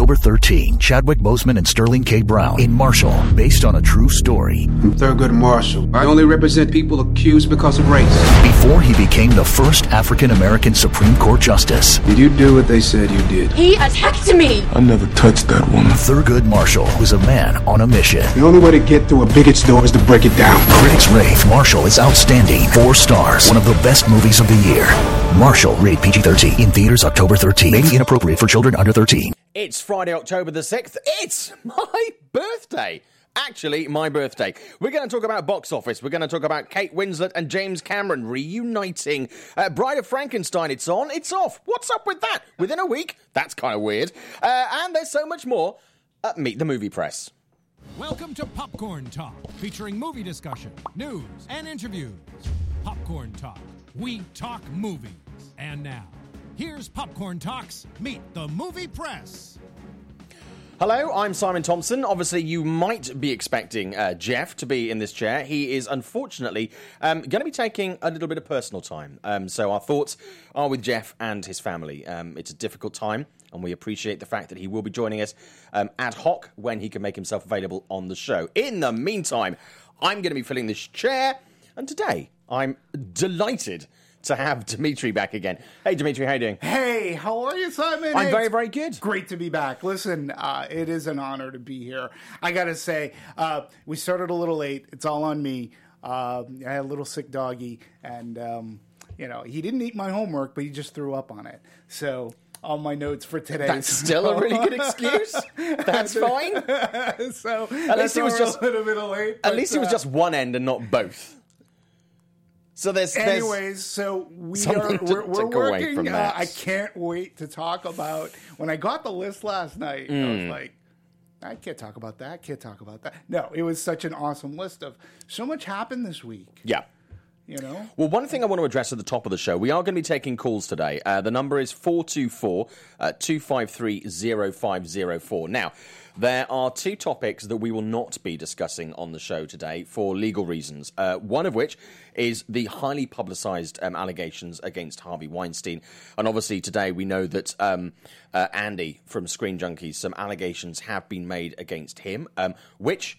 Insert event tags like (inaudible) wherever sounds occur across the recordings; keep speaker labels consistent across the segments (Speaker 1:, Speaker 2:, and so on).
Speaker 1: October 13. Chadwick Boseman and Sterling K. Brown in Marshall, based on a true story.
Speaker 2: I'm Thurgood Marshall. I only represent people accused because of race.
Speaker 1: Before he became the first African American Supreme Court Justice,
Speaker 2: Did you do what they said you did?
Speaker 3: He attacked me!
Speaker 4: I never touched that woman.
Speaker 1: Thurgood Marshall was a man on a mission.
Speaker 2: The only way to get through a bigot's door is to break it down.
Speaker 1: Critics rave Marshall is outstanding. Four stars. One of the best movies of the year. Marshall, rated PG 13. In theaters October 13. May be inappropriate for children under 13.
Speaker 5: It's Friday, October the 6th. It's (laughs) my birthday. Actually, my birthday. We're going to talk about box office. We're going to talk about Kate Winslet and James Cameron reuniting. Uh, Bride of Frankenstein, it's on, it's off. What's up with that? Within a week? That's kind of weird. Uh, and there's so much more at Meet the Movie Press.
Speaker 6: Welcome to Popcorn Talk, featuring movie discussion, news, and interviews. Popcorn Talk, we talk movies. And now, here's Popcorn Talks Meet the Movie Press.
Speaker 5: Hello, I'm Simon Thompson. Obviously, you might be expecting uh, Jeff to be in this chair. He is unfortunately um, going to be taking a little bit of personal time. Um, so, our thoughts are with Jeff and his family. Um, it's a difficult time, and we appreciate the fact that he will be joining us um, ad hoc when he can make himself available on the show. In the meantime, I'm going to be filling this chair, and today I'm delighted to have Dimitri back again. Hey, Dimitri, how you doing?
Speaker 7: Hey, how are you, Simon?
Speaker 5: I'm
Speaker 7: Hey,
Speaker 5: very, very good.
Speaker 7: Great to be back. Listen, uh, it is an honor to be here. I got to say, uh, we started a little late. It's all on me. Um I had a little sick doggy, and um, you know he didn't eat my homework, but he just threw up on it. So. All my notes for today.
Speaker 5: That's still a really good excuse. (laughs) That's fine. (laughs)
Speaker 7: so
Speaker 5: At least it was just-
Speaker 7: a little bit late.
Speaker 5: At least it was
Speaker 7: uh,
Speaker 5: just one end and not both. So there's, there's
Speaker 7: Anyways, so we are we're, we're working.
Speaker 5: from
Speaker 7: uh,
Speaker 5: that.
Speaker 7: I can't wait to talk about when I got the list last night. I
Speaker 5: Mm.
Speaker 7: was like, I can't talk about that. I can't talk about that. No, it was such an awesome list of so much happened this week.
Speaker 5: yeah.
Speaker 7: You know,
Speaker 5: Well, one thing I want to address at the top of the show, we are going to be taking calls today. Uh, the number is 424 uh, 253 0504. Now, there are two topics that we will not be discussing on the show today for legal reasons. Uh, one of which is the highly publicized um, allegations against Harvey Weinstein. And obviously, today we know that um, uh, Andy from Screen Junkies, some allegations have been made against him, um, which,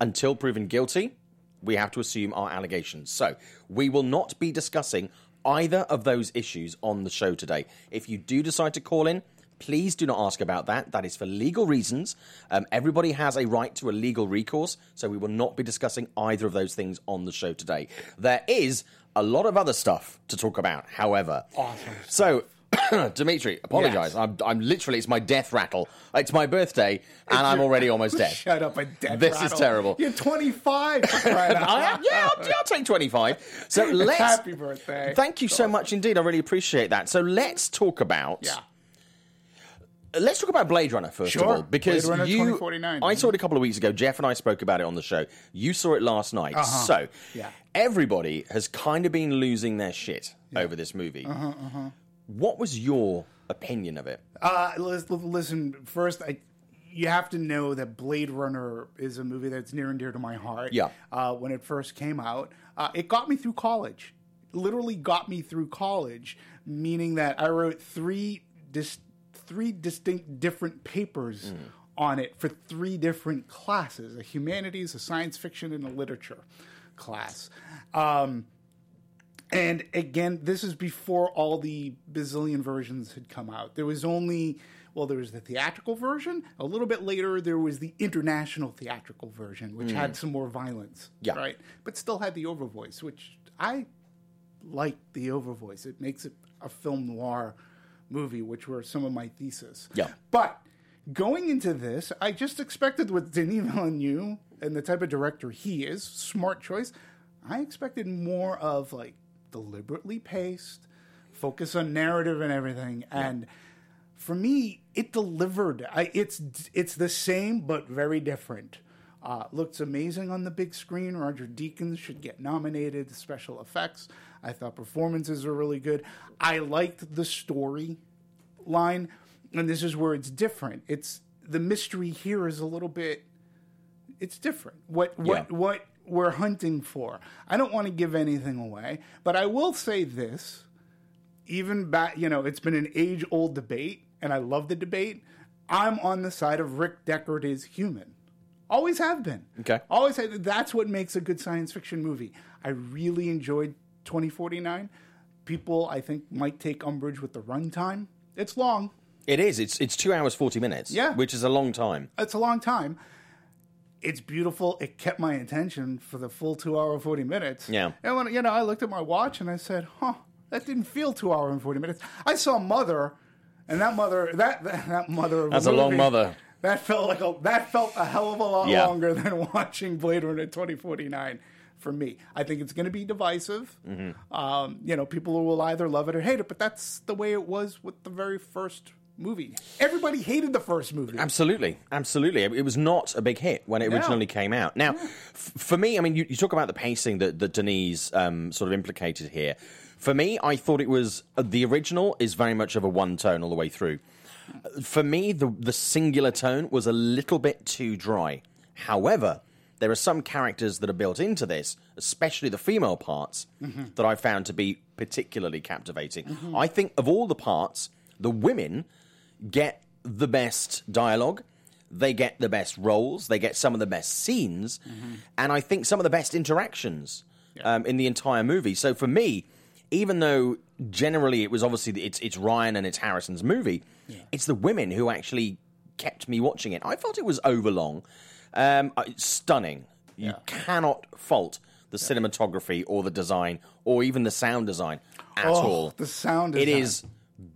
Speaker 5: until proven guilty, we have to assume are allegations. So we will not be discussing either of those issues on the show today. If you do decide to call in, please do not ask about that. That is for legal reasons. Um, everybody has a right to a legal recourse, so we will not be discussing either of those things on the show today. There is a lot of other stuff to talk about, however. Awesome. So. (coughs) Dimitri, apologize.
Speaker 7: Yes.
Speaker 5: I'm, I'm literally, it's my death rattle. It's my birthday, and I'm already almost dead. (laughs)
Speaker 7: shut up, a dead
Speaker 5: This is terrible.
Speaker 7: You're 25. for crying (laughs)
Speaker 5: I am, yeah, I'll, I'll take 25. So (laughs) let's.
Speaker 7: Happy birthday.
Speaker 5: Thank you so much indeed. I really appreciate that. So let's talk about.
Speaker 7: Yeah.
Speaker 5: Let's talk about Blade Runner first of all, because you, I saw it a couple of weeks ago. Jeff and I spoke about it on the show. You saw it last night. So
Speaker 7: Uh-huh. Yeah.
Speaker 5: everybody has kind of been losing their shit over this movie.
Speaker 7: Uh-huh,
Speaker 5: What was your opinion of it?
Speaker 7: Uh, listen, first, I, you have to know that Blade Runner is a movie that's near and dear to my heart.
Speaker 5: Yeah.
Speaker 7: Uh, when it first came out, uh, it got me through college. Literally got me through college, meaning that I wrote three dis- three distinct different papers on it for three different classes: a humanities, a science fiction, and a literature class. Um, and again, this is before all the bazillion versions had come out. There was only, well, there was the theatrical version. A little bit later, there was the international theatrical version, which had some more violence.
Speaker 5: Yeah.
Speaker 7: Right? But still had the overvoice, which I like the overvoice. It makes it a film noir movie, which were some of my thesis.
Speaker 5: Yeah.
Speaker 7: But going into this, I just expected with Denis Villeneuve and the type of director he is, smart choice. I expected more of like deliberately paced, focus on narrative and everything. And for me, it delivered. I, it's it's the same but very different. Uh, looks amazing on the big screen. Roger Deakins should get nominated. Special effects. I thought performances were really good. I liked the story line, and this is where it's different. It's the mystery here is a little bit. It's different. What what
Speaker 5: Yeah.
Speaker 7: what we're hunting for. I don't want to give anything away, but I will say this: even back, you know, it's been an age old debate, and I love the debate. I'm on the side of Rick Deckard is human. Always have been.
Speaker 5: Okay.
Speaker 7: Always have, that's what makes a good science fiction movie. I really enjoyed 2049. People I think might take umbrage with the runtime. It's long.
Speaker 5: It is. It's it's two hours forty minutes.
Speaker 7: Yeah.
Speaker 5: which is a long time.
Speaker 7: It's a long time. It's beautiful. It kept my attention for the full two hour forty minutes.
Speaker 5: Yeah.
Speaker 7: And when you know, I looked at my watch and I said, "Huh, that didn't feel two hour and forty minutes." I saw Mother, and that mother, that (laughs) that, mother.
Speaker 5: That's a long Mother.
Speaker 7: That felt like a that felt a hell of a lot
Speaker 5: Yeah.
Speaker 7: longer than (laughs) watching Blade Runner twenty forty nine. For me, I think it's going to be divisive.
Speaker 5: Mm-hmm.
Speaker 7: Um, you know, people will either love it or hate it, but that's the way it was with the very first movie. Everybody hated the first movie.
Speaker 5: Absolutely, absolutely. It was not a big hit when it
Speaker 7: No.
Speaker 5: originally came out. Now, f- for me, I mean, you, you talk about the pacing that, that Denis um, sort of implicated here. For me, I thought it was uh, the original is very much of a one tone all the way through. Uh, For me, the the singular tone was a little bit too dry. However, there are some characters that are built into this, especially the female parts, that I found to be particularly captivating. I think of all the parts, the women get the best dialogue. They get the best roles. They get some of the best scenes, and I think some of the best interactions um, in the entire movie. So for me, even though generally it was obviously it's it's Ryan and it's Harrison's movie, it's the women who actually kept me watching it. I felt it was overlong, um, uh, stunning. You
Speaker 7: Yeah.
Speaker 5: cannot fault the cinematography or the design or even the sound design at
Speaker 7: Oh,
Speaker 5: all.
Speaker 7: the sound design.
Speaker 5: is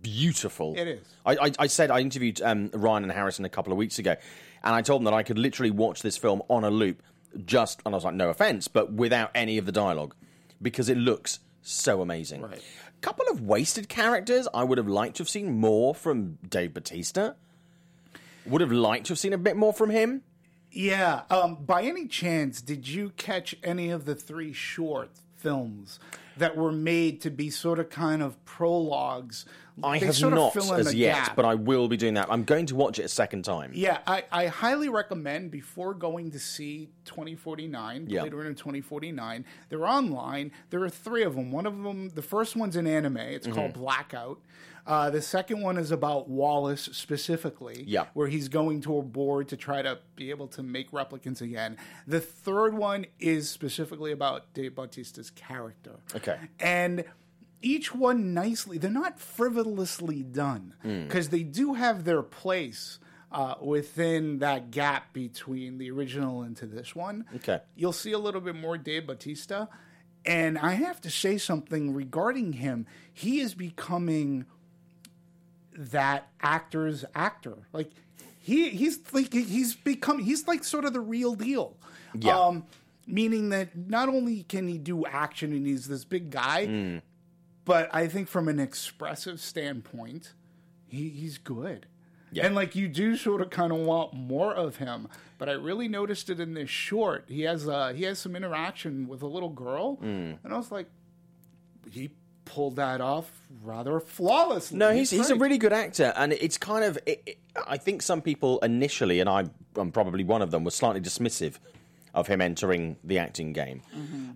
Speaker 5: beautiful.
Speaker 7: It is.
Speaker 5: I, I, I said I interviewed um, Ryan and Harrison a couple of weeks ago, and I told them that I could literally watch this film on a loop, just and I was like, no offense, but without any of the dialogue, because it looks so amazing.
Speaker 7: Right.
Speaker 5: A couple of wasted characters. I would have liked to have seen more from Dave Bautista. Would have liked to have seen a bit more from him.
Speaker 7: Yeah. Um, by any chance, did you catch any of the three short films that were made to be sort of kind of prologues?
Speaker 5: I
Speaker 7: They
Speaker 5: have not as yet,
Speaker 7: gap.
Speaker 5: but I will be doing that. I'm going to watch it a second time.
Speaker 7: Yeah, I, I highly recommend before going to see 2049,
Speaker 5: Yeah.
Speaker 7: Blade Runner 2049. They're online. There are three of them. One of them, the first one's an anime. It's called
Speaker 5: Mm-hmm.
Speaker 7: Blackout. Uh, the second one is about Wallace specifically,
Speaker 5: Yeah.
Speaker 7: where he's going to a board to try to be able to make replicants again. The third one is specifically about Dave Bautista's character.
Speaker 5: Okay.
Speaker 7: And each one nicely, they're not frivolously done
Speaker 5: Hmm.
Speaker 7: because they do have their place uh, within that gap between the original and to this one.
Speaker 5: Okay.
Speaker 7: You'll see a little bit more Dave Bautista. And I have to say something regarding him. He is becoming that actor's actor. Like he he's like he's become he's like sort of the real deal.
Speaker 5: Yeah.
Speaker 7: Um, meaning that not only can he do action and he's this big guy,
Speaker 5: Hmm.
Speaker 7: but I think from an expressive standpoint, he, he's good.
Speaker 5: Yeah.
Speaker 7: And like you do sort of kind of want more of him, but I really noticed it in this short. He has uh he has some interaction with a little girl,
Speaker 5: Hmm.
Speaker 7: and I was like, he pulled that off rather flawlessly.
Speaker 5: No, he's he's a really good actor, and it's kind of. It, it- I think some people initially, and I, I'm probably one of them, were slightly dismissive of him entering the acting game,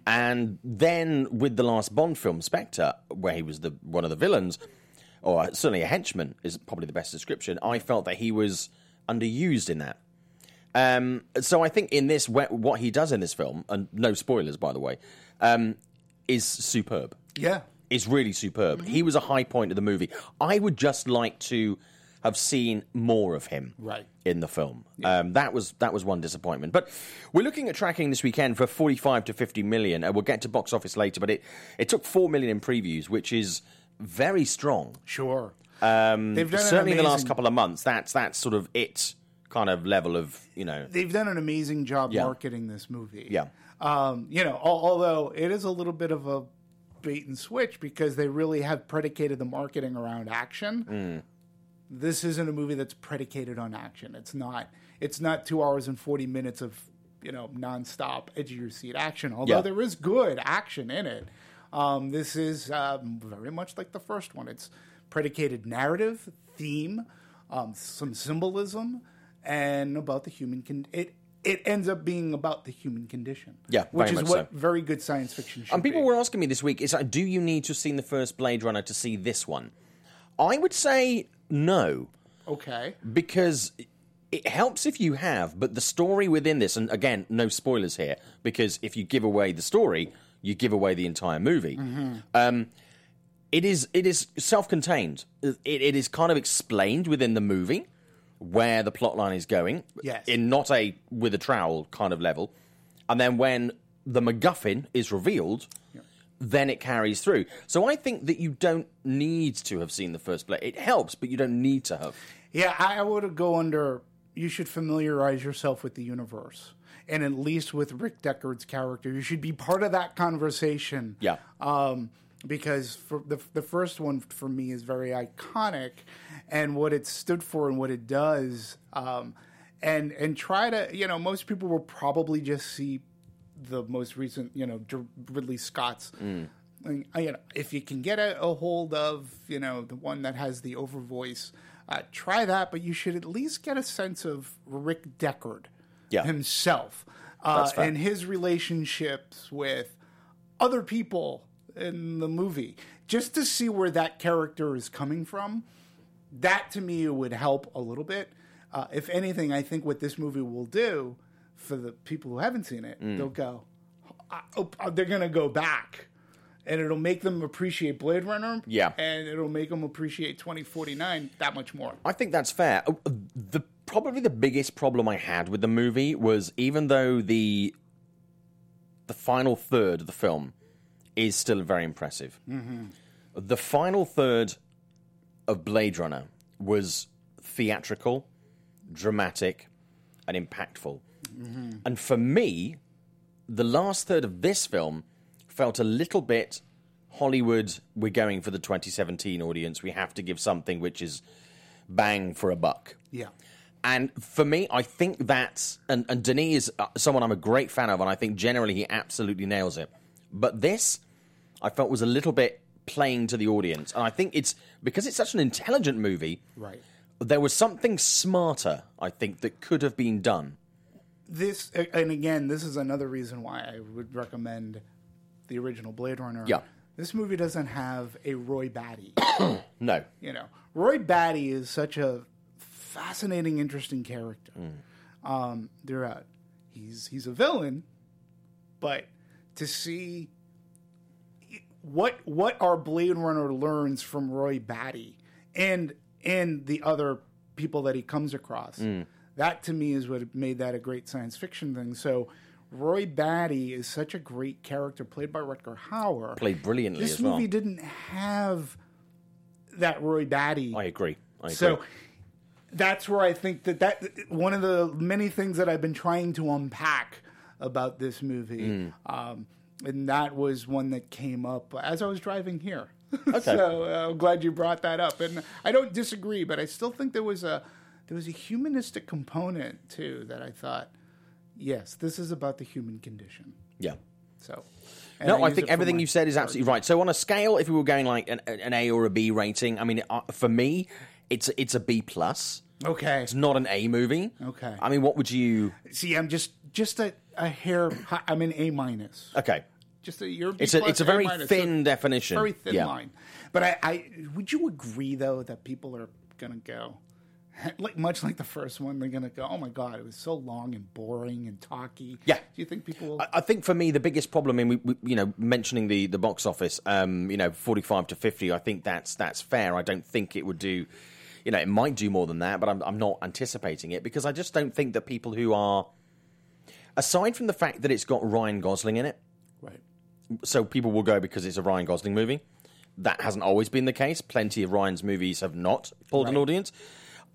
Speaker 5: and then with the last Bond film, Spectre, where he was the one of the villains, or certainly a henchman, is probably the best description. I felt that he was underused in that. Um, so I think in this, wh- what he does in this film, and no spoilers by the way, um, is superb
Speaker 7: Yeah.
Speaker 5: Is really superb. He was a high point of the movie. I would just like to have seen more of him
Speaker 7: Right.
Speaker 5: in the film. Um, that was that was one disappointment. But we're looking at tracking this weekend for 45 to 50 million. Uh, we'll get to box office later, but it, it took 4 million in previews, which is very strong.
Speaker 7: Sure. Um, They've done
Speaker 5: Certainly in the last couple of months, that's that's sort of it kind of level of, you know.
Speaker 7: They've done an amazing job
Speaker 5: Yeah.
Speaker 7: marketing this movie.
Speaker 5: Yeah.
Speaker 7: Um, you know, al- although it is a little bit of a bait and switch because they really have predicated the marketing around action.
Speaker 5: Mm.
Speaker 7: This isn't a movie that's predicated on action. It's not. It's not two hours and forty minutes of you know nonstop edge of your seat action. Although
Speaker 5: Yeah.
Speaker 7: there is good action in it. Um, this is um, very much like the first one. It's predicated narrative, theme, um, some symbolism, and about the human con- it. It ends up being about the human condition.
Speaker 5: Yeah,
Speaker 7: which is what
Speaker 5: so.
Speaker 7: very good science fiction should
Speaker 5: And people
Speaker 7: be.
Speaker 5: were asking me this week, is like, do you need to have seen the first Blade Runner to see this one? I would say no.
Speaker 7: Okay.
Speaker 5: because it helps if you have, but the story within this, and again, no spoilers here, because if you give away the story, you give away the entire movie. Um, it is it is self-contained. It, it is kind of explained within the movie where the plot line is going,
Speaker 7: Yes.
Speaker 5: in not a with a trowel kind of level, and then when the MacGuffin is revealed. Then it carries through. So I think that you don't need to have seen the first play. It helps, but you don't need to have.
Speaker 7: Yeah, I would go under. You should familiarize yourself with the universe, and at least with Rick Deckard's character, you should be part of that conversation.
Speaker 5: Yeah.
Speaker 7: Um, because for the the first one for me is very iconic, and what it stood for and what it does. Um, and and try to you know most people will probably just see the most recent you know Ridley Scott's. I mean, you know, if you can get a, a hold of you know the one that has the over voice, uh, try that. But you should at least get a sense of Rick Deckard
Speaker 5: Yeah.
Speaker 7: himself uh, and his relationships with other people in the movie, just to see where that character is coming from. That to me would help a little bit. Uh, if anything, I think what this movie will do for the people who haven't seen it,
Speaker 5: Mm.
Speaker 7: they'll go, oh, oh, they're going to go back. And it'll make them appreciate Blade Runner.
Speaker 5: Yeah.
Speaker 7: And it'll make them appreciate 2049 that much more.
Speaker 5: I think that's fair. Uh, The probably the biggest problem I had with the movie was even though the the final third of the film is still very impressive. The final third of Blade Runner was theatrical, dramatic, and impactful. And for me, the last third of this film felt a little bit Hollywood. We're going for the 2017 audience. We have to give something which is bang for a buck.
Speaker 7: Yeah.
Speaker 5: And for me, I think that's and, and Denis is uh, someone I'm a great fan of, and I think generally he absolutely nails it. But this, I felt was a little bit playing to the audience, and I think it's because it's such an intelligent movie.
Speaker 7: Right.
Speaker 5: There was something smarter, I think, that could have been done.
Speaker 7: this and again this is another reason why i would recommend the original blade runner
Speaker 5: Yeah.
Speaker 7: this movie doesn't have a roy batty (coughs)
Speaker 5: No,
Speaker 7: you know roy batty is such a fascinating interesting character um they're a, he's he's a villain but to see what what our blade runner learns from roy batty and and the other people that he comes across that to me is what made that a great science fiction thing so roy batty is such a great character played by rutger hauer
Speaker 5: played brilliantly
Speaker 7: this
Speaker 5: as well.
Speaker 7: movie didn't have that roy batty
Speaker 5: I agree. I agree.
Speaker 7: so that's where I think that that one of the many things that I've been trying to unpack about this movie,
Speaker 5: Mm.
Speaker 7: um, and that was one that came up as I was driving here. Okay. (laughs) so uh, I'm glad you brought that up, and I don't disagree, but I still think there was a there was a humanistic component too that I thought, yes, this is about the human condition.
Speaker 5: yeah.
Speaker 7: So.
Speaker 5: No, I
Speaker 7: use
Speaker 5: think everything you said is absolutely right. So on a scale, if we were going like an, an A or a B rating, I mean, uh, for me, it's it's a B plus.
Speaker 7: Okay.
Speaker 5: It's not an A movie.
Speaker 7: Okay.
Speaker 5: I mean, what would you?
Speaker 7: See, I'm just just a, a hair. I'm an A minus.
Speaker 5: Okay.
Speaker 7: Just a you're
Speaker 5: It's a it's a very
Speaker 7: minus.
Speaker 5: thin
Speaker 7: So,
Speaker 5: definition.
Speaker 7: very thin
Speaker 5: yeah.
Speaker 7: line. But I, I would you agree though that people are gonna go (laughs) like much like the first one, they're gonna go, oh my god, it was so long and boring and talky.
Speaker 5: Yeah.
Speaker 7: Do you think people will?
Speaker 5: I- I think for me the biggest problem, in we, we, you know, mentioning the, the box office, um, you know, forty five to fifty. I think that's that's fair. I don't think it would do, you know, it might do more than that, but I'm I'm not anticipating it because I just don't think that people who are, aside from the fact that it's got Ryan Gosling in it. So people will go because it's a Ryan Gosling movie. That hasn't always been the case. Plenty of Ryan's movies have not pulled an audience.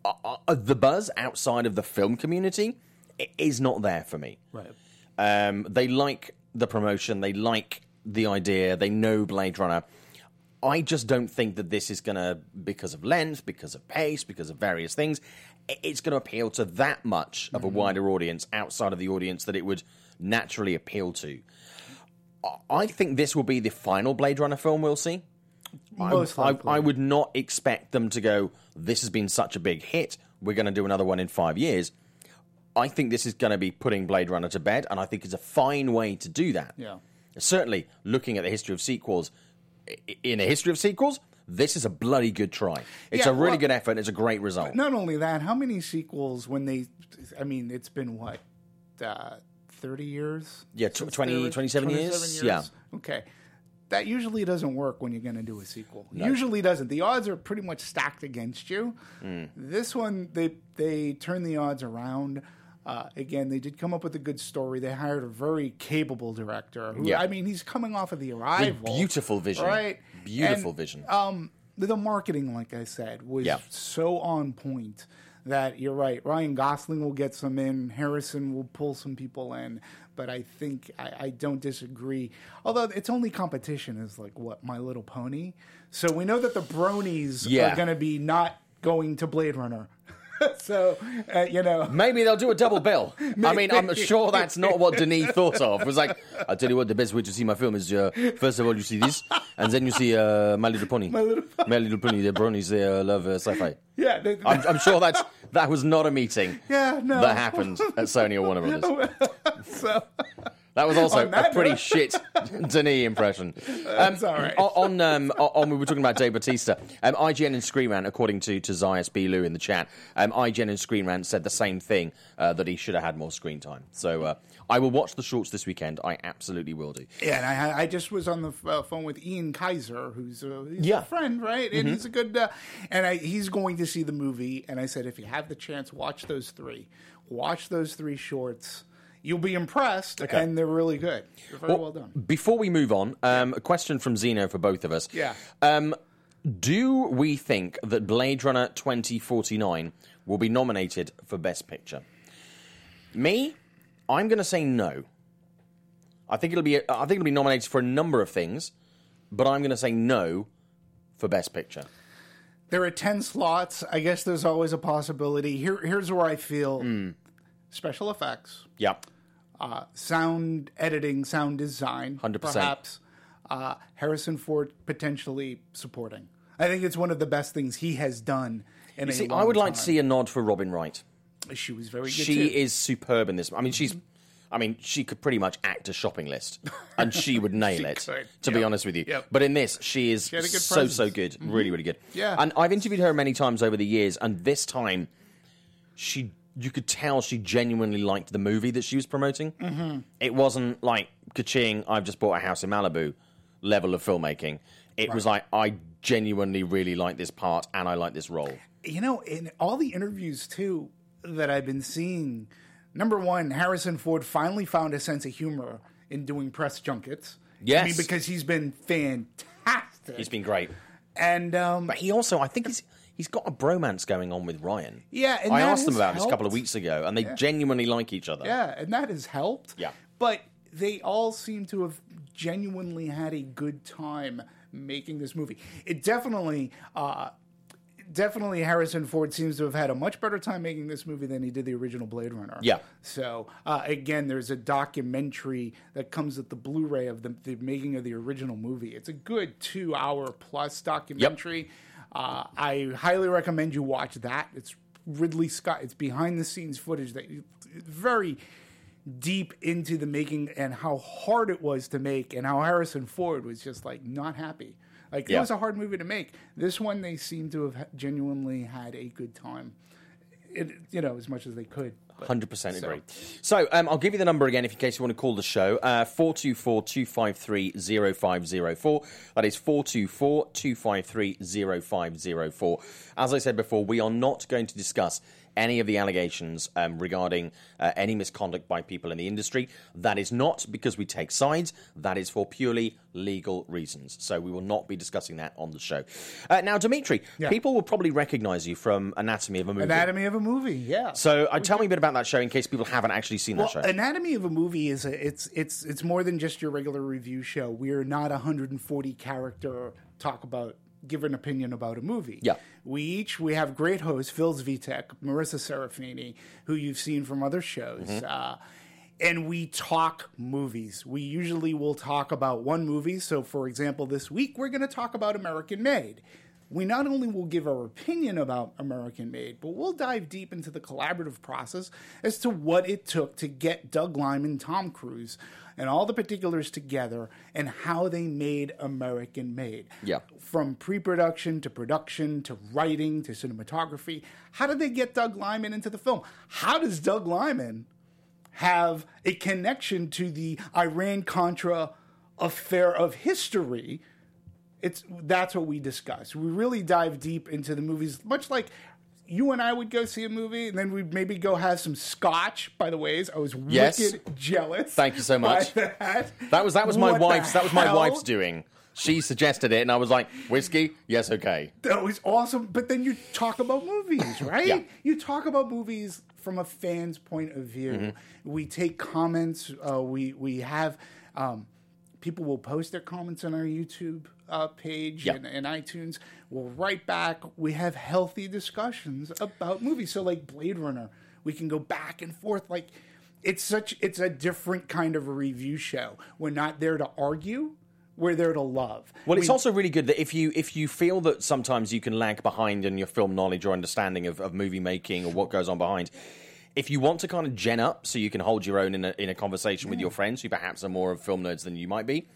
Speaker 5: Uh, uh, the buzz outside of the film community is not there for me.
Speaker 7: Right.
Speaker 5: Um, they like the promotion. They like the idea. They know Blade Runner. I just don't think that this is going to, because of length, because of pace, because of various things, it's going to appeal to that much of a wider audience outside of the audience that it would naturally appeal to. I- I think this will be the final Blade Runner film we'll see. I-
Speaker 7: Most
Speaker 5: I,
Speaker 7: likely.
Speaker 5: I would not expect them to go, this has been such a big hit, we're going to do another one in five years. I think this is going to be putting Blade Runner to bed, and I think it's a fine way to do that.
Speaker 7: Yeah.
Speaker 5: Certainly, looking at the history of sequels, in a history of sequels, This is a bloody good try. It's
Speaker 7: Yeah,
Speaker 5: a really
Speaker 7: well-
Speaker 5: good effort. It's a great result.
Speaker 7: Not only that, how many sequels when they? I mean, it's been what, uh, thirty years?
Speaker 5: Yeah, tw- 20
Speaker 7: they were-
Speaker 5: 27 years? Yeah.
Speaker 7: Okay. That usually doesn't work when you're going to do a sequel. Usually doesn't. The odds are pretty much stacked against you.
Speaker 5: Mm.
Speaker 7: This one, they they turn the odds around. Uh, again, they did come up with a good story. They hired a very capable director. Who,
Speaker 5: Yeah.
Speaker 7: I mean, he's coming off of the arrival.
Speaker 5: beautiful vision.
Speaker 7: right?
Speaker 5: Beautiful
Speaker 7: And,
Speaker 5: vision.
Speaker 7: Um, the, the marketing, like I said, was
Speaker 5: Yeah.
Speaker 7: so on point that you're right. Ryan Gosling will get some in. Harrison will pull some people in. But I think I, I don't disagree. Although its only competition is like what My Little Pony. So we know that the Bronies
Speaker 5: Yeah.
Speaker 7: are going to be not going to Blade Runner. (laughs) (laughs) so uh, you know,
Speaker 5: Maybe they'll do a double bill. (laughs) I mean, I'm sure that's not what Denis thought of. It was like, I'll tell you what, the best way to see my film is uh, first of all, you see this, and then you see uh, My Little Pony. My
Speaker 7: Little
Speaker 5: My Little Pony, the bronies, they uh, love uh, sci fi.
Speaker 7: yeah, they-
Speaker 5: I'm, I'm sure that's, that was not a meeting (laughs)
Speaker 7: Yeah, no.
Speaker 5: that happened at Sony or Warner Brothers.
Speaker 7: so
Speaker 5: That was also
Speaker 7: that
Speaker 5: a pretty
Speaker 7: note-
Speaker 5: shit (laughs) Denis impression.
Speaker 7: All right.
Speaker 5: On, on, um, on, we were talking about Dave Bautista. Um, IGN and Screen Rant, according to, to Zayas B. Lou in the chat, um, IGN and Screen Rant said the same thing, uh, that he should have had more screen time. So uh, I will watch the shorts this weekend. I absolutely will do.
Speaker 7: Yeah, and I, I just was on the uh, phone with Ian Kaiser, who's, a, he's
Speaker 5: Yeah. Mm-hmm.
Speaker 7: a friend, right? And he's a good, uh, and I, he's going to see the movie. And I said, if you have the chance, watch those three. Watch those three shorts. You'll be impressed,
Speaker 5: Okay.
Speaker 7: and they're really good. They're very well, done.
Speaker 5: Before we move on, um, a question from Zeno for both of us.
Speaker 7: Yeah.
Speaker 5: Um, do we think that Blade Runner 2049 will be nominated for Best Picture? Me, I'm going to say no. I think it'll be. I think it'll be nominated for a number of things, but I'm going to say no for Best Picture.
Speaker 7: There are 10 slots. I guess there's always a possibility. Here, here's where I feel
Speaker 5: Hmm.
Speaker 7: Special effects,
Speaker 5: Yeah.
Speaker 7: uh, sound editing, sound design,
Speaker 5: 100%.
Speaker 7: perhaps. Uh, Harrison Ford potentially supporting. I think it's one of the best things he has done. In
Speaker 5: You
Speaker 7: a
Speaker 5: see, I would like to see a nod for Robin Wright.
Speaker 7: She was very good.
Speaker 5: She
Speaker 7: too.
Speaker 5: is superb in this. I mean, she's. I mean, she could pretty much act a shopping list, and she would (laughs) nail it.
Speaker 7: could,
Speaker 5: To be honest with you,
Speaker 7: Yep.
Speaker 5: but in this, she is
Speaker 7: had a good
Speaker 5: so so.
Speaker 7: Mm-hmm.
Speaker 5: good, really really good.
Speaker 7: Yeah.
Speaker 5: and I've interviewed her many times over the years, and this time, she you could tell she genuinely liked the movie that she was promoting. Mm-hmm. It wasn't like ka-ching, I've just bought a house in Malibu level of filmmaking. It was like I genuinely really like this part, and I like this role.
Speaker 7: you know, in all the interviews too that I've been seeing, number one, Harrison Ford finally found a sense of humor in doing press junkets. I
Speaker 5: Yes.
Speaker 7: mean, because he's been fantastic.
Speaker 5: He's been great.
Speaker 7: and um,
Speaker 5: But he also, I think he's he's got a bromance going on with Ryan.
Speaker 7: Yeah, and
Speaker 5: I asked them about this a couple of weeks ago, and they genuinely like each other.
Speaker 7: yeah, and that has helped.
Speaker 5: Yeah.
Speaker 7: but they all seem to have genuinely had a good time making this movie. It definitely. Uh, Definitely, Harrison Ford seems to have had a much better time making this movie than he did the original Blade Runner.
Speaker 5: Yeah.
Speaker 7: So uh, again, there's a documentary that comes with the Blu-ray of the, the making of the original movie. It's a good two-hour plus documentary. Uh, I highly recommend you watch that. It's Ridley Scott. It's behind-the-scenes footage that you, very deep into the making and how hard it was to make, and how Harrison Ford was just like not happy. Like it was a hard movie to make. This one, they seem to have genuinely had a good time. It, you know, as much as they could. But-
Speaker 5: Hundred percent
Speaker 7: so-
Speaker 5: agree. So um, I'll give you the number again, if in case you want to call the show. Uh, Four two four two five three zero five zero four. That is four two four two five three zero five zero four. As I said before, we are not going to discuss any of the allegations um, regarding uh, any misconduct by people in the industry. That is not because we take sides. That is for purely legal reasons. So we will not be discussing that on the show. Uh, now, Dimitri,
Speaker 7: Yeah.
Speaker 5: people will probably recognise you from Anatomy of a Movie.
Speaker 7: Anatomy of a movie, yeah.
Speaker 5: So uh, tell me a bit about that show in case people haven't actually seen
Speaker 7: well,
Speaker 5: that show.
Speaker 7: Anatomy of a movie is a, it's it's it's more than just your regular review show. We're not a 140 character talk about give an opinion about a movie.
Speaker 5: Yeah.
Speaker 7: We each we have great hosts, Phil Zvitek, Marissa Serafini, who you've seen from other shows.
Speaker 5: Mm-hmm.
Speaker 7: Uh, and we talk movies. We usually will talk about one movie. So, for example, this week we're going to talk about American Made. we not only will give our opinion about American Made, but we'll dive deep into the collaborative process as to what it took to get Doug Liman, Tom Cruise, and all the particulars together and how they made American Made.
Speaker 5: Yeah.
Speaker 7: From pre production to production to writing to cinematography. How did they get Doug Liman into the film? How does Doug Liman have a connection to the Iran Contra affair of history? It's that's what we discuss. We really dive deep into the movies, much like you and I would go see a movie, and then we'd maybe go have some scotch. By the ways, I was
Speaker 5: Yes.
Speaker 7: wicked jealous.
Speaker 5: Thank you so much.
Speaker 7: That.
Speaker 5: That was that was my
Speaker 7: What
Speaker 5: wife's that was my wife's doing. She suggested it, and I was like, "Whiskey, yes, okay."
Speaker 7: That was awesome. But then you talk about movies, (laughs) right?
Speaker 5: Yeah.
Speaker 7: You talk about movies from a fan's point of view.
Speaker 5: Mm-hmm.
Speaker 7: We take comments. Uh, we we have um, people will post their comments on our YouTube uh, page
Speaker 5: Yeah.
Speaker 7: and, and iTunes. We'll write back. We have healthy discussions about movies. So like Blade Runner, we can go back and forth. Like it's such it's a different kind of a review show. We're not there to argue. We're there to love.
Speaker 5: Well, it's also really good that if you if you feel that sometimes you can lag behind in your film knowledge or understanding of, of movie making or what goes on behind, if you want to kind of gen up so you can hold your own in a, in a conversation with your friends who perhaps are more of film nerds than you might be,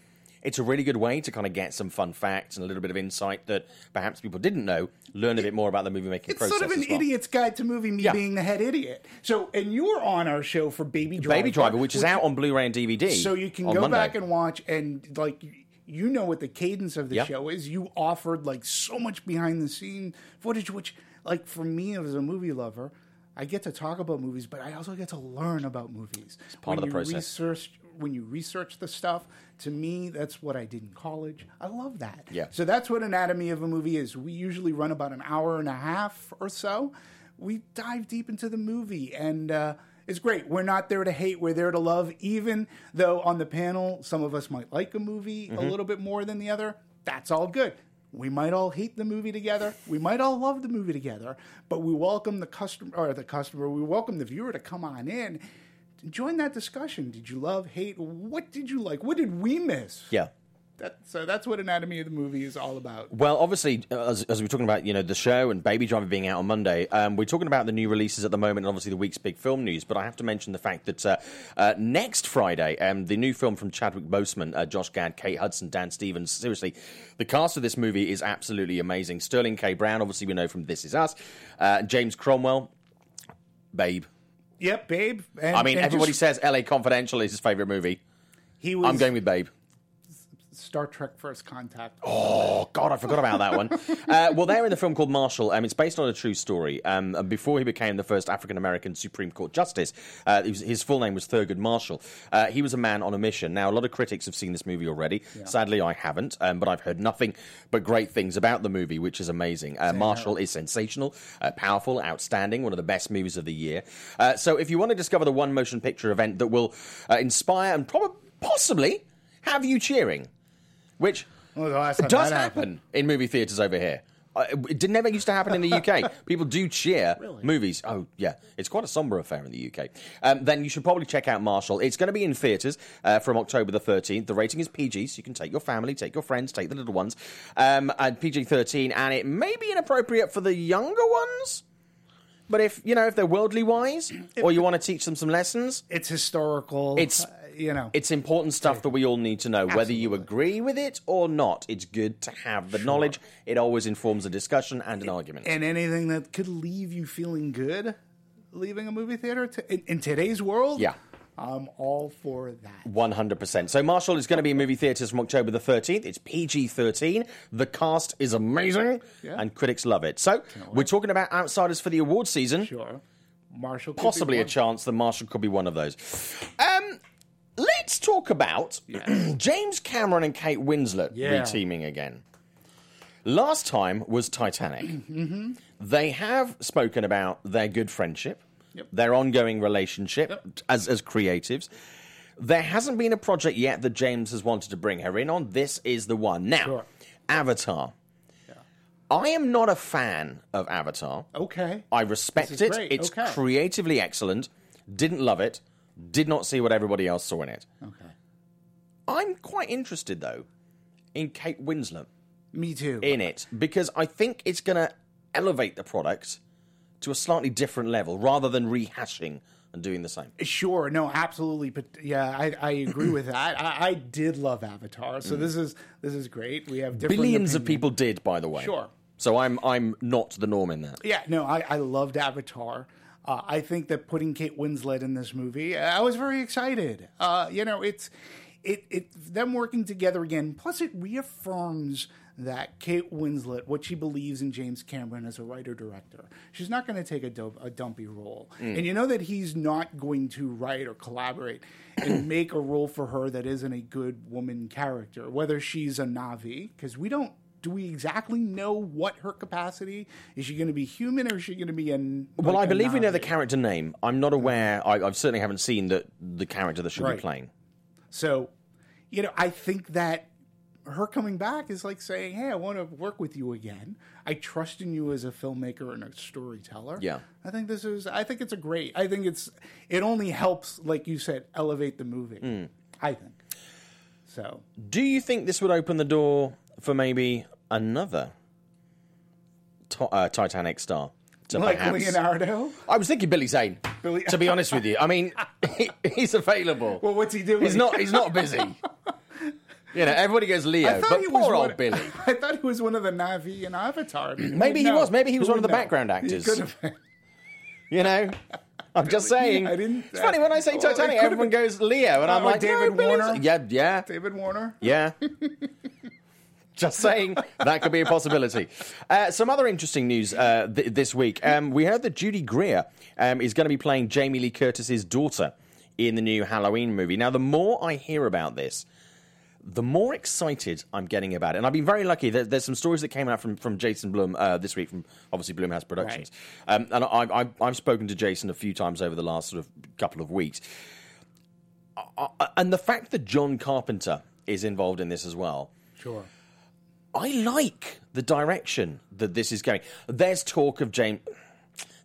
Speaker 5: it's a really good way to kind of get some fun facts and a little bit of insight that perhaps people didn't know, learn a bit more about the movie making
Speaker 7: It's
Speaker 5: process.
Speaker 7: sort of an
Speaker 5: well.
Speaker 7: idiot's guide to movie, me
Speaker 5: Yeah.
Speaker 7: being the head idiot. So, and you're on our show for Baby Driver,
Speaker 5: Baby Driver, which is out on Blu-ray and DVD.
Speaker 7: So you can go
Speaker 5: Monday.
Speaker 7: back and watch, and like you know what the cadence of the
Speaker 5: Yeah.
Speaker 7: show is. You offered like so much behind the scene footage, which like for me as a movie lover. I get to talk about movies, but I also get to learn about movies. It's
Speaker 5: part of the
Speaker 7: you
Speaker 5: process.
Speaker 7: Research, when you research the stuff, to me, that's what I did in college. I love that.
Speaker 5: Yeah.
Speaker 7: So that's what anatomy of a movie is. We usually run about an hour and a half or so. We dive deep into the movie, and uh, it's great. We're not there to hate; we're there to love. Even though on the panel, some of us might like a movie
Speaker 5: Mm-hmm.
Speaker 7: a little bit more than the other. That's all good. We might all hate the movie together. We might all love the movie together. But we welcome the customer or the customer. We welcome the viewer to come on in. Join that discussion. Did you love, hate? What did you like? What did we miss?
Speaker 5: Yeah.
Speaker 7: That, so that's what Anatomy of the Movie is all about.
Speaker 5: Well, obviously, as, as we're talking about, you know, the show and Baby Driver being out on Monday, um, we're talking about the new releases at the moment, and obviously the week's big film news. But I have to mention the fact that uh, uh, next Friday, um, the new film from Chadwick Boseman, uh, Josh Gad, Kate Hudson, Dan Stevens. Seriously, the cast of this movie is absolutely amazing. Sterling K. Brown, obviously we know from This Is Us. Uh, James Cromwell, Babe.
Speaker 7: Yep, Babe. And,
Speaker 5: I mean, everybody
Speaker 7: just-
Speaker 5: says L.A. Confidential is his favorite movie.
Speaker 7: he was
Speaker 5: I'm going with Babe.
Speaker 7: Star Trek First Contact.
Speaker 5: Oh God, I forgot about that one. (laughs) uh, well, they're in the film called Marshall. Um, it's based on a true story. Um, and before he became the first African American Supreme Court justice, uh, was- his full name was Thurgood Marshall. Uh, he was a man on a mission. Now, a lot of critics have seen this movie already. Sadly, I haven't, um, but I've heard nothing but great things about the movie, which is amazing. Uh, Marshall is sensational, uh, powerful, outstanding, one of the best movies of the year. Uh, so, if you want to discover the one motion picture event that will uh, inspire and probably, possibly, have you cheering, which
Speaker 7: Well, the last time
Speaker 5: does
Speaker 7: that
Speaker 5: happen in movie theaters over here. Uh, it did never used to happen in the UK. (laughs) People do cheer movies. Oh yeah, it's quite a somber affair in the UK. Um, then you should probably check out Marshall. It's going to be in theaters uh, from October the thirteenth. The rating is PG, so you can take your family, take your friends, take the little ones. Um, and PG thirteen, and it may be inappropriate for the younger ones. But if you know if they're worldly wise, or you want to teach them some lessons,
Speaker 7: It's historical.
Speaker 5: It's-
Speaker 7: you know.
Speaker 5: it's important stuff that we all need to know, whether you agree with it or not. It's good to have the knowledge. It always informs a discussion and an argument.
Speaker 7: and anything that could leave you feeling good leaving a movie theater to, in, in today's world.
Speaker 5: Yeah.
Speaker 7: I'm all for that.
Speaker 5: 100%. So, Marshall is going to be in movie theatres from October the 13th. It's PG 13. The cast is amazing,
Speaker 7: Yeah.
Speaker 5: and critics love it. So, we're talking about outsiders for the award season.
Speaker 7: Sure. Marshall. could be
Speaker 5: Possibly a chance that Marshall could be one of those. Um, let's talk about (clears throat) James Cameron and Kate Winslet
Speaker 7: Yeah.
Speaker 5: reteaming again. Last time was Titanic. (clears throat)
Speaker 7: Mm-hmm.
Speaker 5: They have spoken about their good friendship,
Speaker 7: Yep.
Speaker 5: their ongoing relationship as, as creatives. There hasn't been a project yet that James has wanted to bring her in on. This is the one. Now,
Speaker 7: Sure.
Speaker 5: Avatar. I am not a fan of Avatar.
Speaker 7: Okay.
Speaker 5: I respect it.
Speaker 7: great.
Speaker 5: It's
Speaker 7: Okay.
Speaker 5: creatively excellent. Didn't love it. Did not see what everybody else saw in it.
Speaker 7: Okay.
Speaker 5: I'm quite interested though in Kate Winslet.
Speaker 7: Me too.
Speaker 5: in it because I think it's going to elevate the product to a slightly different level rather than rehashing and doing the same.
Speaker 7: Sure, no, absolutely, but yeah, I, I agree with that. I, I did love Avatar, so this is this is great. We have different
Speaker 5: Mm. Billions of
Speaker 7: opinions.
Speaker 5: people did, by the way.
Speaker 7: Sure.
Speaker 5: So I'm I'm not the norm in that.
Speaker 7: Yeah, no, I, I loved Avatar. Uh, I think that putting Kate Winslet in this movie, I was very excited. Uh, you know, it's it it them working together again. Plus, it reaffirms that Kate Winslet, what she believes in James Cameron as a writer director. She's not going to take a, dope, a dumpy role, and you know that he's not going to write or collaborate and (clears throat) make a role for her that isn't a good woman character, whether she's a Na'vi, because we don't do we exactly know what her capacity is? She going to be human or is she going to be an?
Speaker 5: Well, I believe we know the character name. I'm not aware. I, I certainly haven't seen the the character that she'll
Speaker 7: Right.
Speaker 5: be playing.
Speaker 7: So, you know, I think that her coming back is like saying, "Hey, I want to work with you again. I trust in you as a filmmaker and a storyteller."
Speaker 5: Yeah.
Speaker 7: I think this is. I think it's a great. I think it's. It only helps, like you said, elevate the movie.
Speaker 5: Hmm.
Speaker 7: I think. So
Speaker 5: Do you think this would open the door for maybe another to- uh, Titanic star? To
Speaker 7: like
Speaker 5: perhaps-
Speaker 7: Leonardo.
Speaker 5: I was thinking Billy Zane.
Speaker 7: Billy-
Speaker 5: To be honest with you, I mean, (laughs) he, he's available.
Speaker 7: Well, what's he doing?
Speaker 5: He's not. He's not busy. (laughs) You know, everybody goes Leo,
Speaker 7: I thought
Speaker 5: but
Speaker 7: he was
Speaker 5: poor
Speaker 7: one-
Speaker 5: old Billy. (laughs)
Speaker 7: I thought he was one of the Na'vi in Avatar. (clears throat)
Speaker 5: Maybe he
Speaker 7: would
Speaker 5: was. Maybe he was
Speaker 7: Who
Speaker 5: one of the
Speaker 7: know?
Speaker 5: background actors.
Speaker 7: could have been.
Speaker 5: You know, I'm just saying.
Speaker 7: I didn't-
Speaker 5: It's funny when I say
Speaker 7: Well,
Speaker 5: Titanic,
Speaker 7: could've
Speaker 5: everyone
Speaker 7: been-
Speaker 5: goes Leo, and I'm like,
Speaker 7: David
Speaker 5: no,
Speaker 7: Warner.
Speaker 5: Yeah, yeah,
Speaker 7: David Warner.
Speaker 5: yeah. Just saying that could be a possibility. Uh, some other interesting news uh, th- this week. Um, we heard that Judy Greer um, is going to be playing Jamie Lee Curtis's daughter in the new Halloween movie. Now, the more I hear about this, the more excited I'm getting about it. And I've been very lucky. There, there's some stories that came out from, from Jason Blum uh, this week from obviously Blumhouse Productions. Um, and I, I, I've spoken to Jason a few times over the last sort of couple of weeks. Uh, uh, and the fact that John Carpenter is involved in this as well.
Speaker 7: Sure.
Speaker 5: I like the direction that this is going. There's talk of James.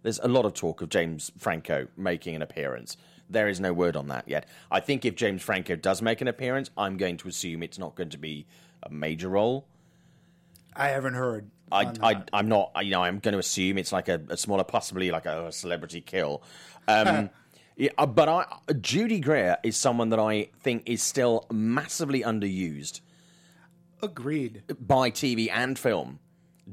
Speaker 5: There's a lot of talk of James Franco making an appearance. There is no word on that yet. I think if James Franco does make an appearance, I'm going to assume it's not going to be a major role.
Speaker 7: I haven't heard.
Speaker 5: I, I, I'm not. You know, I'm going to assume it's like a, a smaller, possibly like a, celebrity kill. Um, (laughs) yeah, uh, but I, Judy Greer is someone that I think is still massively underused
Speaker 7: Agreed.
Speaker 5: by TV and film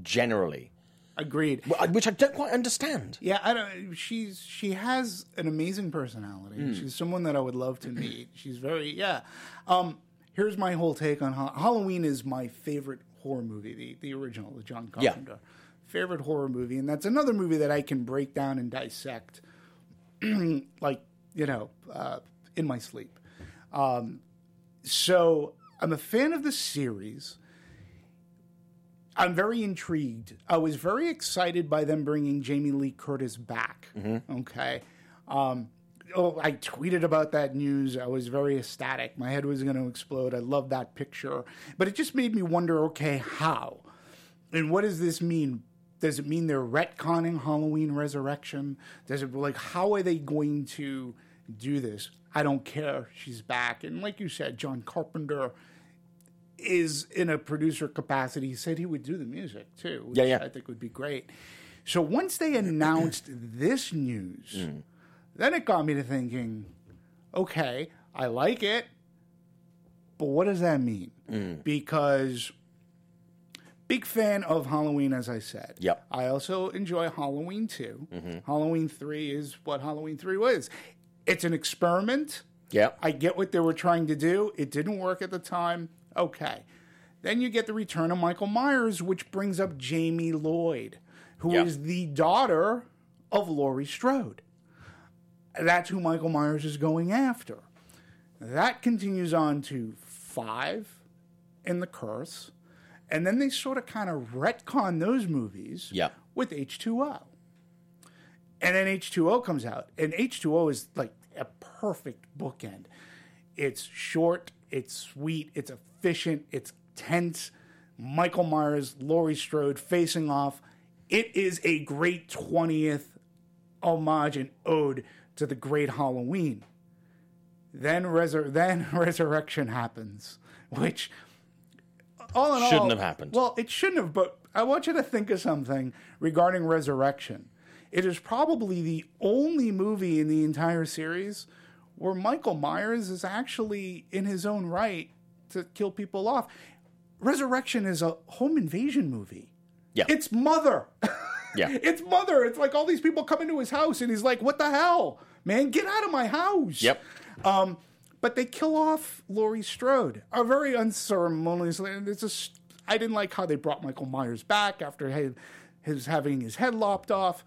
Speaker 5: generally,
Speaker 7: Agreed.
Speaker 5: Which I don't quite understand.
Speaker 7: Yeah, I don't. She's she has an amazing personality.
Speaker 5: Hmm.
Speaker 7: She's someone that I would love to meet. (clears throat) She's very yeah. Um, here's my whole take on Ha- Halloween. Is my favorite horror movie, the the original, the John
Speaker 5: Yeah.
Speaker 7: Carpenter. Favorite horror movie, and that's another movie that I can break down and dissect, (clears throat) like you know, uh, in my sleep. Um, so I'm a fan of the series. I'm very intrigued. I was very excited by them bringing Jamie Lee Curtis back. Okay. Um, oh, I tweeted about that news. I was very ecstatic. My head was going to explode. I love that picture. But it just made me wonder okay, how? And what does this mean? Does it mean they're retconning Halloween Resurrection? Does it like how are they going to do this? I don't care. She's back. And like you said, John Carpenter is in a producer capacity. He said he would do the music too, which
Speaker 5: Yeah, yeah.
Speaker 7: I think would be great. So once they announced (clears throat) this news,
Speaker 5: Mm.
Speaker 7: then it got me to thinking, okay, I like it, but what does that mean?
Speaker 5: Mm.
Speaker 7: Because big fan of Halloween, as I said.
Speaker 5: Yep.
Speaker 7: I also enjoy Halloween 2.
Speaker 5: Mm-hmm.
Speaker 7: Halloween 3 is what Halloween 3 was. It's an experiment.
Speaker 5: Yeah.
Speaker 7: I get what they were trying to do. It didn't work at the time. Okay. Then you get the return of Michael Myers, which brings up Jamie Lloyd, who is the daughter of Laurie Strode. That's who Michael Myers is going after. That continues on to five in The Curse. And then they sort of kind of retcon those movies
Speaker 5: Yeah.
Speaker 7: with H2O. And then H2O comes out. And H2O is like a perfect bookend. It's short, it's sweet, it's efficient, it's tense. Michael Myers, Laurie Strode facing off. It is a great 20th homage and ode to the great Halloween. Then, resur- then (laughs) resurrection happens, which all in all,
Speaker 5: Shouldn't have happened.
Speaker 7: Well, it shouldn't have, but I want you to think of something regarding Resurrection. It is probably the only movie in the entire series where Michael Myers is actually in his own right to kill people off. Resurrection is a home invasion movie.
Speaker 5: Yeah.
Speaker 7: It's Mother. (laughs)
Speaker 5: Yeah.
Speaker 7: it's Mother. It's like all these people come into his house and he's like, what the hell? Man, get out of my house.
Speaker 5: Yep.
Speaker 7: Um, but they kill off Laurie Strode, a very unceremoniously. And it's just, I didn't like how they brought Michael Myers back after his, his having his head lopped off.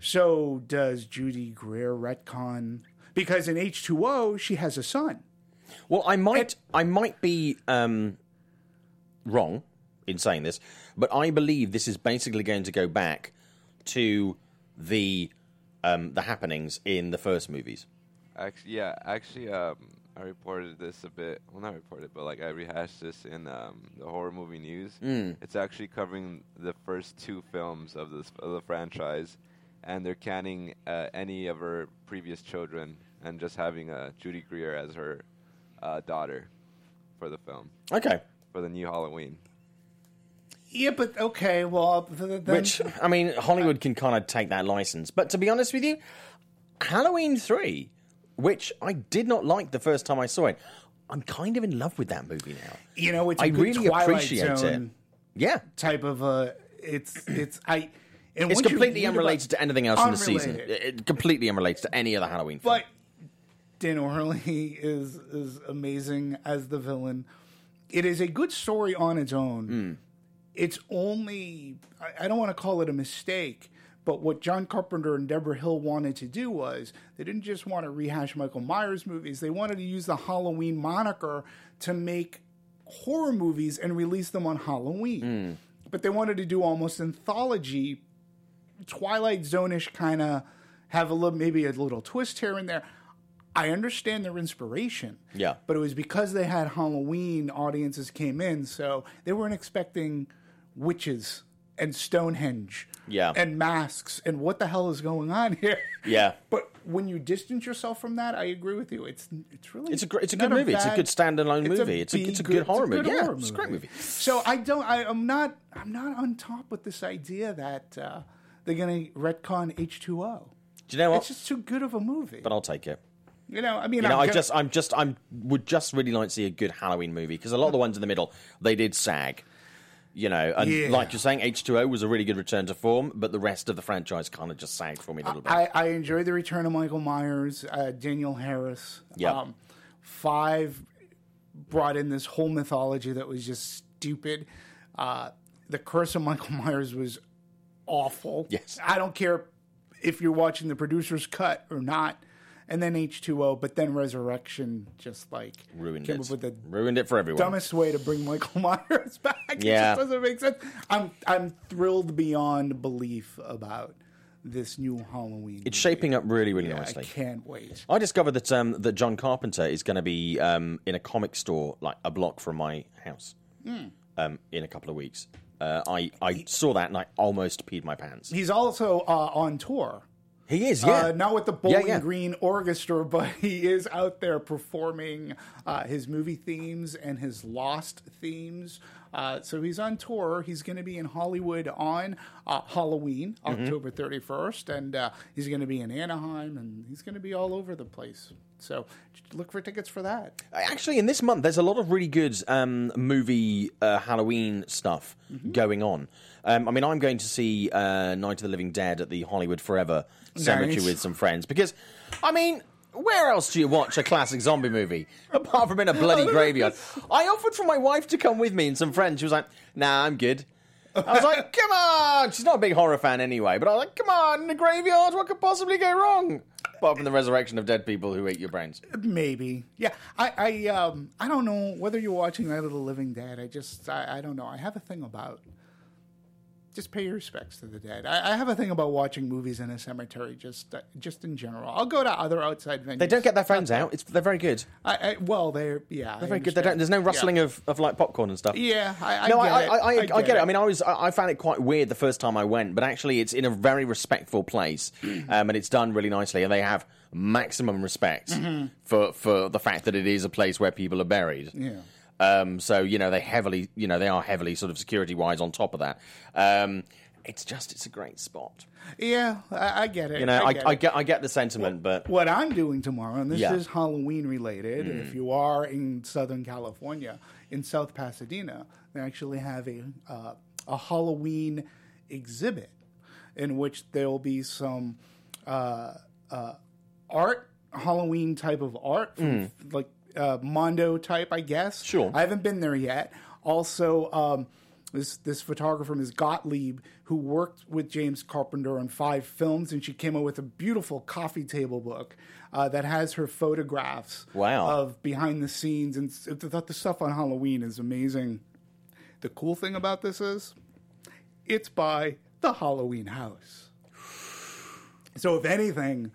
Speaker 7: So does Judy Greer retcon because in H two O she has a son.
Speaker 5: Well, I might, I might be um, wrong in saying this, but I believe this is basically going to go back to the um, the happenings in the first movies.
Speaker 3: Actually, yeah, actually, um, I reported this a bit. Well, not reported, but like I rehashed this in um, the horror movie news.
Speaker 5: Mm.
Speaker 3: It's actually covering the first two films of this of the franchise, and they're canning uh, any of her previous children and just having uh, Judy Greer as her uh, daughter for the film
Speaker 5: Okay.
Speaker 3: for the new Halloween.
Speaker 7: Yeah, but okay, well, then,
Speaker 5: Which I mean, Hollywood can kind of take that license. But to be honest with you, Halloween three, which I did not like the first time I saw it, I'm kind of in love with that movie now.
Speaker 7: you know, it's a
Speaker 5: I
Speaker 7: good
Speaker 5: really
Speaker 7: Twilight
Speaker 5: appreciate
Speaker 7: Zone
Speaker 5: it. Yeah,
Speaker 7: type of a. It's it's I. And
Speaker 5: it's completely unrelated to anything else in the season. It, it completely unrelated to any other Halloween film.
Speaker 7: But Dan O'Herlihy (laughs) is is amazing as the villain. It is a good story on its own.
Speaker 5: Hmm.
Speaker 7: It's only I, I don't want to call it a mistake, but what John Carpenter and Debra Hill wanted to do was they didn't just want to rehash Michael Myers movies. They wanted to use the Halloween moniker to make horror movies and release them on Halloween.
Speaker 5: Hmm.
Speaker 7: But they wanted to do almost anthology Twilight Zone-ish kind of have a little maybe a little twist here and there. I understand their inspiration.
Speaker 5: Yeah.
Speaker 7: But it was because they had Halloween audiences came in, so they weren't expecting witches and Stonehenge
Speaker 5: Yeah.
Speaker 7: and masks and what the hell is going on here?
Speaker 5: Yeah. (laughs)
Speaker 7: But when you distance yourself from that, I agree with you. It's it's really
Speaker 5: It's a gr- it's a good movie. It's a good standalone
Speaker 7: it's
Speaker 5: movie. It's a- it's a good horror movie. Yeah,
Speaker 7: horror
Speaker 5: it's a great movie.
Speaker 7: So I don't. I, I'm not. I'm not on top with this idea that uh, they're going to retcon H2O.
Speaker 5: Do you know what?
Speaker 7: It's just too good of a movie.
Speaker 5: but I'll take it.
Speaker 7: you know, I mean,
Speaker 5: You know, I
Speaker 7: gonna-
Speaker 5: just, I'm just, I'm would just really like to see a good Halloween movie because a lot of the ones in the middle they did sag. You know, and
Speaker 7: Yeah.
Speaker 5: like you're saying, H2O was a really good return to form, but the rest of the franchise kind of just sagged for me a little bit.
Speaker 7: I, I enjoyed the return of Michael Myers, uh, Danielle Harris.
Speaker 5: Yep.
Speaker 7: five brought in this whole mythology that was just stupid. Uh, the Curse of Michael (laughs) Myers was awful.
Speaker 5: Yes.
Speaker 7: I don't care if you're watching the producer's cut or not. And then H2O, but then Resurrection just like
Speaker 5: Ruined
Speaker 7: came
Speaker 5: it.
Speaker 7: up with the
Speaker 5: Ruined it for everyone.
Speaker 7: dumbest way to bring Michael (laughs) Myers back. It
Speaker 5: Yeah.
Speaker 7: just doesn't make sense. I'm I'm thrilled beyond belief about this new Halloween.
Speaker 5: It's shaping up really, really
Speaker 7: I
Speaker 5: nicely.
Speaker 7: I can't wait.
Speaker 5: I discovered that um, that John Carpenter is going to be um, in a comic store like a block from my house
Speaker 7: Hmm.
Speaker 5: um, in a couple of weeks. Uh, I I saw that and I almost peed my pants.
Speaker 7: He's also uh, on tour.
Speaker 5: He is, yeah.
Speaker 7: Uh, not with the Bowling
Speaker 5: yeah.
Speaker 7: Green Orchestra, (laughs) but he is out there performing uh, his movie themes and his Lost themes. Uh, so he's on tour. He's going to be in Hollywood on uh, Halloween,
Speaker 5: Mm-hmm.
Speaker 7: October 31st, and uh, he's going to be in Anaheim, and he's going to be all over the place. So look for tickets for that.
Speaker 5: Actually, in this month, there's a lot of really good um, movie uh, Halloween stuff
Speaker 7: Mm-hmm.
Speaker 5: going on. Um, I mean, I'm going to see uh, Night of the Living Dead at the Hollywood Forever Cemetery
Speaker 7: Nice.
Speaker 5: with some friends because, I mean. Where else do you watch a classic zombie movie (laughs) apart from in a bloody (laughs) graveyard? I offered for my wife to come with me and some friends. She was like, "Nah, I'm good." I was like, "Come on!" She's not a big horror fan anyway, but I was like, "Come on, in the graveyard, what could possibly go wrong?" Apart from the resurrection of dead people who eat your brains.
Speaker 7: Maybe, yeah. I, I, um, I don't know whether you're watching Night of the Living Dead. I just, I, I don't know. I have a thing about just pay your respects to the dead. I, I have a thing about watching movies in a cemetery, just, uh, just in general. I'll go to other outside venues.
Speaker 5: They don't get their phones out. It's they're very good.
Speaker 7: I, I, well, they're yeah,
Speaker 5: They're very good. They don't, there's no rustling of, of like popcorn and stuff.
Speaker 7: Yeah, I, I
Speaker 5: no,
Speaker 7: get
Speaker 5: I,
Speaker 7: it.
Speaker 5: I, I, I,
Speaker 7: get,
Speaker 5: get it. I mean, I was I, I found it quite weird the first time I went, but actually, it's in a very respectful place, (clears throat) um, and it's done really nicely, and they have maximum respect for for the fact that it is a place where people are buried.
Speaker 7: Mm-hmm. Yeah.
Speaker 5: Um, so you know they heavily, you know they are heavily sort of security wise on top of that. Um, it's just it's a great spot.
Speaker 7: Yeah, I, I get it.
Speaker 5: You know, I,
Speaker 7: get
Speaker 5: I, get I get the sentiment, but
Speaker 7: what I'm doing tomorrow, and this
Speaker 5: Yeah. Mm.
Speaker 7: is Halloween related. If you are in Southern California, in South Pasadena, they actually have a uh, a Halloween exhibit in which there will be some uh, uh, art, Halloween type of art, from, like uh, Mondo type, I guess.
Speaker 5: Sure.
Speaker 7: I haven't been there yet. Also, um, this this photographer, Ms. Gottlieb, who worked with James Carpenter on five films, and she came up with a beautiful coffee table book uh, that has her photographs
Speaker 5: Wow.
Speaker 7: of behind the scenes. And the stuff on Halloween is amazing. The cool thing about this is, it's by the Halloween House. So if anything,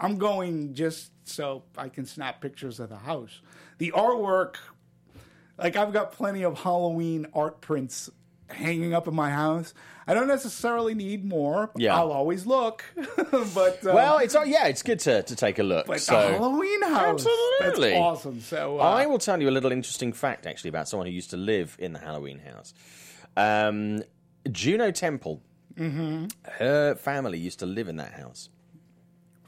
Speaker 7: I'm going just so I can snap pictures of the house. The artwork, like I've got plenty of Halloween art prints hanging up in my house. I don't necessarily need more.
Speaker 5: Yeah.
Speaker 7: I'll always look. (laughs) but uh,
Speaker 5: well, it's oh, yeah, it's good to, to take a look.
Speaker 7: but
Speaker 5: so
Speaker 7: the Halloween house,
Speaker 5: Absolutely.
Speaker 7: that's awesome. So uh,
Speaker 5: I will tell you a little interesting fact actually about someone who used to live in the Halloween house. Um, Juno Temple,
Speaker 7: Mm-hmm.
Speaker 5: her family used to live in that house.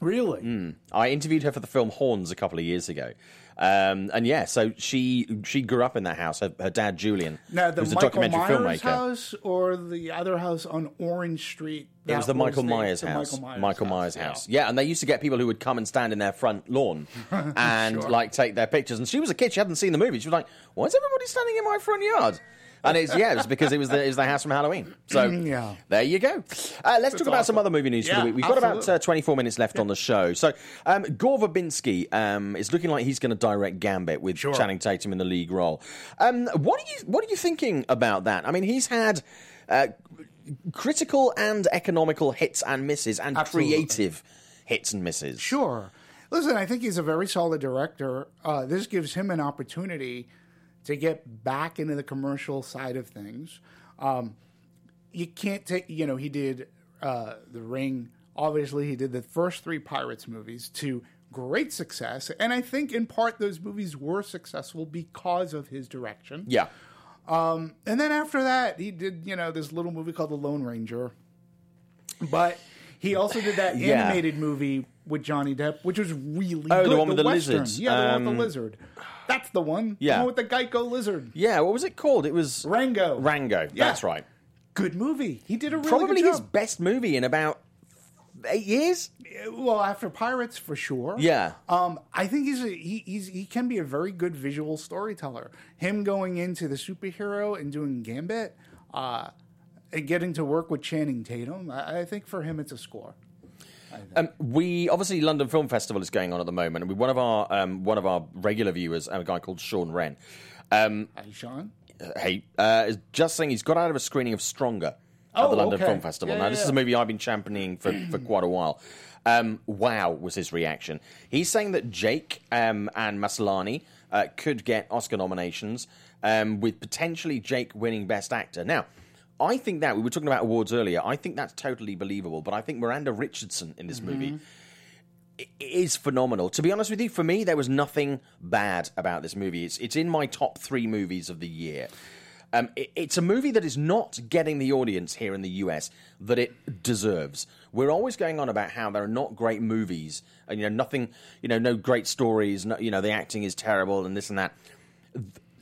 Speaker 7: Really,
Speaker 5: I interviewed her for the film Horns a couple of years ago. Um, and yeah, so she she grew up in that house. Her, her dad Julien,
Speaker 7: now the
Speaker 5: who's a
Speaker 7: Michael
Speaker 5: documentary
Speaker 7: Myers
Speaker 5: filmmaker.
Speaker 7: house or the other house on Orange Street.
Speaker 5: It was the Michael
Speaker 7: the-
Speaker 5: Myers
Speaker 7: the
Speaker 5: house.
Speaker 7: Michael Myers,
Speaker 5: Myers
Speaker 7: yeah.
Speaker 5: house. Yeah, and they used to get people who would come and stand in their front lawn (laughs) and
Speaker 7: Sure.
Speaker 5: like take their pictures. And she was a kid; she hadn't seen the movie. She was like, "Why is everybody standing in my front yard?" And it's yeah, it's because it was the it was the house from Halloween. So
Speaker 7: Yeah.
Speaker 5: there you go. Uh, let's talk about some other movie news for the week. We've got about uh, 24 minutes left on the show. So um, Gore Verbinski um, is looking like he's going to direct Gambit with
Speaker 7: Sure.
Speaker 5: Channing Tatum in the lead role. Um, what are you What are you thinking about that? I mean, he's had. Uh, critical and economical hits and misses and
Speaker 7: Absolutely.
Speaker 5: creative hits and misses.
Speaker 7: Sure. Listen, I think he's a very solid director. Uh, this gives him an opportunity to get back into the commercial side of things. Um, you can't take, you know, he did uh, The Ring. Obviously, he did the first three Pirates movies to great success. And I think in part those movies were successful because of his direction.
Speaker 5: Yeah.
Speaker 7: And then after that, he did, you know, this little movie called The Lone Ranger. But he also did that (sighs)
Speaker 5: Yeah.
Speaker 7: animated movie with Johnny Depp, which was really
Speaker 5: Oh, the
Speaker 7: good.
Speaker 5: one with the
Speaker 7: Western.
Speaker 5: lizards.
Speaker 7: Yeah, the one
Speaker 5: Um,
Speaker 7: with the lizard. That's the one.
Speaker 5: yeah.
Speaker 7: The one with the Geico lizard.
Speaker 5: Yeah, what was it called? It was
Speaker 7: Rango.
Speaker 5: Rango.
Speaker 7: Yeah.
Speaker 5: That's right.
Speaker 7: Good movie. He did a really
Speaker 5: Probably his best movie in about eight years.
Speaker 7: Well, after Pirates, for sure.
Speaker 5: Yeah.
Speaker 7: Um, I think he's a, he he's, he can be a very good visual storyteller. Him going into the superhero and doing Gambit, uh, and getting to work with Channing Tatum, I, I think for him it's a score.
Speaker 5: Um, we obviously London Film Festival is going on at the moment, and we, one of our um, one of our regular viewers, a guy called Sean Wren, um,
Speaker 7: Hey, Sean.
Speaker 5: hey, uh, is just saying he's got out of a screening of Stronger at
Speaker 7: Oh,
Speaker 5: the London
Speaker 7: okay.
Speaker 5: Film Festival.
Speaker 7: Yeah,
Speaker 5: now,
Speaker 7: yeah,
Speaker 5: this
Speaker 7: yeah.
Speaker 5: is a movie I've been championing for, for (clears throat) quite a while. Um, wow, was his reaction. He's saying that Jake um, and Maslany uh, could get Oscar nominations, um, with potentially Jake winning Best Actor. Now, I think that, we were talking about awards earlier, I think that's totally believable, but I think Miranda Richardson in this
Speaker 7: Mm-hmm.
Speaker 5: movie is phenomenal. To be honest with you, for me, there was nothing bad about this movie. It's it's in my top three movies of the year. Um, it- it's a movie that is not getting the audience here in the US that it deserves. We're always going on about how there are not great movies, and you know nothing, you know, no great stories. No, you know, the acting is terrible, and this and that.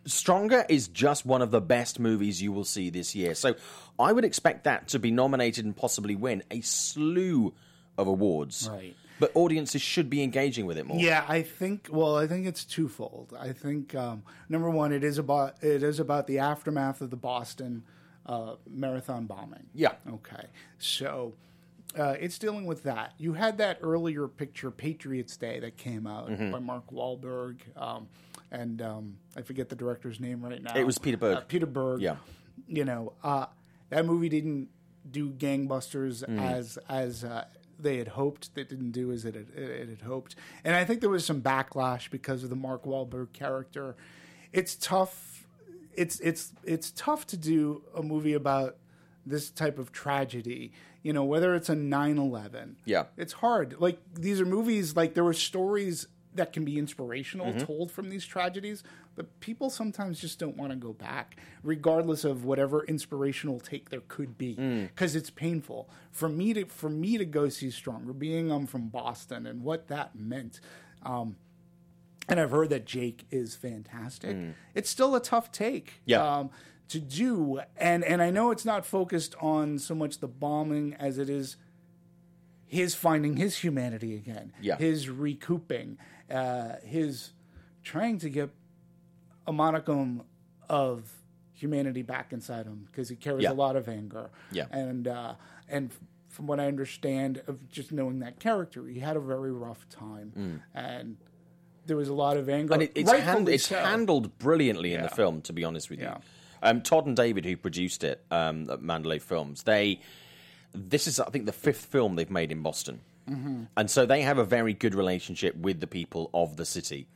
Speaker 5: Stronger is just one of the best movies you will see this year. So I would expect that to be nominated and possibly win a slew of awards.
Speaker 7: Right.
Speaker 5: But audiences should be engaging with it more.
Speaker 7: Yeah, I think. Well, I think it's twofold. I think um, number one, it is about it is about the aftermath of the Boston uh, marathon bombing.
Speaker 5: Yeah.
Speaker 7: Okay. So uh, it's dealing with that. You had that earlier picture, Patriots Day, that came out
Speaker 5: Mm-hmm.
Speaker 7: by Mark Wahlberg, um, and um, I forget the director's name right now.
Speaker 5: It was Peter Berg.
Speaker 7: Uh, Peter Berg.
Speaker 5: Yeah.
Speaker 7: You know, uh, that movie didn't do gangbusters
Speaker 5: Mm.
Speaker 7: as as uh, they had hoped. It didn't do as it had, it had hoped, and I think there was some backlash because of the Mark Wahlberg character. It's tough. It's it's it's tough to do a movie about this type of tragedy. You know, whether it's a 9-11.
Speaker 5: Yeah.
Speaker 7: It's hard. Like these are movies like there were stories that can be inspirational
Speaker 5: Mm-hmm.
Speaker 7: told from these tragedies but people sometimes just don't want to go back regardless of whatever inspirational take there could be
Speaker 5: Mm.
Speaker 7: because it's painful for me to for me to go see stronger being i'm from boston and what that meant um, and I've heard that Jake is fantastic. It's still a tough take
Speaker 5: Mm. Yeah.
Speaker 7: um, to do, and and I know it's not focused on so much the bombing as it is his finding his humanity again,
Speaker 5: Yeah.
Speaker 7: his recouping, uh, his trying to get a monicum of humanity back inside him because he carries
Speaker 5: Yeah.
Speaker 7: a lot of anger.
Speaker 5: Yeah.
Speaker 7: and uh, and from what I understand of just knowing that character, he had a very rough time, and there was a lot of anger.
Speaker 5: Mm. and it, it's, hand, it's
Speaker 7: so.
Speaker 5: handled brilliantly in the film. To be honest with you,
Speaker 7: Yeah.
Speaker 5: um, Todd and David, who produced it um, at Mandalay Films, they this is I think the fifth film they've made in Boston,
Speaker 7: Mm-hmm.
Speaker 5: and so they have a very good relationship with the people of the city.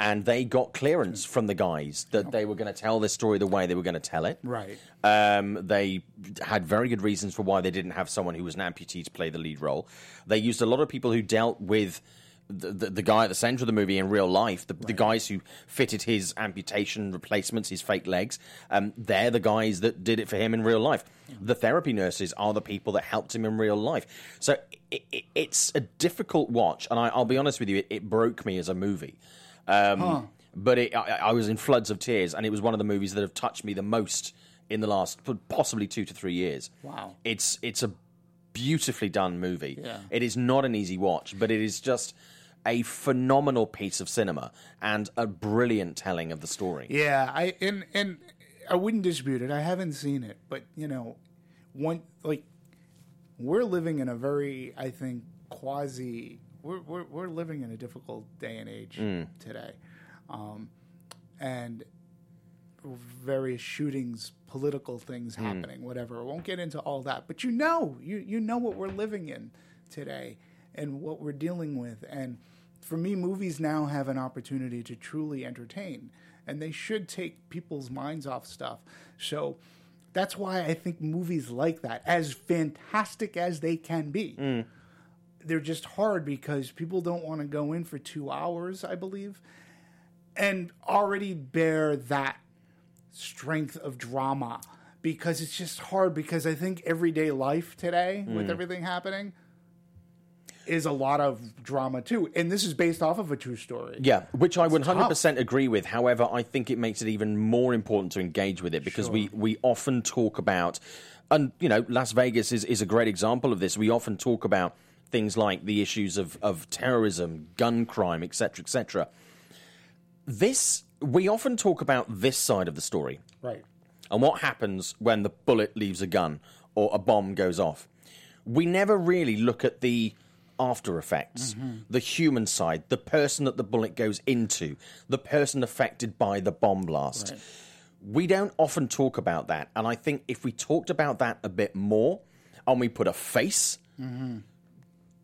Speaker 5: And they got clearance from the guys that they were going to tell this story the way they were going to tell it.
Speaker 7: Right.
Speaker 5: Um, they had very good reasons for why they didn't have someone who was an amputee to play the lead role. They used a lot of people who dealt with the, the, the guy at the center of the movie in real life, the, the guys who fitted his amputation replacements, his fake legs. Um, they're the guys that did it for him in real life. The therapy nurses are the people that helped him in real life. So it, it, it's a difficult watch, and I, I'll be honest with you, it, it broke me as a movie. Um, But it, I, I was in floods of tears, and it was one of the movies that have touched me the most in the last possibly two to three years.
Speaker 7: Wow.
Speaker 5: It's it's a beautifully done movie.
Speaker 7: Yeah.
Speaker 5: It is not an easy watch, but it is just a phenomenal piece of cinema and a brilliant telling of the story.
Speaker 7: Yeah, I and and I wouldn't dispute it. I haven't seen it, but you know, one like we're living in a very, I think, quasi. We're we're, we're living in a difficult day and age today, um, and various shootings, political things happening, whatever. I won't get into all that, but you know, you you know what we're living in today and what we're dealing with. And for me, movies now have an opportunity to truly entertain, and they should take people's minds off stuff. So that's why I think movies like that, as fantastic as they can be, mm. they're just hard because people don't want to go in for two hours, I believe, and already bear that strength of drama because it's just hard because I think everyday life today with mm. everything happening is a lot of drama too. And this is based off of a true story.
Speaker 5: Yeah, which I would 100% agree with. However, I think it makes it even more important to engage with it because we, we often talk about, and you know, Las Vegas is, is a great example of this. We often talk about things like the issues of, of terrorism, gun crime, etc., etc. This, we often talk about this side of the story
Speaker 7: Right.
Speaker 5: and what happens when the bullet leaves a gun or a bomb goes off. We never really look at the after effects, mm-hmm. the human side, the person that the bullet goes into, the person affected by the bomb blast. We don't often talk about that. And I think if we talked about that a bit more and we put a face mm-hmm.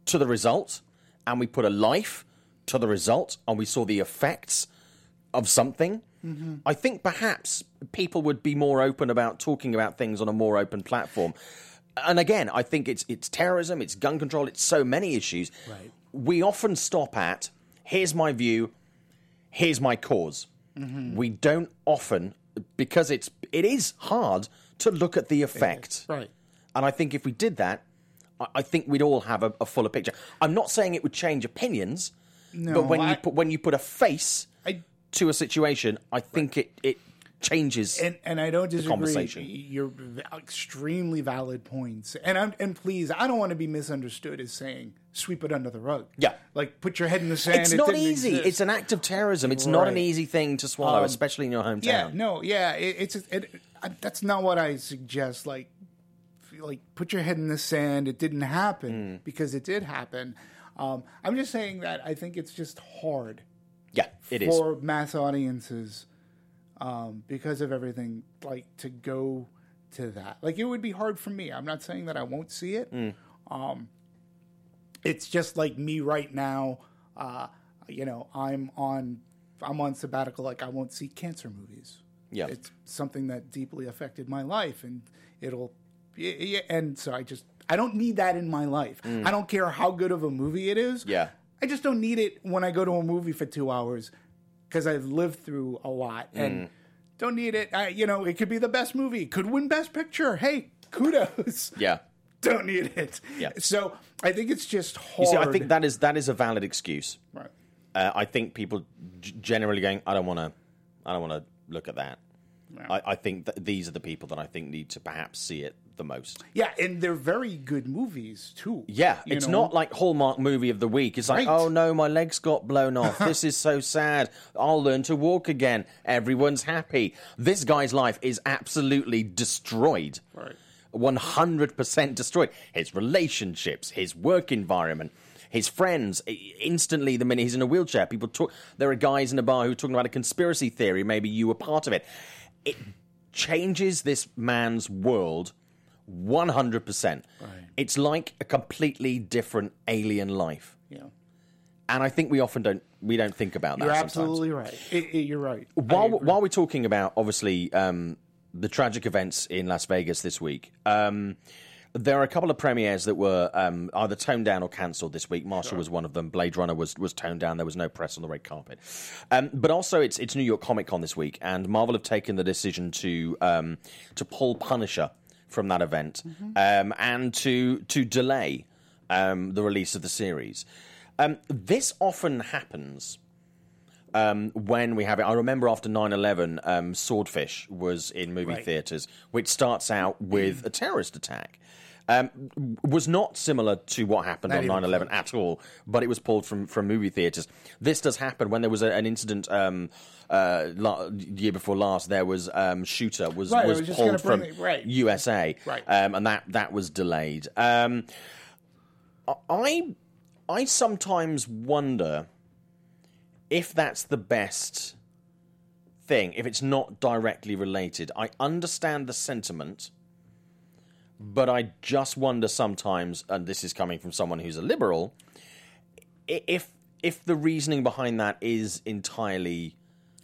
Speaker 5: to the result and we put a life to the result and we saw the effects of something, mm-hmm. I think perhaps people would be more open about talking about things on a more open platform. And again, I think it's it's terrorism, it's gun control, it's so many issues.
Speaker 7: Right.
Speaker 5: We often stop at here's my view, here's my because mm-hmm. We don't often because it's it is hard to look at the effect.
Speaker 7: Right.
Speaker 5: And I think if we did that, I, I think we'd all have a, a fuller picture. I'm not saying it would change opinions,
Speaker 7: No,
Speaker 5: but when
Speaker 7: I-
Speaker 5: you put when you put a face
Speaker 7: I-
Speaker 5: to a situation, I think it it changes.
Speaker 7: and and I don't disagree.
Speaker 5: conversation.
Speaker 7: You're extremely valid points, and I'm and please, I don't want to be misunderstood as saying sweep it under the rug.
Speaker 5: Yeah.
Speaker 7: like put your head in the sand.
Speaker 5: it's
Speaker 7: it
Speaker 5: not easy.
Speaker 7: exist.
Speaker 5: It's an act of terrorism. It's not an easy thing to swallow, especially in your hometown.
Speaker 7: yeah, no, yeah. It, it's it, I, that's not what I suggest. Like, like put your head in the sand. It didn't happen because it did happen. Um, I'm just saying that I think it's just hard
Speaker 5: Yeah, it is.
Speaker 7: for mass audiences um, because of everything like to go to that like it would be hard for me i'm not saying that i won't see it
Speaker 5: Mm.
Speaker 7: um, it's just like me right now uh, you know i'm on i'm on sabbatical like i won't see cancer movies
Speaker 5: Yeah.
Speaker 7: it's something that deeply affected my life and it'll and so i just i don't need that in my life i don't care how good of a movie it is
Speaker 5: Mm. Yeah.
Speaker 7: I just don't need it when I go to a movie for two hours because I've lived through a lot and don't need it. I, you know, it could be the best movie, could win Best Picture. Hey, kudos.
Speaker 5: Yeah. (laughs)
Speaker 7: Don't need it.
Speaker 5: Yeah.
Speaker 7: So I think it's just hard.
Speaker 5: You see, I think that is that is a valid excuse.
Speaker 7: Right.
Speaker 5: Uh, I think people g- generally going, I don't want to, I don't want to look at that. I, I think that these are the people that I think need to perhaps see it the most.
Speaker 7: Yeah, and they're very good movies too.
Speaker 5: Yeah, it's
Speaker 7: know?
Speaker 5: not like Hallmark movie of the week. It's like,
Speaker 7: Right.
Speaker 5: oh no, my legs got blown off. (laughs) this is so sad. I'll learn to walk again. Everyone's happy. This guy's life is absolutely destroyed.
Speaker 7: Right.
Speaker 5: 100% destroyed. His relationships, his work environment, his friends. Instantly, the minute he's in a wheelchair, people talk. There are guys in a bar who are talking about a conspiracy theory. Maybe you were part of it. It changes this man's world 100%. It's like a completely different alien life.
Speaker 7: Yeah.
Speaker 5: And I think we often don't we don't think about that
Speaker 7: You're
Speaker 5: sometimes.
Speaker 7: absolutely right. It- it- you're right.
Speaker 5: While while we're talking about obviously um, the tragic events in Las Vegas this week, um, there are a couple of premieres that were um, either toned down or cancelled this week. Marshall was one of them. Blade Runner was was toned down. There was no press on the red carpet. Um, but also, it's it's New York Comic Con this week, and Marvel have taken the decision to um, to pull Punisher from that event um, and to to delay um, the release of the series. Um, this often happens um, when we have it. I remember after 9 11, um, Swordfish was in movie
Speaker 7: Right.
Speaker 5: theatres, which starts out with a terrorist attack. Um, was not similar to what happened
Speaker 7: Not
Speaker 5: on
Speaker 7: even
Speaker 5: 9 11 at all, but it was pulled from, from movie theatres. This does happen when there was a, an incident um, uh, la- year before last. There was um, Shooter was,
Speaker 7: Right,
Speaker 5: was
Speaker 7: was
Speaker 5: pulled from
Speaker 7: it- right.
Speaker 5: USA,
Speaker 7: Right.
Speaker 5: um, and that, that was delayed. Um, I I sometimes wonder if that's the best thing, if it's not directly related. I understand the sentiment, but I just wonder sometimes, and this is coming from someone who's a liberal, if if the reasoning behind that is entirely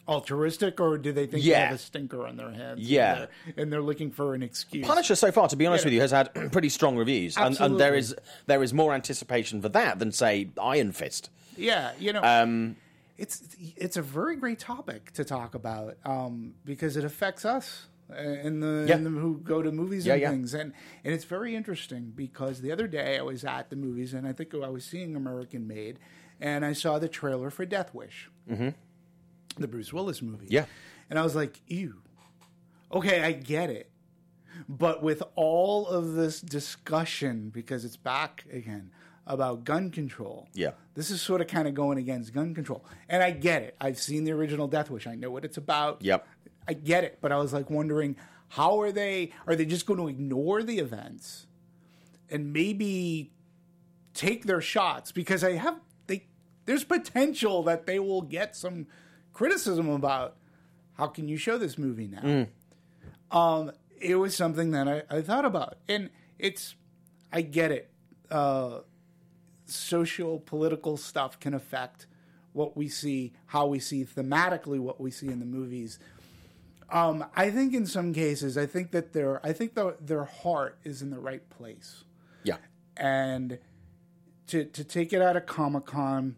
Speaker 7: altruistic, or do they think
Speaker 5: Yeah.
Speaker 7: they have a stinker on their hands? and
Speaker 5: Yeah.
Speaker 7: they're- and they're, looking for an excuse.
Speaker 5: Punisher so far, to be honest
Speaker 7: Yeah.
Speaker 5: with you, has had (clears throat) pretty strong reviews, and, and there is there is more anticipation for that than say Iron Fist.
Speaker 7: Yeah, you know,
Speaker 5: Um,
Speaker 7: it's it's a very great topic to talk about um, because it affects us uh, in the,
Speaker 5: Yeah.
Speaker 7: in the who go to movies
Speaker 5: Yeah,
Speaker 7: and
Speaker 5: yeah.
Speaker 7: things, and and it's very interesting because the other day I was at the movies and I think I was seeing American Made, and I saw the trailer for Death Wish, mm-hmm. the Bruce Willis movie.
Speaker 5: Yeah.
Speaker 7: and I was like, ew. Okay, I get it. But with all of this discussion, because it's back again about gun control,
Speaker 5: Yeah.
Speaker 7: this is sort of kind of going against gun control. And I get it. I've seen the original Death Wish. I know what it's about.
Speaker 5: Yep.
Speaker 7: I get it. But I was like wondering, how are they? Are they just going to ignore the events and maybe take their shots? Because I have they. There's potential that they will get some criticism about how can you show this movie now. Um, it was something that I, I thought about, and it's I get it. Uh, social political stuff can affect what we see, how we see thematically what we see in the movies. Um, I think in some cases, I think that their I think the, their heart is in the right place,
Speaker 5: Yeah,
Speaker 7: and to to take it out of Comic Con.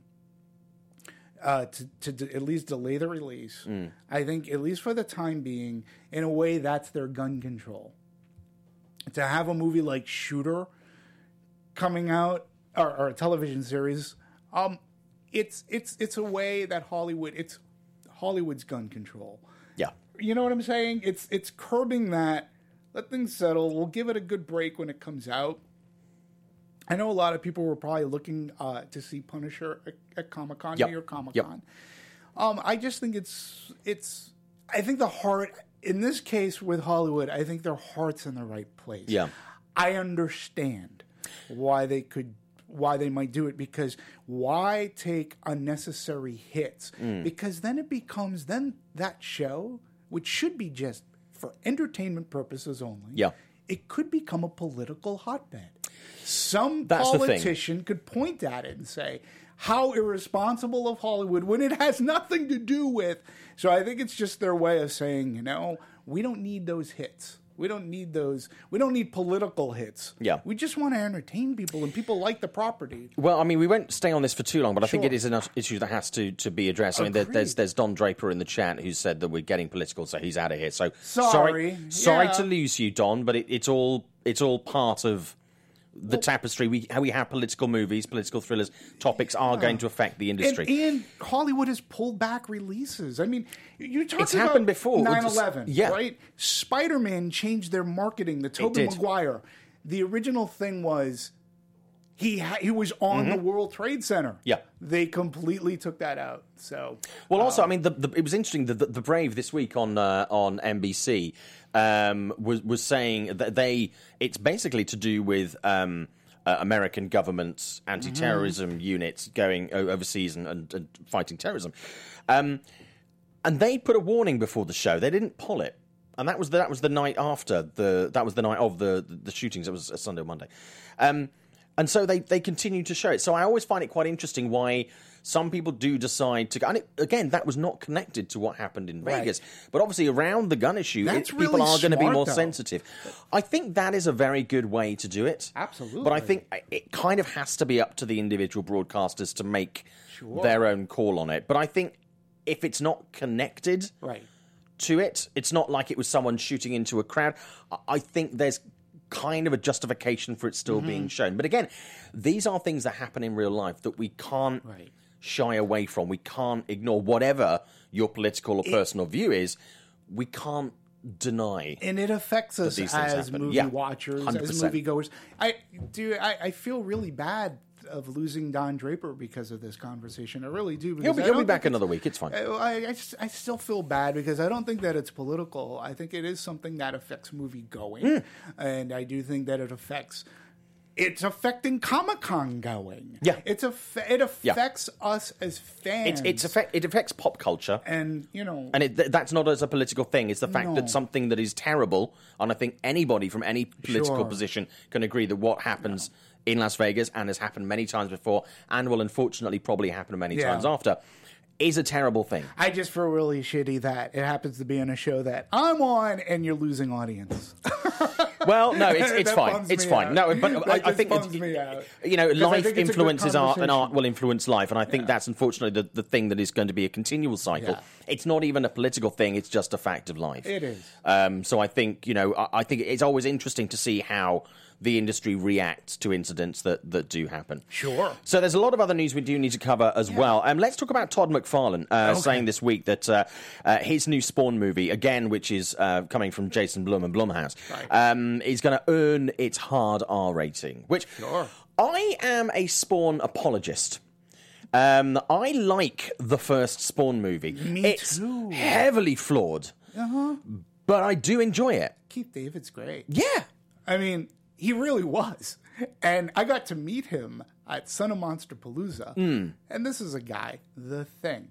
Speaker 7: Uh, to, to at least delay the release, I think at least for the time being, in a way, that's their gun control. To have a movie like Shooter coming out or, or a television series, um, it's it's it's a way that Hollywood it's Hollywood's gun control. You know what I'm saying? It's it's curbing that. Let things settle. We'll give it a good break when it comes out. I know a lot of people were probably looking uh, to see Punisher at, at Comic Con,
Speaker 5: Yep.
Speaker 7: New York Comic
Speaker 5: Yep.
Speaker 7: Con. Um, I just think it's it's. I think the heart in this case with Hollywood, I think their heart's in the right place.
Speaker 5: Yeah.
Speaker 7: I understand why they could why they might do it because why take unnecessary hits?
Speaker 5: Mm.
Speaker 7: Because then it becomes then that show, which should be just for entertainment purposes only.
Speaker 5: Yeah.
Speaker 7: It could become a political hotbed. Some
Speaker 5: That's
Speaker 7: politician could point at it and say, how irresponsible of Hollywood when it has nothing to do with. So I think it's just their way of saying, you know, we don't need those hits. We don't need those. We don't need political hits.
Speaker 5: Yeah.
Speaker 7: We just want to entertain people, and people like the property.
Speaker 5: Well, I mean, we won't stay on this for too long, but I think it is an issue that has to, to be addressed. I mean, there, there's there's Don Draper in the chat who said that we're getting political, so he's out of here. So
Speaker 7: Sorry.
Speaker 5: sorry
Speaker 7: Yeah.
Speaker 5: to lose you, Don, but it, it's all it's all part of the tapestry. We how we have political movies, political thrillers, topics are going to affect the
Speaker 7: And,
Speaker 5: industry.
Speaker 7: and Hollywood has pulled back releases. I mean, you talked
Speaker 5: It's
Speaker 7: about
Speaker 5: happened before.
Speaker 7: 9/11,
Speaker 5: Yeah.
Speaker 7: right? Spider-Man changed their marketing. The Tobey. Maguire. The original thing was he ha- he was on the World Trade Center.
Speaker 5: Mm-hmm. Yeah.
Speaker 7: they completely took that out. So
Speaker 5: Well, also, I mean, the, the, it was interesting. The, the, Brave this week on uh, on NBC um, was was saying that they it's basically to do with um, uh, American government's anti-terrorism units going o- overseas and, and, and fighting terrorism, um, and they put a warning before the show. They didn't pull it. And that was the, that was the night after the that was the night of the the, the shootings. It was a Sunday or Monday, um, and so they they continue to show it. So I always find it quite interesting why some people do decide to go. And it, again, that was not connected to what happened in
Speaker 7: Right.
Speaker 5: Vegas, but obviously around the gun issue, it, people
Speaker 7: really
Speaker 5: are going to be more
Speaker 7: though.
Speaker 5: sensitive. I think that is a very good way to do it.
Speaker 7: Absolutely.
Speaker 5: but I think it kind of has to be up to the individual broadcasters to make their own call on it. But I think if it's not connected,
Speaker 7: right.
Speaker 5: to it. It's not like it was someone shooting into a crowd. I think there's kind of a justification for it still
Speaker 7: Mm-hmm.
Speaker 5: being shown. But again, these are things that happen in real life that we can't
Speaker 7: Right.
Speaker 5: shy away from. We can't ignore whatever your political or personal view is. We can't deny.
Speaker 7: and it affects us as
Speaker 5: happen.
Speaker 7: movie
Speaker 5: Yeah,
Speaker 7: watchers,
Speaker 5: 100%.
Speaker 7: as moviegoers. I do. I, I feel really bad of losing Don Draper because of this conversation. I really do.
Speaker 5: He'll be, he'll be back another week. It's fine.
Speaker 7: I, I, I just, I still feel bad because I don't think that it's political. I think it is something that affects movie going,
Speaker 5: Mm.
Speaker 7: and I do think that it affects. It's affecting Comic Con going.
Speaker 5: Yeah.
Speaker 7: it's a. It
Speaker 5: Yeah.
Speaker 7: affects us as fans.
Speaker 5: It's, it's affect, it affects pop culture.
Speaker 7: and you know,
Speaker 5: And it, th- that's not as a political thing. It's the fact
Speaker 7: No.
Speaker 5: that something that is terrible, and I think anybody from any political
Speaker 7: Sure.
Speaker 5: position can agree that what happens in Las Vegas and has happened many times before, and will unfortunately probably happen many
Speaker 7: Yeah.
Speaker 5: times after, is a terrible thing.
Speaker 7: I just feel really shitty that it happens to be on a show that I'm on and you're losing audience. (laughs)
Speaker 5: Well, no, it's (laughs) it's fine. It's fine.
Speaker 7: out.
Speaker 5: No, but I, I think
Speaker 7: bums
Speaker 5: it's,
Speaker 7: me out.
Speaker 5: you know, life
Speaker 7: think it's a good
Speaker 5: influences art, and art will influence life, and I think that's unfortunately the, the thing that is going to be a continual cycle.
Speaker 7: Yeah.
Speaker 5: It's not even a political thing; it's just a fact of life.
Speaker 7: It is.
Speaker 5: Um, so I think you know, I, I think it's always interesting to see how the industry reacts to incidents that that do happen.
Speaker 7: Sure.
Speaker 5: So there's a lot of other news we do need to cover as well. Um, let's talk about Todd McFarlane uh, saying this week that uh, uh, his new Spawn movie, again, which is uh, coming from Jason Blum and Blumhouse, um, is going to earn its hard R rating. Which I am a Spawn apologist. Um, I like the first Spawn movie.
Speaker 7: Me
Speaker 5: it's
Speaker 7: too.
Speaker 5: heavily flawed, but I do enjoy it.
Speaker 7: Keith David's great.
Speaker 5: Yeah.
Speaker 7: I mean, he really was. And I got to meet him at Son of Monster Palooza.
Speaker 5: Hmm.
Speaker 7: And this is a guy, The Thing,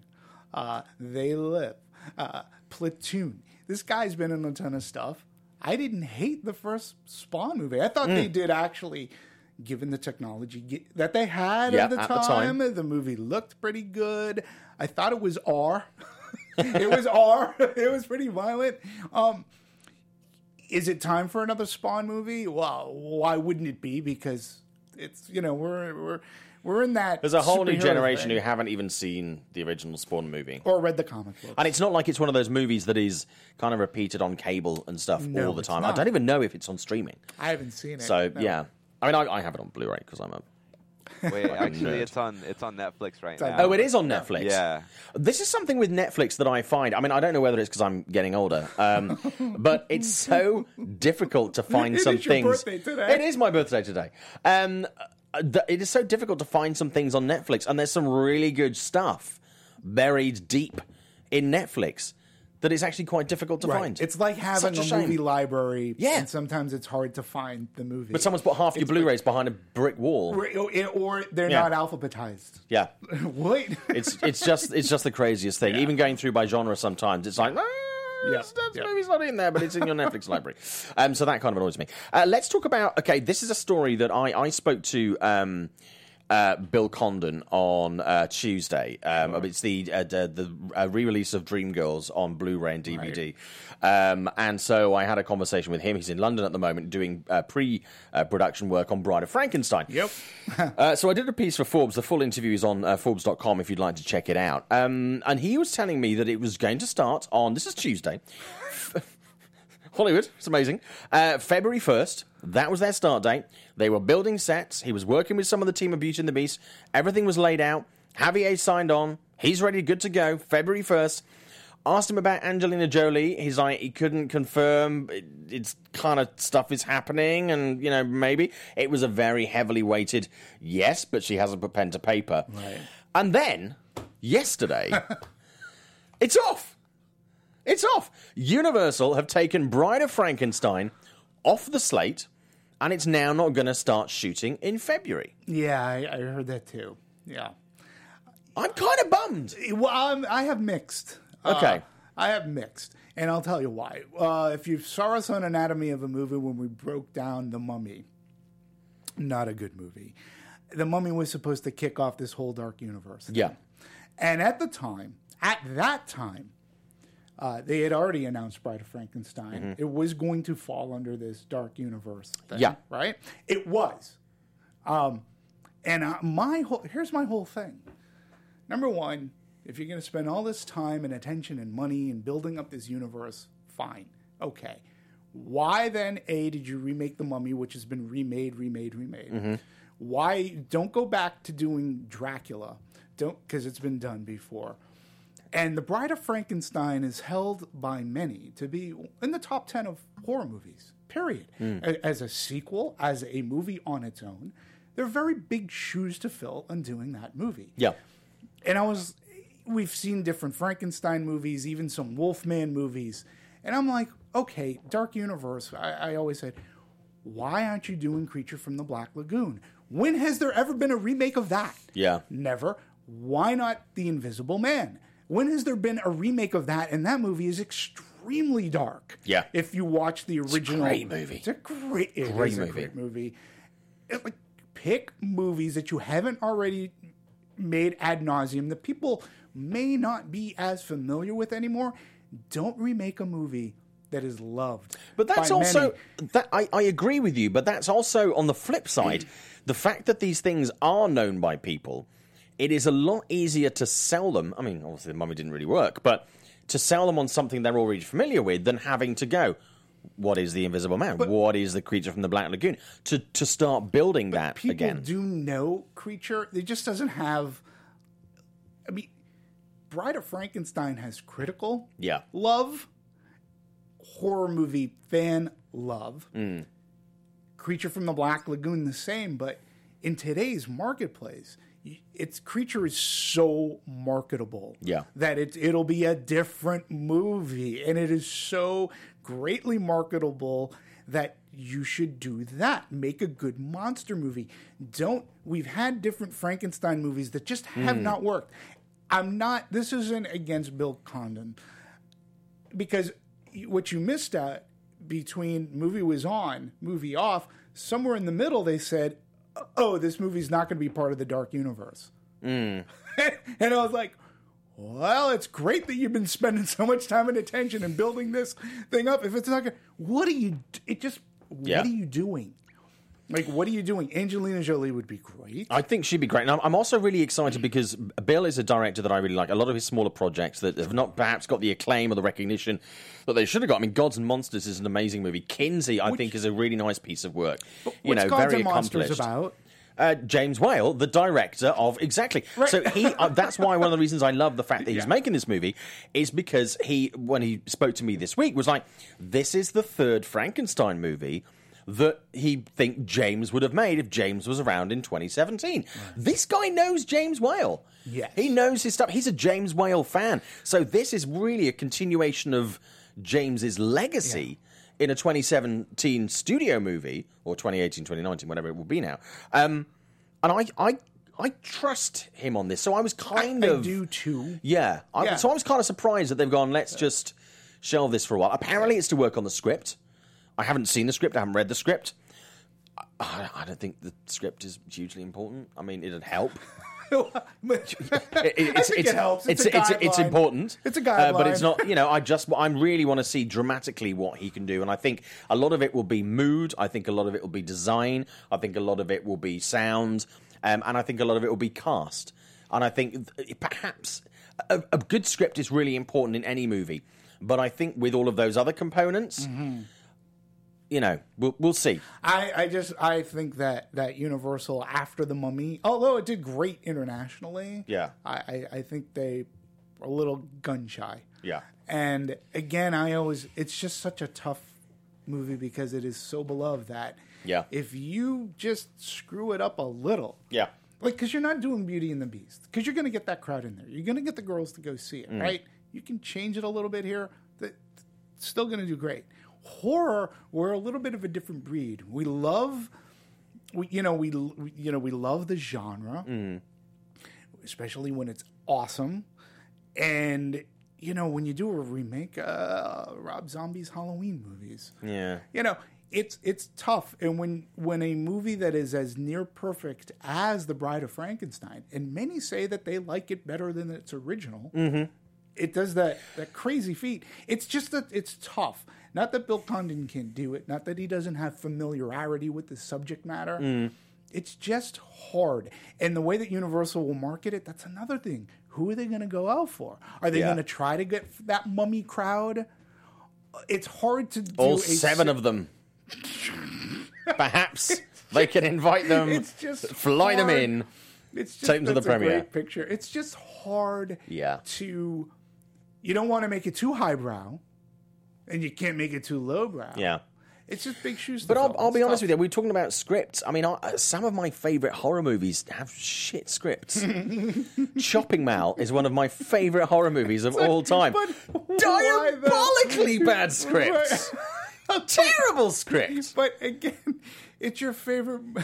Speaker 7: uh, They Live, uh, Platoon. This guy's been in a ton of stuff. I didn't hate the first Spawn movie. I thought they
Speaker 5: Hmm.
Speaker 7: did actually, given the technology that they had
Speaker 5: Yeah,
Speaker 7: at the
Speaker 5: at the
Speaker 7: time,
Speaker 5: time.
Speaker 7: the movie looked pretty good. I thought it was R. (laughs) it was R. (laughs) it was pretty violent. Um, is it time for another Spawn movie? Well, why wouldn't it be? Because it's you know we're we're we're in that.
Speaker 5: There's a whole new generation
Speaker 7: thing.
Speaker 5: who haven't even seen the original Spawn movie.
Speaker 7: or read the comic book.
Speaker 5: And it's not like it's one of those movies that is kind of repeated on cable and stuff
Speaker 7: No,
Speaker 5: all the time. I don't even know if it's on streaming.
Speaker 7: I haven't seen it.
Speaker 5: So
Speaker 7: no.
Speaker 5: yeah, I mean, I, I have it on Blu-ray because I'm a.
Speaker 3: Wait, actually,
Speaker 5: nerd.
Speaker 3: it's on it's on Netflix right
Speaker 7: on
Speaker 3: now.
Speaker 5: Oh, it is on Netflix.
Speaker 3: Yeah.
Speaker 5: This is something with Netflix that I find. I mean, I don't know whether it's because I'm getting older, um, (laughs) but it's so difficult to find (laughs)
Speaker 7: It
Speaker 5: some
Speaker 7: is your
Speaker 5: things.
Speaker 7: birthday today.
Speaker 5: It is my birthday today. Um, it is so difficult to find some things on Netflix, and there's some really good stuff buried deep in Netflix that is actually quite difficult to
Speaker 7: Right.
Speaker 5: find.
Speaker 7: It's like having
Speaker 5: Such a
Speaker 7: a, movie library.
Speaker 5: Yeah.
Speaker 7: and sometimes it's hard to find the movie.
Speaker 5: But someone's put half your
Speaker 7: It's-
Speaker 5: Blu-rays behind a brick wall.
Speaker 7: or, they're
Speaker 5: Yeah.
Speaker 7: not alphabetized.
Speaker 5: Yeah. (laughs)
Speaker 7: Wait,
Speaker 5: It's it's just it's just the craziest thing. Even going through by genre sometimes, it's like. "Ah,
Speaker 7: Yeah, yeah.
Speaker 5: movie's not in there, but it's in your Netflix library. Um, so that kind of annoys me. Uh, let's talk about. Okay, this is a story that I I spoke to. Um, uh, Bill Condon on uh, Tuesday. Um, It's the uh, the, the uh, re-release of Dreamgirls on Blu-ray and DVD, um, and so I had a conversation with him. He's in London at the moment doing uh, pre-production work on Bride of Frankenstein.
Speaker 7: Yep. (laughs)
Speaker 5: Uh, so I did a piece for Forbes. The full interview is on uh, Forbes.com if you'd like to check it out. Um, and he was telling me that it was going to start on this is Tuesday. Hollywood, it's amazing. Uh, February 1st, that was their start date. They were building sets. He was working with some of the team of Beauty and the Beast. Everything was laid out. Javier signed on. He's ready, good to go. February 1st. Asked him about Angelina Jolie. He's like, he couldn't confirm. It, it's kind of stuff is happening, and, you know, maybe. It was a very heavily weighted yes, but she hasn't put pen to paper.
Speaker 7: Right.
Speaker 5: And then, yesterday, (laughs) it's off. It's off. Universal have taken Bride of Frankenstein off the slate, and it's now not going to start shooting in February.
Speaker 7: Yeah, I, I heard that too. Yeah.
Speaker 5: I'm kind of bummed.
Speaker 7: Well, I'm, I have mixed. Uh,
Speaker 5: Okay.
Speaker 7: I have mixed, and I'll tell you why. Uh, if you saw us on Anatomy of a Movie when we broke down The Mummy, not a good movie. The Mummy was supposed to kick off this whole dark universe. thing.
Speaker 5: Yeah.
Speaker 7: And at the time, at that time, uh, they had already announced Bride of Frankenstein. It was going to fall under this dark universe. Thing,
Speaker 5: Yeah.
Speaker 7: Right? It was. Um, and uh, my whole here's my whole thing. Number one, if you're going to spend all this time and attention and money and building up this universe, fine, okay. Why then, A, did you remake The Mummy, which has been remade, remade, remade? Why don't go back to doing Dracula? Don't because it's been done before. And The Bride of Frankenstein is held by many to be in the top 10 of horror movies, period. Hmm. A- As a sequel, as a movie on its own, they're very big shoes to fill in doing that movie.
Speaker 5: Yeah.
Speaker 7: And I was, we've seen different Frankenstein movies, even some Wolfman movies. And I'm like, okay, Dark Universe, I, I always said, why aren't you doing Creature from the Black Lagoon? When has there ever been a remake of that?
Speaker 5: Yeah.
Speaker 7: Never. Why not The Invisible Man? When has there been a remake of that? And that movie is extremely dark.
Speaker 5: Yeah.
Speaker 7: If you watch the original,
Speaker 5: great movie.
Speaker 7: It's a great, it
Speaker 5: Great
Speaker 7: a
Speaker 5: movie.
Speaker 7: great movie. It, like, pick movies that you haven't already made ad nauseum that people may not be as familiar with anymore. Don't remake a movie that is loved.
Speaker 5: But that's also that I, I agree with you, but that's also on the flip side, (clears throat) the fact that these things are known by people, it is a lot easier to sell them. I mean, obviously the mummy didn't really work, but to sell them on something they're already familiar with than having to go. What is the Invisible Man? what is the creature from the Black Lagoon? To to start building that
Speaker 7: people
Speaker 5: again.
Speaker 7: do know creature. It just doesn't have. I mean, Bride of Frankenstein has critical
Speaker 5: Yeah.
Speaker 7: love, horror movie fan love.
Speaker 5: Mm.
Speaker 7: Creature from the Black Lagoon the same, but in today's marketplace, its creature is so marketable
Speaker 5: Yeah.
Speaker 7: that it it'll be a different movie, and it is so greatly marketable that you should do that. Make a good monster movie. Don't. We've had different Frankenstein movies that just have hmm. not worked. I'm not. This isn't against Bill Condon because what you missed out between movie was on, movie off, somewhere in the middle they said, "Oh, this movie's not going to be part of the Dark Universe." Mm. (laughs) and I was like, "Well, it's great that you've been spending so much time and attention and building this thing up. If it's not going, what are you? It just
Speaker 5: Yeah.
Speaker 7: what are you doing? Like, what are you doing? Angelina Jolie would be great.
Speaker 5: I think she'd be great. And I'm, I'm also really excited because Bill is a director that I really like. A lot of his smaller projects that have not perhaps got the acclaim or the recognition that they should have got. I mean, Gods and Monsters is an amazing movie. Kinsey, I think, is a really nice piece of work. You know,
Speaker 7: Gods
Speaker 5: very
Speaker 7: and Monsters
Speaker 5: accomplished.
Speaker 7: about?
Speaker 5: Uh, James Whale, the director of exactly. So he uh, that's why one of the reasons I love the fact that he's making this movie is because he when he spoke to me this week was like this is the third Frankenstein movie that he think James would have made if James was around in 2017. This guy knows James Whale.
Speaker 7: Yes.
Speaker 5: He knows his stuff. He's a James Whale fan. So this is really a continuation of James's legacy in a 2017 studio movie or 2018 2019 whatever it will be now. Um, and I I I trust him on this. So I was kind
Speaker 7: I
Speaker 5: of
Speaker 7: do too.
Speaker 5: yeah. I,
Speaker 7: Yeah.
Speaker 5: So I was kind of surprised that they've gone, let's just shelve this for a while. Apparently, it's to work on the script. I haven't seen the script, I haven't read the script. I, I don't think the script is hugely important. I mean, it'd help. (laughs) It- it's,
Speaker 7: it helps. It's
Speaker 5: It's,
Speaker 7: a
Speaker 5: it's, it's important.
Speaker 7: It's a
Speaker 5: uh, but it's not. You know, I just I really want to see dramatically what he can do, and I think a lot of it will be mood. I think a lot of it will be design. I think a lot of it will be sound, um, and I think a lot of it will be cast. And I think perhaps a, a good script is really important in any movie. But I think with all of those other components,
Speaker 7: Mm-hmm.
Speaker 5: You know, we'll we'll see.
Speaker 7: I, I just I think that that Universal after the Mummy, although it did great internationally,
Speaker 5: Yeah.
Speaker 7: I, I, I think they are a little gun shy.
Speaker 5: Yeah.
Speaker 7: And again, I always it's just such a tough movie because it is so beloved that
Speaker 5: Yeah.
Speaker 7: if you just screw it up a little,
Speaker 5: Yeah.
Speaker 7: like because you're not doing Beauty and the Beast, because you're going to get that crowd in there, you're going to get the girls to go see
Speaker 5: Mm.
Speaker 7: it, right? You can change it a little bit here, that still going to do great. Horror, we're a little bit of a different breed. We love, we, you know, we, we you know we love the genre,
Speaker 5: Mm.
Speaker 7: especially when it's awesome, and you know when you do a remake, uh, Rob Zombie's Halloween movies
Speaker 5: Yeah.
Speaker 7: you know it's it's tough and when when a movie that is as near perfect as the bride of frankenstein and many say that they like it better than its original it does that that crazy feat it's just that it's tough not that bill condon can't do it not that he doesn't have familiarity with the subject matter mm. it's just hard and the way that universal will market it that's another thing who are they going to go out for are they
Speaker 5: Yeah.
Speaker 7: going to try to get that mummy crowd it's hard to do
Speaker 5: All seven
Speaker 7: si-
Speaker 5: of them. (laughs) Perhaps they can invite them,
Speaker 7: It's just
Speaker 5: fly them in.
Speaker 7: It's just
Speaker 5: Take 'em to the
Speaker 7: a
Speaker 5: premiere.
Speaker 7: great picture. It's just hard.
Speaker 5: Yeah.
Speaker 7: To you don't want to make it too highbrow, and you can't make it too lowbrow.
Speaker 5: Yeah.
Speaker 7: It's just big shoes. To
Speaker 5: But I'll. I'll be honest
Speaker 7: tough.
Speaker 5: with you. We're talking about scripts. I mean, I, some of my favourite horror movies have shit scripts. (laughs) Chopping Mall is one of my favourite horror movies of all time.
Speaker 7: but
Speaker 5: Diabolically (laughs) bad scripts. (laughs) Terrible scripts.
Speaker 7: But again, it's your favorite
Speaker 5: But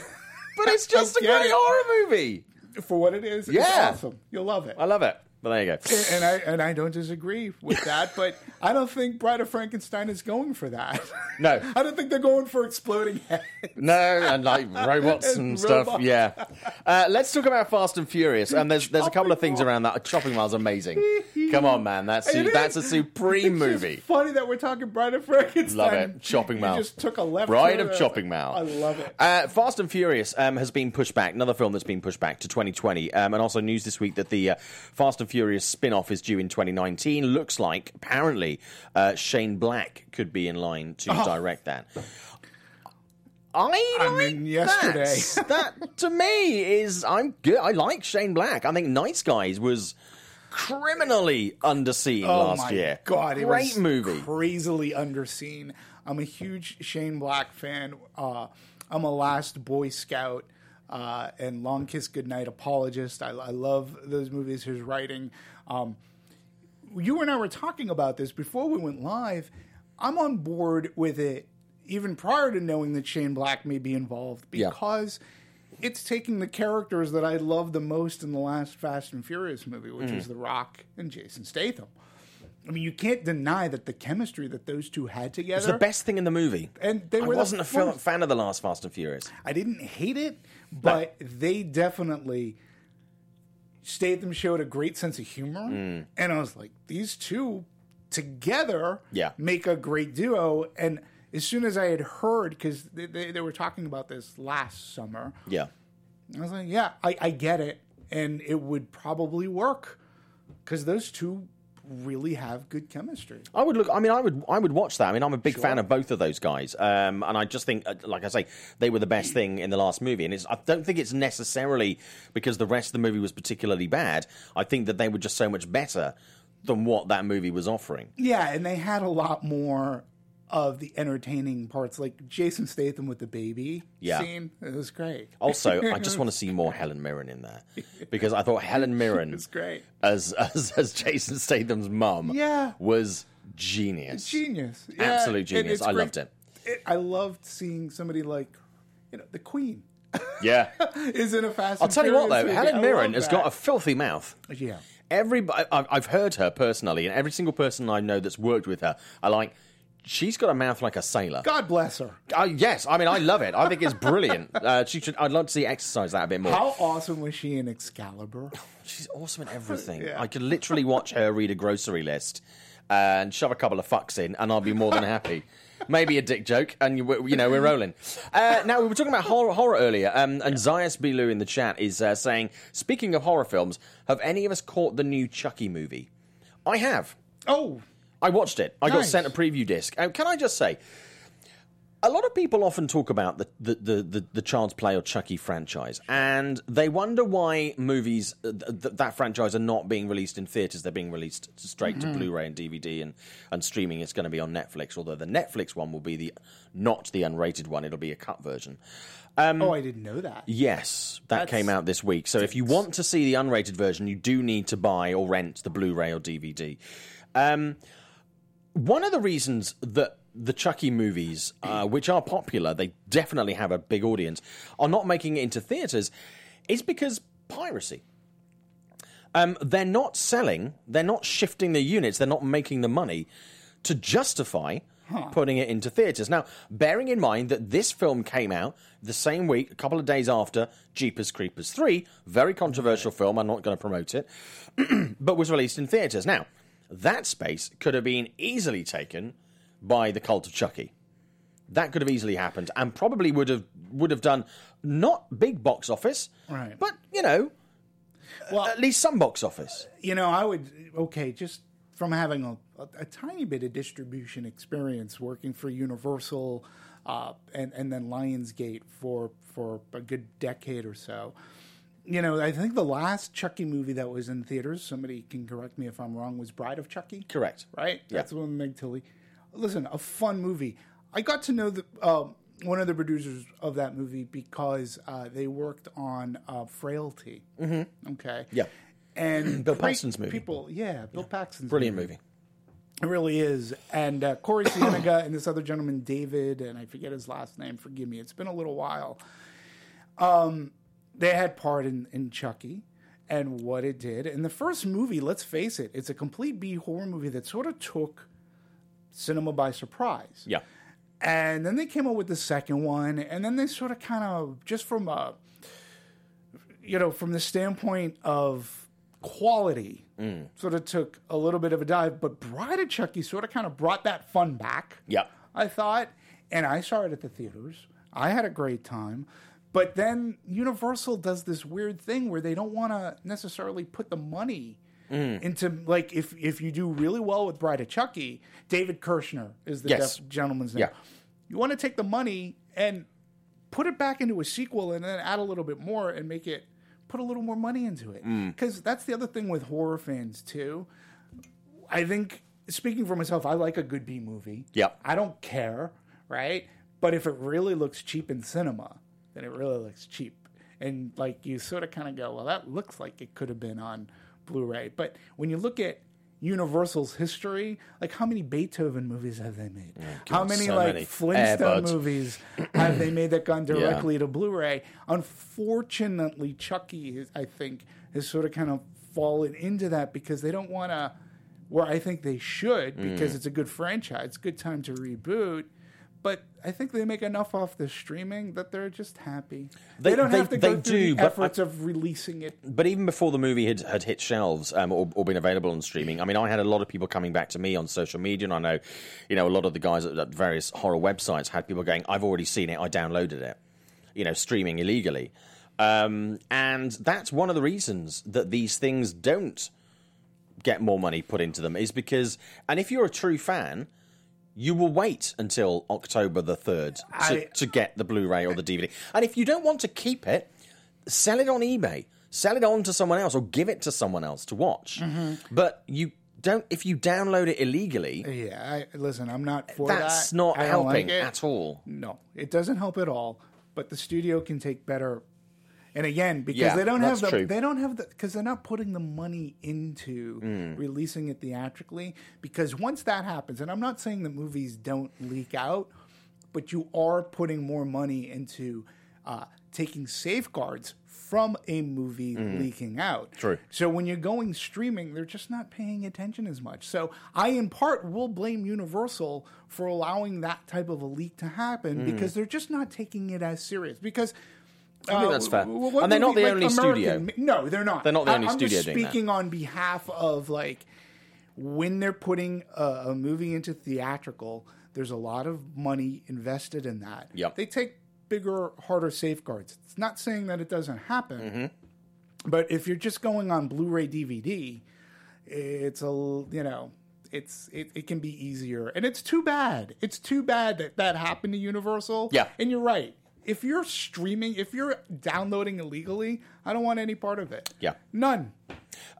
Speaker 5: it's just a great
Speaker 7: it.
Speaker 5: horror movie.
Speaker 7: for what it is. It's
Speaker 5: Yeah.
Speaker 7: awesome. You'll love it.
Speaker 5: I love it. But there you go.
Speaker 7: and I and I don't disagree with that, but I don't think Bride of Frankenstein is going for that. (laughs)
Speaker 5: No.
Speaker 7: I don't think they're going for exploding heads.
Speaker 5: No, and like (laughs) robots and
Speaker 7: And
Speaker 5: stuff.
Speaker 7: robots.
Speaker 5: Yeah. Uh, let's talk about Fast and Furious. And there's there's a couple of things around that. Chopping Mall's amazing. Come on, man. That's (laughs)
Speaker 7: It
Speaker 5: that's a supreme movie.
Speaker 7: funny that we're talking Bride of Frankenstein.
Speaker 5: Love it. Chopping
Speaker 7: You just took a left.
Speaker 5: Bride of Chopping Mall.
Speaker 7: I love it.
Speaker 5: Uh, Fast and Furious um, has been pushed back. Another film that's been pushed back to 2020. Um, and also news this week that the uh, Fast and Furious spin-off is due in 2019. Looks like, apparently, uh, Shane Black could be in line to
Speaker 7: Oh.
Speaker 5: direct that. I,
Speaker 7: I
Speaker 5: like
Speaker 7: mean, yesterday.
Speaker 5: that. that to me is I'm good. I like Shane Black. I think Nice Guys was criminally underseen
Speaker 7: Oh
Speaker 5: last
Speaker 7: my
Speaker 5: year.
Speaker 7: god, it
Speaker 5: great
Speaker 7: was
Speaker 5: movie.
Speaker 7: crazily underseen. I'm a huge Shane Black fan. Uh, I'm a Last Boy Scout uh, and Long Kiss Goodnight apologist. I, I love those movies. His writing. Um, you and I were talking about this before we went live. I'm on board with it even prior to knowing that Shane Black may be involved
Speaker 5: Yeah.
Speaker 7: because it's taking the characters that I love the most in the last Fast and Furious movie, which
Speaker 5: Mm.
Speaker 7: is The Rock and Jason Statham. I mean, you can't deny that the chemistry that those two had together.
Speaker 5: was the best thing in the movie.
Speaker 7: And they
Speaker 5: I
Speaker 7: were
Speaker 5: wasn't a fil- fan of the last Fast and Furious.
Speaker 7: I didn't hate it, but they definitely Statham showed a great sense of humor, mm. and I was like, these two together,
Speaker 5: Yeah.
Speaker 7: make a great duo. And as soon as I had heard, because they, they, they were talking about this last summer,
Speaker 5: Yeah.
Speaker 7: I was like, yeah, I, I get it, and it would probably work because those two really have good chemistry.
Speaker 5: I would look. I mean, I would. I would watch that. I mean, I'm a big fan of both of those guys, um, and I just think, uh, like I say, they were the best thing in the last movie. And it's, I don't think it's necessarily because the rest of the movie was particularly bad. I think that they were just so much better than what that movie was offering.
Speaker 7: Yeah, and they had a lot more of the entertaining parts, like Jason Statham with the baby
Speaker 5: Yeah.
Speaker 7: scene. It was great.
Speaker 5: Also, I just (laughs) want to see more Helen Mirren in there because I thought Helen (laughs) Mirren
Speaker 7: It's great.
Speaker 5: as as, as Jason Statham's mum
Speaker 7: Yeah.
Speaker 5: was genius.
Speaker 7: Genius. Yeah,
Speaker 5: Absolute genius. I
Speaker 7: great.
Speaker 5: loved it.
Speaker 7: I loved seeing somebody like, you know, the Queen (laughs)
Speaker 5: Yeah.
Speaker 7: is in a Fast.
Speaker 5: I'll tell you what, though,
Speaker 7: movie.
Speaker 5: Helen Mirren has got a filthy mouth.
Speaker 7: yeah.
Speaker 5: Every I- I've heard her personally, and every single person I know that's worked with her, are like, she's got a mouth like a sailor.
Speaker 7: God bless her.
Speaker 5: Uh, yes, I mean I love it. I think it's brilliant. (laughs) Uh, she should. I'd love to see exercise that a bit more.
Speaker 7: How awesome was she in Excalibur? (sighs)
Speaker 5: She's awesome in everything. (laughs)
Speaker 7: Yeah.
Speaker 5: I could literally watch her read a grocery list and shove a couple of fucks in, and I'll be more than happy. (laughs) Maybe a dick joke, and you, you know we're rolling. Uh, now we were talking about horror, horror earlier, um, and Zayas Bilu in the chat is uh, saying, speaking of horror films, have any of us caught the new Chucky movie? I have.
Speaker 7: Oh,
Speaker 5: I watched it. I got sent a preview disc. And can I just say, a lot of people often talk about the, the, the, the, the Child's Play or Chucky franchise, and they wonder why movies, uh, th- that franchise, are not being released in theatres. They're being released straight to Blu ray and DVD and, and streaming. It's going to be on Netflix, although the Netflix one will be the not the unrated one, it'll be a cut version.
Speaker 7: oh, I didn't know that.
Speaker 5: Yes, that
Speaker 7: That's-
Speaker 5: came out this week. So if you want to see the unrated version, you do need to buy or rent the Blu-ray or DVD. Um, one of the reasons that the Chucky movies, uh, which are popular, they definitely have a big audience, are not making it into theaters, is because piracy. Um, they're not selling, they're not shifting the units, they're not making the money to justify putting it into theaters. Now, bearing in mind that this film came out the same week, a couple of days after Jeepers Creepers 3, very controversial film, I'm not going to promote it, (clears throat) but was released in theaters. Now, that space could have been easily taken by the cult of Chucky. That could have easily happened and probably would have would have done not big box office,
Speaker 7: Right.
Speaker 5: but you know,
Speaker 7: Well,
Speaker 5: at least some box office.
Speaker 7: you know, I would okay, just from having a, a, a tiny bit of distribution experience working for Universal uh, and and then Lionsgate for for a good decade or so. You know, I think the last Chucky movie that was in theaters, somebody can correct me if I'm wrong, was Bride of Chucky.
Speaker 5: Correct.
Speaker 7: Right?
Speaker 5: Yeah.
Speaker 7: That's one with Meg Tilly. Listen, a fun movie. I got to know the um, one of the producers of that movie because uh, they worked on uh, Frailty. Mm-hmm. Okay.
Speaker 5: Yeah.
Speaker 7: And (clears throat)
Speaker 5: Bill Paxton's movie.
Speaker 7: People, yeah, Bill Paxton's
Speaker 5: Brilliant movie.
Speaker 7: It really is. And uh, Corey (coughs) Sienega and this other gentleman, David, and I forget his last name. Forgive me. It's been a little while. Um, they had part in, in Chucky and what it did. And the first movie, let's face it, it's a complete B horror movie that sort of took cinema by surprise.
Speaker 5: Yeah.
Speaker 7: And then they came up with the second one, and then they sort of kind of just from a, you know, from the standpoint of quality, mm. sort of took a little bit of a dive. But Bride of Chucky sort of kind of brought that fun back.
Speaker 5: Yeah.
Speaker 7: I thought, and I saw it at the theaters. I had a great time. But then Universal does this weird thing where they don't want to necessarily put the money into like if if you do really well with Bride of Chucky, David Kirschner is the
Speaker 5: Yes.
Speaker 7: def- gentleman's name.
Speaker 5: Yeah.
Speaker 7: You want to take the money and put it back into a sequel and then add a little bit more and make it put a little more money into it.
Speaker 5: Mm.
Speaker 7: Because that's the other thing with horror fans too. I think speaking for myself, I like a good B movie.
Speaker 5: Yep.
Speaker 7: I don't care, right? But if it really looks cheap in cinema, then it really looks cheap. And like you sort of kind of go, well, that looks like it could have been on Blu-ray. But when you look at Universal's history, like how many Beethoven movies have they made? how many
Speaker 5: so
Speaker 7: like
Speaker 5: many.
Speaker 7: Flintstone
Speaker 5: Airbuds.
Speaker 7: movies have they made that gone (clears throat) directly to Blu-ray? Unfortunately, Chucky, I think, has sort of kind of fallen into that because they don't want to. Where I think they should, because
Speaker 5: Mm.
Speaker 7: it's a good franchise, it's a good time to reboot. But I think they make enough off the streaming that they're just happy. They,
Speaker 5: They-
Speaker 7: don't
Speaker 5: they-
Speaker 7: have to
Speaker 5: they
Speaker 7: go through
Speaker 5: do,
Speaker 7: the
Speaker 5: but I-
Speaker 7: efforts of releasing it.
Speaker 5: But even before the movie had, had hit shelves um, or, or been available on streaming, I mean, I had a lot of people coming back to me on social media, and I know, you know, a lot of the guys at, at various horror websites had people going, "I've already seen it. I downloaded it," you know, streaming illegally, um, and that's one of the reasons that these things don't get more money put into them is because, and if you're a true fan. You will wait until October the 3rd to,
Speaker 7: I-
Speaker 5: to get the Blu ray or the DVD. And if you don't want to keep it, sell it on eBay, sell it on to someone else, or give it to someone else to watch.
Speaker 7: Mm-hmm.
Speaker 5: But you don't. If you download it illegally,
Speaker 7: Yeah, I, listen, I'm not for
Speaker 5: that's
Speaker 7: that.
Speaker 5: not
Speaker 7: I
Speaker 5: helping
Speaker 7: like
Speaker 5: at all.
Speaker 7: No, it doesn't help at all. But the studio can take better. And again, because
Speaker 5: Yeah,
Speaker 7: they don't have the,
Speaker 5: true.
Speaker 7: they don't have the, because they're not putting the money into
Speaker 5: Mm.
Speaker 7: releasing it theatrically. Because once that happens, and I'm not saying that movies don't leak out, but you are putting more money into uh, taking safeguards from a movie leaking out.
Speaker 5: True.
Speaker 7: So when you're going streaming, they're just not paying attention as much. So I, in part, will blame Universal for allowing that type of a leak to happen because they're just not taking it as serious. Because
Speaker 5: Mm. I think
Speaker 7: uh,
Speaker 5: that's fair.
Speaker 7: w- what
Speaker 5: And they're not the
Speaker 7: like
Speaker 5: only
Speaker 7: American-
Speaker 5: studio.
Speaker 7: No, they're not.
Speaker 5: They're not the
Speaker 7: I-
Speaker 5: only
Speaker 7: I'm
Speaker 5: studio
Speaker 7: just
Speaker 5: doing that.
Speaker 7: speaking on behalf of like when they're putting a, a movie into theatrical, there's a lot of money invested in that.
Speaker 5: Yep.
Speaker 7: They take bigger, harder safeguards. It's not saying that it doesn't happen,
Speaker 5: Mm-hmm.
Speaker 7: but if you're just going on Blu-ray DVD, it's a you know. It's it, it can be easier, and it's too bad. It's too bad that that happened to Universal.
Speaker 5: Yeah.
Speaker 7: and you're right. If you're streaming, if you're downloading illegally, I don't want any part of it.
Speaker 5: Yeah.
Speaker 7: none.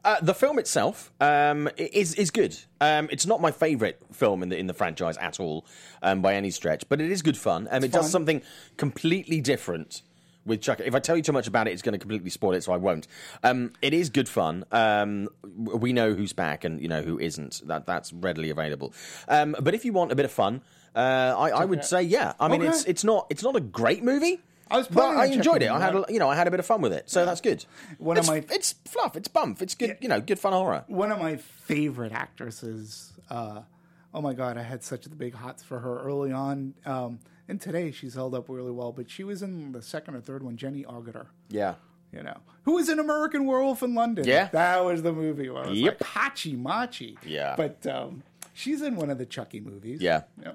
Speaker 5: Uh, the film itself um, is is good. Um, it's not my favourite film in the in the franchise at all, um, by any stretch, but it is good fun. Um, it does something completely different with Chuck. If I tell you too much about it, it's going to completely spoil it, so I won't. Um, it is good fun. Um, we know who's back and you know who isn't. That that's readily available. Um, but if you want a bit of fun, uh, I, I would say yeah. I mean,
Speaker 7: Okay.
Speaker 5: it's it's not it's not a great movie.
Speaker 7: I was
Speaker 5: but
Speaker 7: planning on
Speaker 5: I enjoyed it.
Speaker 7: checking
Speaker 5: I
Speaker 7: it
Speaker 5: had, a, you know, I had a bit of fun with it, so that's good.
Speaker 7: One of
Speaker 5: it's,
Speaker 7: my-
Speaker 5: it's fluff, it's bump, it's good, you know, good fun horror.
Speaker 7: One of my favorite actresses. Uh, oh my god, I had such the big hots for her early on. Um, and today she's held up really well. But she was in the second or third one, Jenny Agutter.
Speaker 5: Yeah.
Speaker 7: You know, who was in American Werewolf in London?
Speaker 5: Yeah.
Speaker 7: that was the movie. Where it was
Speaker 5: Yep.
Speaker 7: like Hachi Machi.
Speaker 5: Yeah.
Speaker 7: but um, she's in one of the Chucky movies.
Speaker 5: Yeah.
Speaker 7: Yeah.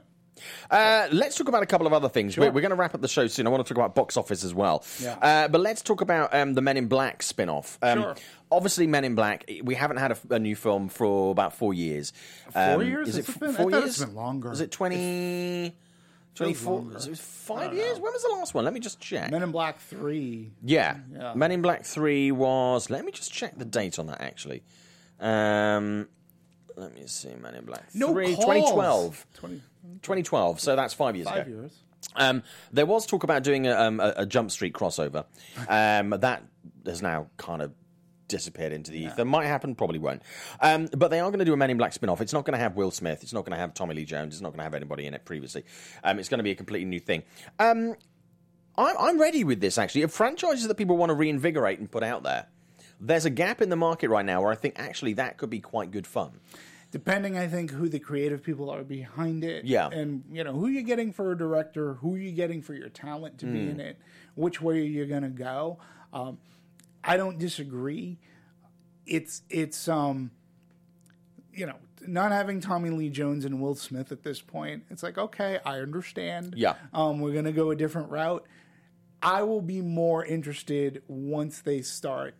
Speaker 5: Uh, let's talk about a couple of other things.
Speaker 7: Sure.
Speaker 5: We're, we're going to wrap up the show soon. I want to talk about box office as well.
Speaker 7: Yeah.
Speaker 5: Uh, but let's talk about um, the Men in Black spin off. Um,
Speaker 7: Sure.
Speaker 5: Obviously, Men in Black, we haven't had a, a new film for about four years.
Speaker 7: Four
Speaker 5: Um,
Speaker 7: years?
Speaker 5: Is it f-
Speaker 7: been?
Speaker 5: Four years?
Speaker 7: it's been longer.
Speaker 5: Was it 20. 24,
Speaker 7: longer.
Speaker 5: was it five years? When was the last one? Let me just check.
Speaker 7: Men in Black Three.
Speaker 5: Yeah.
Speaker 7: Yeah.
Speaker 5: Men in Black 3 was. Let me just check the date on that, actually. Um, let me see. Men in Black 3.
Speaker 7: No calls.
Speaker 5: 2012.
Speaker 7: 20,
Speaker 5: 2012. So that's five years
Speaker 7: five
Speaker 5: ago.
Speaker 7: years.
Speaker 5: Um, there was talk about doing a, um, a, a Jump Street crossover. Um, that has now kind of disappeared into the ether. Might happen, probably won't. Um, but they are going to do a Men in Black spin off. It's not going to have Will Smith. It's not going to have Tommy Lee Jones. It's not going to have anybody in it previously. Um, it's going to be a completely new thing. Um, I'm, I'm ready with this, actually. If franchises that people want to reinvigorate and put out there, there's a gap in the market right now where I think actually that could be quite good fun.
Speaker 7: depending i think who the creative people are behind it
Speaker 5: Yeah.
Speaker 7: and you know who you're getting for a director who you're getting for your talent to
Speaker 5: Mm.
Speaker 7: be in it which way you're going to go um, i don't disagree it's it's um you know not having tommy lee jones and will smith at this point it's like okay i understand
Speaker 5: Yeah.
Speaker 7: um, we're going to go a different route I will be more interested once they start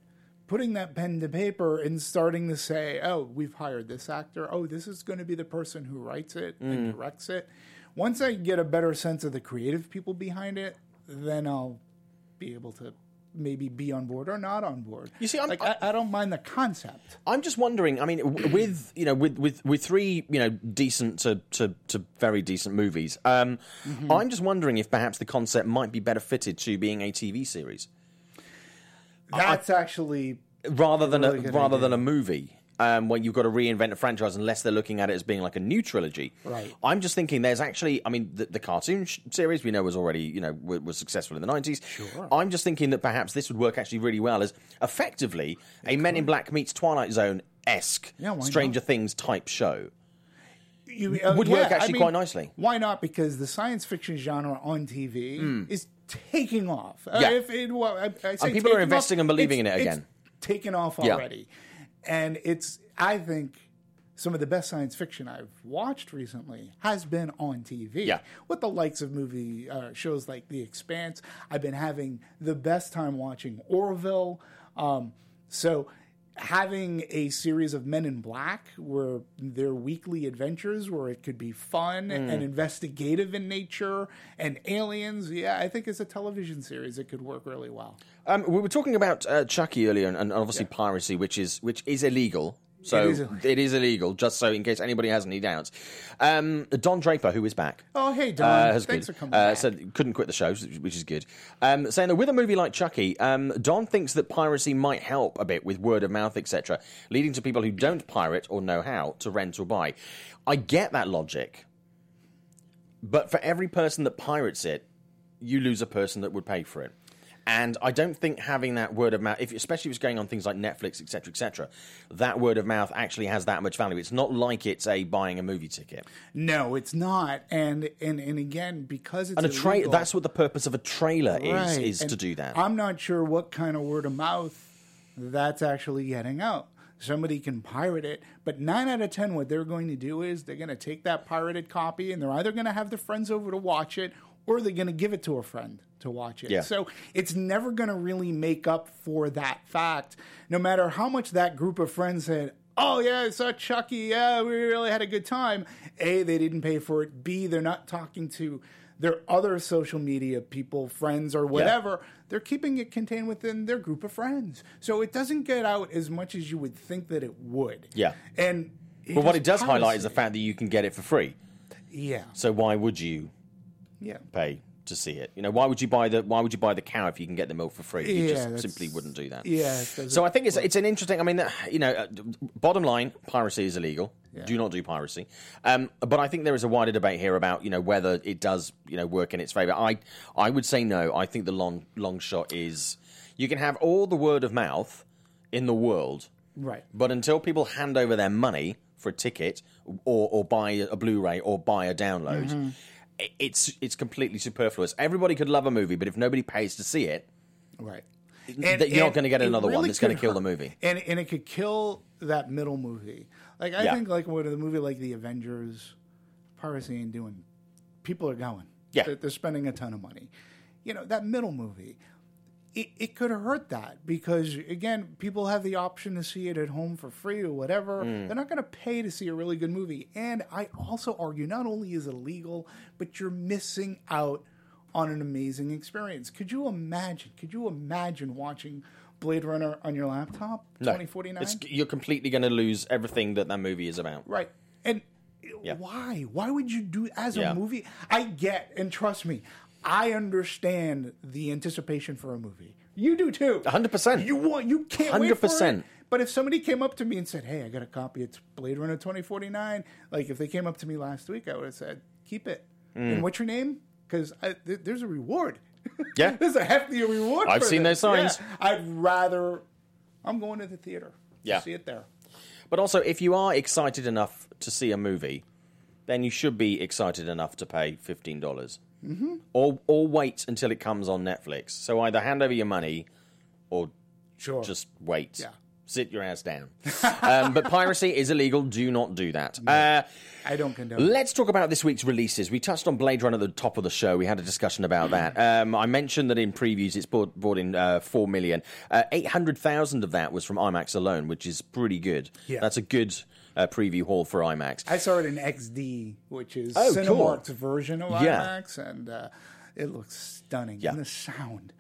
Speaker 7: putting that pen to paper and starting to say, oh, we've hired this actor. Oh, this is going to be the person who writes it
Speaker 5: Mm.
Speaker 7: and directs it. Once I get a better sense of the creative people behind it, then I'll be able to maybe be on board or not on board.
Speaker 5: You see, I'm-
Speaker 7: like I, I don't mind the concept.
Speaker 5: I'm just wondering. I mean, (clears throat) with you know, with with with three you know decent to to, to very decent movies, um,
Speaker 7: Mm-hmm.
Speaker 5: I'm just wondering if perhaps the concept might be better fitted to being a TV series
Speaker 7: That's actually
Speaker 5: rather than
Speaker 7: Really
Speaker 5: a rather
Speaker 7: idea.
Speaker 5: than a movie. Um, when you've got to reinvent a franchise, unless they're looking at it as being like a new trilogy,
Speaker 7: Right.
Speaker 5: I'm just thinking there's actually, I mean, the, the cartoon sh- series we know was already, you know, was, was successful in the 90s.
Speaker 7: Sure.
Speaker 5: I'm just thinking that perhaps this would work actually really well as effectively a Men in Black meets Twilight Zone esque
Speaker 7: Yeah, why not?
Speaker 5: Stranger Things type show.
Speaker 7: you, uh,
Speaker 5: would work actually
Speaker 7: I
Speaker 5: quite nicely.
Speaker 7: Why not? Because the science fiction genre on TV is taking off. Uh.
Speaker 5: Yeah.
Speaker 7: if it, well, I, I say
Speaker 5: people are investing
Speaker 7: off,
Speaker 5: and believing in it
Speaker 7: it's
Speaker 5: again.
Speaker 7: Taken off
Speaker 5: Yeah.
Speaker 7: already, and it's I think some of the best science fiction I've watched recently has been on TV.
Speaker 5: Yeah.
Speaker 7: with the likes of movie uh, shows like The Expanse. I've been having the best time watching Orville. Um, so having a series of Men in Black where their weekly adventures where it could be fun
Speaker 5: Mm.
Speaker 7: and investigative in nature and aliens yeah i think as a television series it could work really well
Speaker 5: Um, we were talking about uh, Chucky earlier, and, and obviously piracy, which is which is illegal. So
Speaker 7: It is illegal.
Speaker 5: it is illegal. Just so in case anybody has any doubts, um, Don Draper, who is back,
Speaker 7: oh hey don
Speaker 5: uh, has
Speaker 7: thanks
Speaker 5: good.
Speaker 7: for coming
Speaker 5: uh, said couldn't quit the show, which is good. Um, saying that with a movie like Chucky, um, Don thinks that piracy might help a bit with word of mouth, etc., leading to people who don't pirate or know how to rent or buy. I get that logic, but for every person that pirates it, you lose a person that would pay for it. And I don't think having that word of mouth, if, especially if it's going on things like Netflix, etc., etc., that word of mouth actually has that much value. It's not like it's a buying a movie ticket.
Speaker 7: No, it's not. And and and again, because it's
Speaker 5: And a
Speaker 7: illegal-
Speaker 5: that's what the purpose of a trailer is,
Speaker 7: Right.
Speaker 5: is
Speaker 7: And
Speaker 5: to do that.
Speaker 7: I'm not sure what kind of word of mouth that's actually getting out. Somebody can pirate it, but nine out of ten, what they're going to do is they're going to take that pirated copy and they're either going to have their friends over to watch it or they're going to give it to a friend to watch it.
Speaker 5: Yeah.
Speaker 7: So it's never going to really make up for that fact, no matter how much that group of friends said, Oh yeah, I saw Chucky. Yeah, we really had a good time. A, they didn't pay for it. B, they're not talking to their other social media people, friends, or whatever. They're keeping it contained within their group of friends, so it doesn't get out as much as you would think that it would.
Speaker 5: Yeah.
Speaker 7: and
Speaker 5: but what it does highlight is the fact that you can get it for free.
Speaker 7: Yeah,
Speaker 5: So why would you
Speaker 7: yeah.
Speaker 5: pay to see it? You know, why would you buy the why would you buy the cow if you can get the milk for free? You
Speaker 7: Yeah,
Speaker 5: just simply wouldn't do that.
Speaker 7: Yeah,
Speaker 5: So I think it's it's an interesting. I mean, uh, you know, uh, bottom line, piracy is illegal. Do not do piracy. Um, but I think there is a wider debate here about you know whether it does you know work in its favor. I I would say no. I think the long long shot is you can have all the word of mouth in the world,
Speaker 7: Right.
Speaker 5: but until people hand over their money for a ticket or, or buy a Blu-ray or buy a download,
Speaker 7: Mm-hmm.
Speaker 5: It's it's completely superfluous. Everybody could love a movie, but if nobody pays to see it,
Speaker 7: Right.
Speaker 5: that you're not gonna get
Speaker 7: it
Speaker 5: another one that's gonna kill the movie.
Speaker 7: And and it could kill that middle movie. Like I
Speaker 5: Yeah.
Speaker 7: think like with a movie like The Avengers, piracy ain't doing people are going.
Speaker 5: Yeah.
Speaker 7: They're, they're spending a ton of money. You know, that middle movie. It, it could hurt that because again, people have the option to see it at home for free or whatever.
Speaker 5: Mm.
Speaker 7: They're not going to pay to see a really good movie. And I also argue, not only is it illegal, but you're missing out on an amazing experience. Could you imagine? Could you imagine watching Blade Runner on your laptop, twenty forty nine?
Speaker 5: You're completely going to lose everything that that movie is about.
Speaker 7: Right. And
Speaker 5: Yeah.
Speaker 7: why? Why would you do as
Speaker 5: Yeah.
Speaker 7: a movie? I get and trust me, I understand the anticipation for a movie. You do too.
Speaker 5: 100%.
Speaker 7: You want you can't wait for it.
Speaker 5: 100%.
Speaker 7: But if somebody came up to me and said, "Hey, I got a copy. It's Blade Runner 2049." Like if they came up to me last week, I would have said, "Keep it."
Speaker 5: Mm.
Speaker 7: And what's your name? Because th- there's a reward. (laughs)
Speaker 5: Yeah.
Speaker 7: there's a hefty reward.
Speaker 5: I've seen
Speaker 7: this.
Speaker 5: those signs.
Speaker 7: Yeah. I'd rather. I'm going to the theater. to
Speaker 5: Yeah.
Speaker 7: see it there.
Speaker 5: But also, if you are excited enough to see a movie, then you should be excited enough to pay fifteen dollars, mm-hmm. or or wait until it comes on Netflix. So either hand over your money, or
Speaker 7: Sure.
Speaker 5: just wait.
Speaker 7: Yeah.
Speaker 5: Sit your ass down. (laughs) um, but piracy is illegal. Do not do that. Uh,
Speaker 7: I don't condone.
Speaker 5: Let's talk about this week's releases. We touched on Blade Runner at the top of the show. We had a discussion about that. (clears throat) Um, I mentioned that in previews it's brought, brought in uh, 4 million. Uh, 800,000 of that was from IMAX alone, which is pretty good.
Speaker 7: Yeah.
Speaker 5: That's a good uh, preview haul for IMAX.
Speaker 7: I saw it in XD, which is
Speaker 5: Oh, cool.
Speaker 7: Cinemark's version of
Speaker 5: Yeah.
Speaker 7: IMAX, and uh, it looks stunning.
Speaker 5: Yeah.
Speaker 7: And the sound.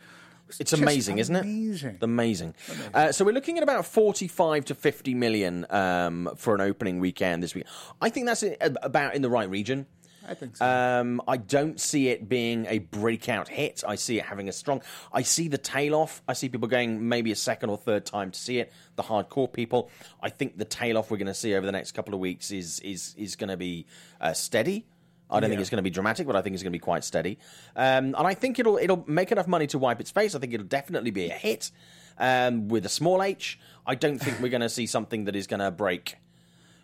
Speaker 5: It's
Speaker 7: just
Speaker 5: amazing, isn't it?
Speaker 7: Amazing.
Speaker 5: Amazing. Uh, so we're looking at about 45 to 50 million um, for an opening weekend this week. I think that's about in the right region.
Speaker 7: I think so.
Speaker 5: Um, I don't see it being a breakout hit. I see it having a strong. I see the tail off. I see people going maybe a second or third time to see it. The hardcore people. I think the tail off we're going to see over the next couple of weeks is is is going to be uh, steady. I don't think it's going to be dramatic, but I think it's going to be quite steady. Um, and I think it'll it'll make enough money to wipe its face. I think it'll definitely be a hit um, with a small H. I don't think we're going to see something that is going to break,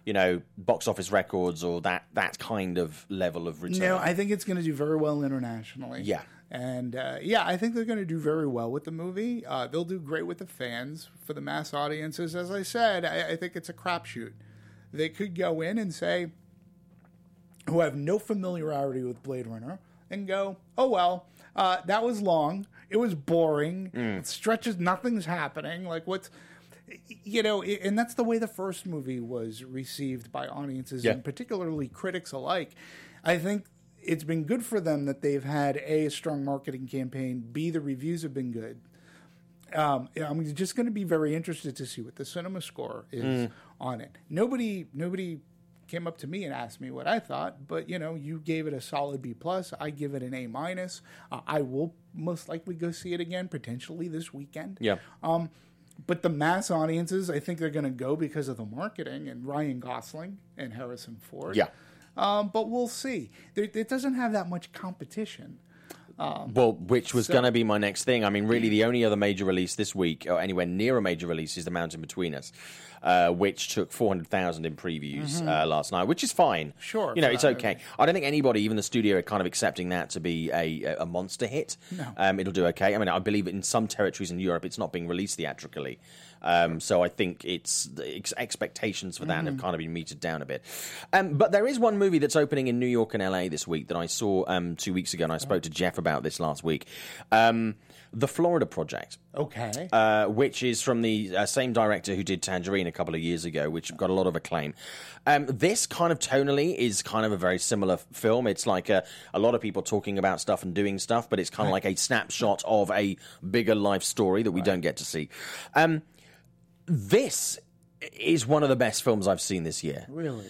Speaker 5: you know, box office records or that that kind of level of return.
Speaker 7: no, I think it's going to do very well internationally.
Speaker 5: Yeah.
Speaker 7: And uh, yeah, I think they're going to do very well with the movie. Uh, they'll do great with the fans. For the mass audiences, as I said, I, I think it's a crapshoot. They could go in and say, who have no familiarity with Blade Runner and go, oh, well, uh, that was long. It was boring.
Speaker 5: Mm.
Speaker 7: It stretches, nothing's happening. Like, what's, you know, and that's the way the first movie was received by audiences
Speaker 5: Yeah.
Speaker 7: and particularly critics alike. I think it's been good for them that they've had A, a strong marketing campaign, B, the reviews have been good um, I'm just going to be very interested to see what the cinema score is on it. Nobody, nobody came up to me and asked me what I thought, but you know, you gave it a solid B plus. I give it an A minus. Uh, I will most likely go see it again, potentially this weekend.
Speaker 5: Yeah.
Speaker 7: Um, but the mass audiences, I think they're going to go because of the marketing and Ryan Gosling and Harrison Ford.
Speaker 5: Yeah.
Speaker 7: Um, but we'll see. There, it doesn't have that much competition.
Speaker 5: Well, which was going to be my next thing. I mean, really, the only other major release this week, or anywhere near a major release, is The Mountain Between Us, uh, which took 400,000 in previews uh, last night, which is fine.
Speaker 7: Mm-hmm. Sure,
Speaker 5: You know, it's okay. I don't think anybody, even the studio, are kind of accepting that to be a, a monster hit.
Speaker 7: No.
Speaker 5: Um, it'll do okay. I mean, I believe in some territories in Europe, it's not being released theatrically. Um, so I think it's the ex- expectations for that
Speaker 7: Mm-hmm.
Speaker 5: have kind of been metered down a bit. Um, but there is one movie that's opening in New York and LA this week that I saw um, two weeks ago, and I spoke to Jeff about this last week. Um, the Florida Project
Speaker 7: Okay.
Speaker 5: uh, which is from the uh, same director who did Tangerine a couple of years ago, which got a lot of acclaim. Um, this kind of tonally is kind of a very similar f- film. It's like a, a lot of people talking about stuff and doing stuff, but it's kind of like a snapshot of a bigger life story that we don't get to see. Um, this is one of the best films I've seen this year
Speaker 7: really?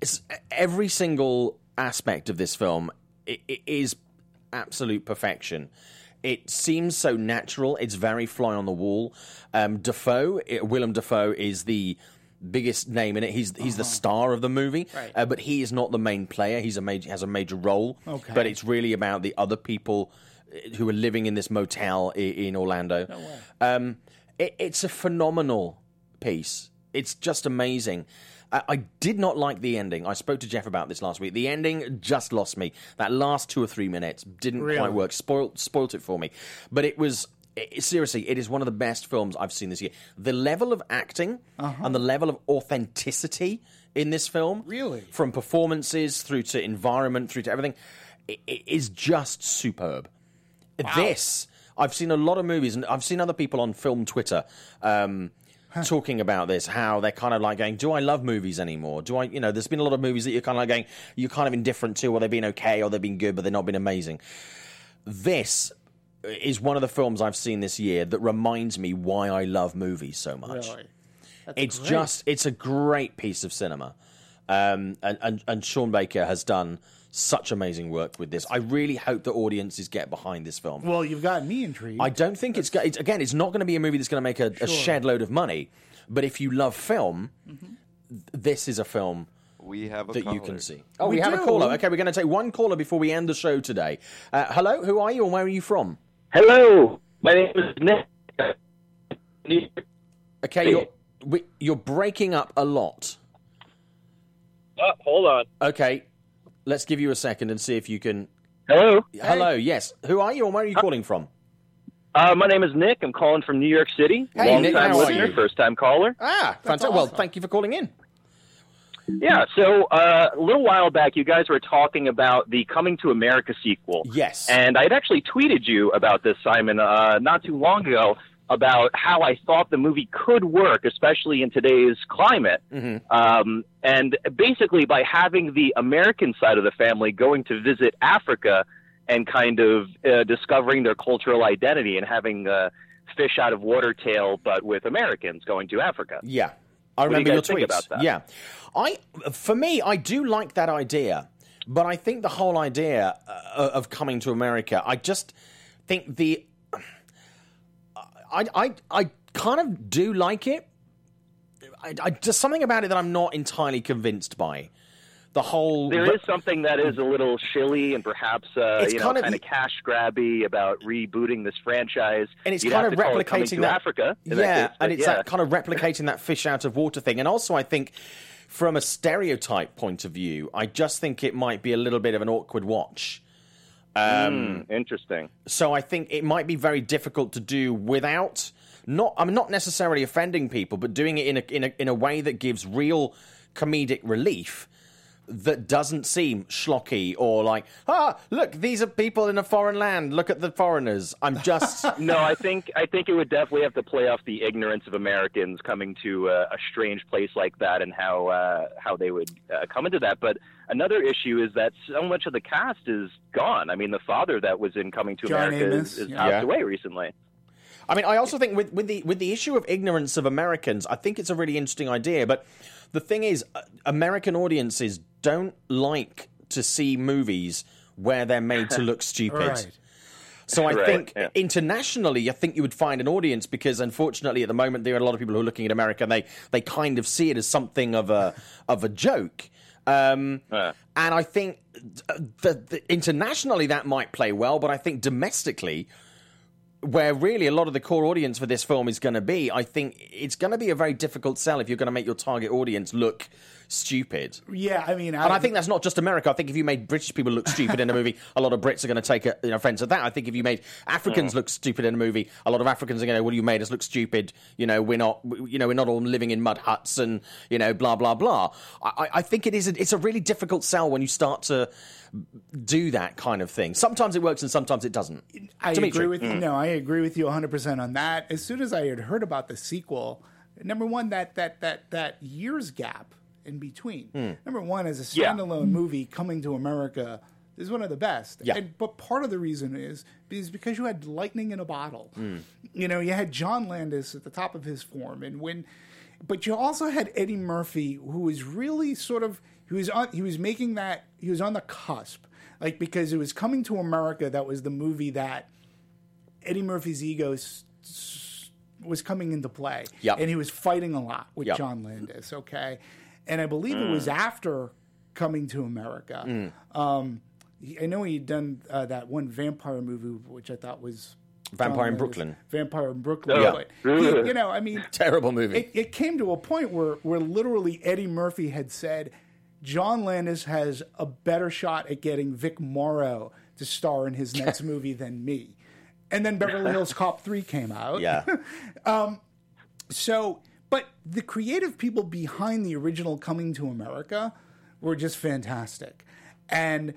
Speaker 5: it's, every single aspect of this film is absolute perfection. It seems so natural. It's very fly on the wall. Um, Dafoe, it, Willem Dafoe, is the biggest name in it. He's he's the star of the movie,
Speaker 7: Right.
Speaker 5: uh, but he is not the main player. He's a major has a major role.
Speaker 7: Okay.
Speaker 5: but it's really about the other people uh, who are living in this motel i- in Orlando. Um, it, it's a phenomenal piece. It's just amazing. I, I did not like the ending. I spoke to Jeff about this last week. The ending just lost me. That last two or three minutes didn't
Speaker 7: Really?
Speaker 5: quite work. Spoiled spoiled it for me. But it was it, seriously, it is one of the best films I've seen this year. The level of acting and the level of authenticity in this film,
Speaker 7: Really?
Speaker 5: from performances through to environment through to everything, i i- is just superb. This, I've seen a lot of movies, and I've seen other people on film Twitter um, talking about this. How they're kind of like going, "Do I love movies anymore? Do I?" You know, there's been a lot of movies that you're kind of like going, you're kind of indifferent to, or they've been okay, or they've been good, but they've not been amazing. This is one of the films I've seen this year that reminds me why I love movies so much
Speaker 7: Really? That's
Speaker 5: it's
Speaker 7: great.
Speaker 5: just it's a great piece of cinema um, and, and and Sean Baker has done such amazing work with this. I really hope the audiences get behind this film.
Speaker 7: Well, you've got me intrigued.
Speaker 5: I don't think it's, it's again it's not going to be a movie that's going to make a, a shed load of money but if you love film
Speaker 7: Mm-hmm.
Speaker 5: th- this is a film
Speaker 3: We have a
Speaker 5: that you can see. Oh we,
Speaker 7: We
Speaker 5: have a caller. Okay we're going to take one caller before we end the show today. Uh, hello who are you and where are you from?
Speaker 4: Hello, my name is Nick.
Speaker 5: okay you're we, you're breaking up a lot.
Speaker 4: Oh, hold on.
Speaker 5: okay let's give you a second and see if you can
Speaker 4: Hello,
Speaker 5: Hello, yes. Who are you and where are you calling from?
Speaker 4: uh, my name is Nick. I'm calling from New York City.
Speaker 5: Hey,
Speaker 4: Long
Speaker 5: Nick,
Speaker 4: time
Speaker 5: how
Speaker 4: listener,
Speaker 5: you?
Speaker 4: first time caller.
Speaker 5: Ah, fantastic. Well, thank you for calling in.
Speaker 4: Yeah. So uh, a little while back, you guys were talking about the Coming to America sequel.
Speaker 5: Yes.
Speaker 4: And I had actually tweeted you about this, Simon, uh, not too long ago about how I thought the movie could work, especially in today's climate. Um, and basically, by having the American side of the family going to visit Africa and kind of uh, discovering their cultural identity and having uh, fish out of water tale, but with Americans going to Africa.
Speaker 5: Yeah. I
Speaker 4: do you
Speaker 5: remember your tweets.
Speaker 4: about that?
Speaker 5: Yeah. I for me, I do like that idea, but I think the whole idea uh, of coming to America, I just think the I I I kind of do like it. I, I just something about it that I'm not entirely convinced by. The whole
Speaker 4: There is something that is a little shilly and perhaps uh, you know
Speaker 5: kind of-
Speaker 4: kind of cash grabby about rebooting this franchise,
Speaker 5: and it's
Speaker 4: You'd
Speaker 5: kind of
Speaker 4: to call it Coming
Speaker 5: replicating that
Speaker 4: Africa. in that
Speaker 5: yeah,
Speaker 4: case,
Speaker 5: and it's
Speaker 4: yeah.
Speaker 5: that kind of replicating that fish out of water thing. And also, I think from a stereotype point of view, I just think it might be a little bit of an awkward watch.
Speaker 4: Hmm, interesting.
Speaker 5: So I think it might be very difficult to do without not. I'm not necessarily offending people, but doing it in a in a in a way that gives real comedic relief. That doesn't seem schlocky or like, ah, look, these are people in a foreign land. Look at the foreigners. I'm just (laughs)
Speaker 4: No, I think I think it would definitely have to play off the ignorance of Americans coming to uh, a strange place like that and how uh, how they would uh, come into that. But another issue is that so much of the cast is gone. I mean, the father that was in Coming to
Speaker 7: John
Speaker 4: America
Speaker 7: Amos,
Speaker 4: is, is
Speaker 7: yeah.
Speaker 4: passed
Speaker 5: Yeah.
Speaker 4: away recently.
Speaker 5: I mean, I also think with, with the with the issue of ignorance of Americans, I think it's a really interesting idea. But the thing is, uh, American audiences don't like to see movies where they're made to look (laughs) stupid.
Speaker 7: Right.
Speaker 5: So I
Speaker 4: Right,
Speaker 5: think
Speaker 4: yeah.
Speaker 5: internationally, I think you would find an audience because, unfortunately, at the moment there are a lot of people who are looking at America and they they kind of see it as something of a of a joke. Um,
Speaker 4: Uh.
Speaker 5: And I think the, the, internationally that might play well, but I think domestically, where really a lot of the core audience for this film is going to be, I think it's going to be a very difficult sell if you're going to make your target audience look stupid.
Speaker 7: Yeah, I mean,
Speaker 5: And I think that's not just America. I think if you made British people look stupid in a movie, a lot of Brits are going to take a, you know, offense at that. I think if you made Africans hmm. look stupid in a movie, a lot of Africans are going to, go, well, you made us look stupid. You know, we're not, you know, we're not all living in mud huts and you know, blah blah blah. I, I think it is. A, it's a really difficult sell when you start to do that kind of thing. Sometimes it works and sometimes it doesn't.
Speaker 7: I
Speaker 5: Dimitri.
Speaker 7: agree with you. No, I agree with you 100 percent on that. As soon as I had heard about the sequel, number one, that that that that years gap in between.
Speaker 5: Hmm.
Speaker 7: Number one, as a
Speaker 4: Yeah.
Speaker 7: standalone movie coming to America, is one of the best.
Speaker 5: Yeah.
Speaker 7: And, but part of the reason is is because you had lightning in a bottle.
Speaker 5: Hmm.
Speaker 7: You know, you had John Landis at the top of his form, and when, but you also had Eddie Murphy, who was really sort of he was on he was making that he was on the cusp, like because it was coming to America. That was the movie that Eddie Murphy's ego s- s- was coming into play.
Speaker 5: Yep.
Speaker 7: And he was fighting a lot with
Speaker 5: Yep.
Speaker 7: John Landis, okay? And I believe it was after coming to America.
Speaker 5: Mm.
Speaker 7: Um, he- I know he'd done uh, that one vampire movie, which I thought was.
Speaker 5: Vampire in Brooklyn.
Speaker 7: Vampire in Brooklyn.
Speaker 4: Yeah.
Speaker 7: But he- you know, I mean,
Speaker 5: Terrible movie.
Speaker 7: it, it came to a point where, where literally Eddie Murphy had said, John Landis has a better shot at getting Vic Morrow to star in his next (laughs) movie than me. And then Beverly Hills (laughs) Cop 3 came out.
Speaker 5: yeah. (laughs)
Speaker 7: So, but the creative people behind the original Coming to America were just fantastic. And,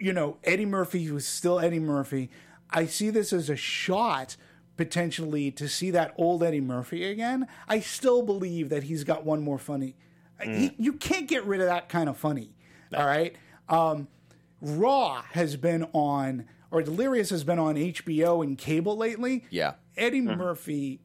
Speaker 7: you know, Eddie Murphy was still Eddie Murphy. I see this as a shot potentially to see that old Eddie Murphy again. I still believe that he's got one more funny. He, you can't get rid of that kind of funny. All right. Um, Raw has been on, or Delirious has been on HBO and cable lately.
Speaker 5: Yeah.
Speaker 7: Eddie Murphy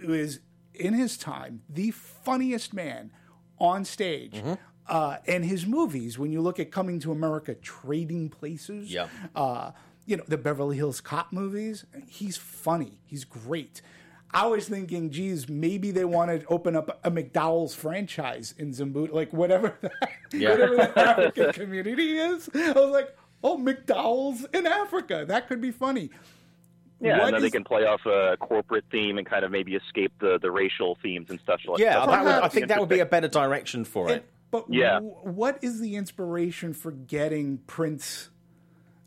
Speaker 7: is in his time the funniest man on stage.
Speaker 5: Mm-hmm.
Speaker 7: Uh, and his movies, when you look at Coming to America, Trading Places,
Speaker 5: Yeah.
Speaker 7: uh, you know, the Beverly Hills Cop movies, he's funny. He's great. I was thinking, geez, maybe they want to open up a McDowell's franchise in Zimbabwe, like whatever the, (laughs) whatever the African community is. I was like, oh, McDowell's in Africa. That could be funny.
Speaker 4: Yeah,
Speaker 7: What
Speaker 4: and then they can play off a corporate theme and kind of maybe escape the, the racial themes and stuff like
Speaker 5: Yeah,
Speaker 4: that.
Speaker 5: Yeah, I think that would be a better direction for it.
Speaker 7: But
Speaker 4: Yeah.
Speaker 7: w- what is the inspiration for getting Prince?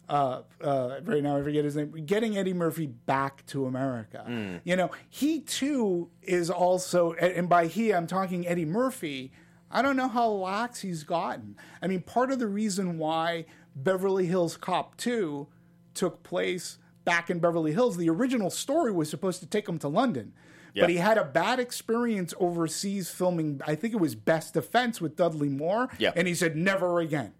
Speaker 7: Uh, uh, right now I forget his name. Getting Eddie Murphy back to America.
Speaker 5: Hmm.
Speaker 7: You know, he too is also, and by he I'm talking Eddie Murphy. I don't know how lax he's gotten. I mean, part of the reason why Beverly Hills Cop 2 took place back in Beverly Hills, the original story was supposed to take him to London. But he had a bad experience overseas filming, I think it was Best Defense with Dudley Moore.
Speaker 5: Yeah.
Speaker 7: And he said, never again.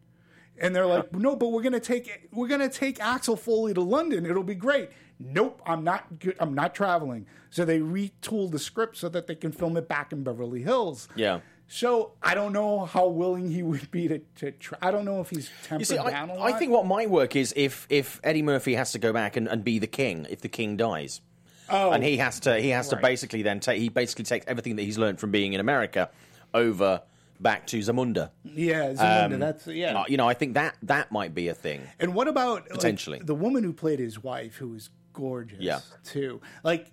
Speaker 7: And they're like, no, but we're gonna take we're gonna take Axel Foley to London. It'll be great. Nope, I'm not good. I'm not traveling. So they retooled the script so that they can film it back in Beverly Hills.
Speaker 5: Yeah.
Speaker 7: So I don't know how willing he would be to. to try. I don't know if he's tempered
Speaker 5: You see, I,
Speaker 7: down a lot.
Speaker 5: I think what might work is if if Eddie Murphy has to go back and, and be the king if the king dies.
Speaker 7: Oh,
Speaker 5: and he has to he has to basically then take he basically takes everything that he's learned from being in America over back to Zamunda.
Speaker 7: yeah, Zamunda,
Speaker 5: Um,
Speaker 7: that's yeah.
Speaker 5: Uh, you know, I think that that might be a thing.
Speaker 7: And what about like,
Speaker 5: Potentially.
Speaker 7: the woman who played his wife, who was gorgeous,
Speaker 5: Yeah.
Speaker 7: too? Like,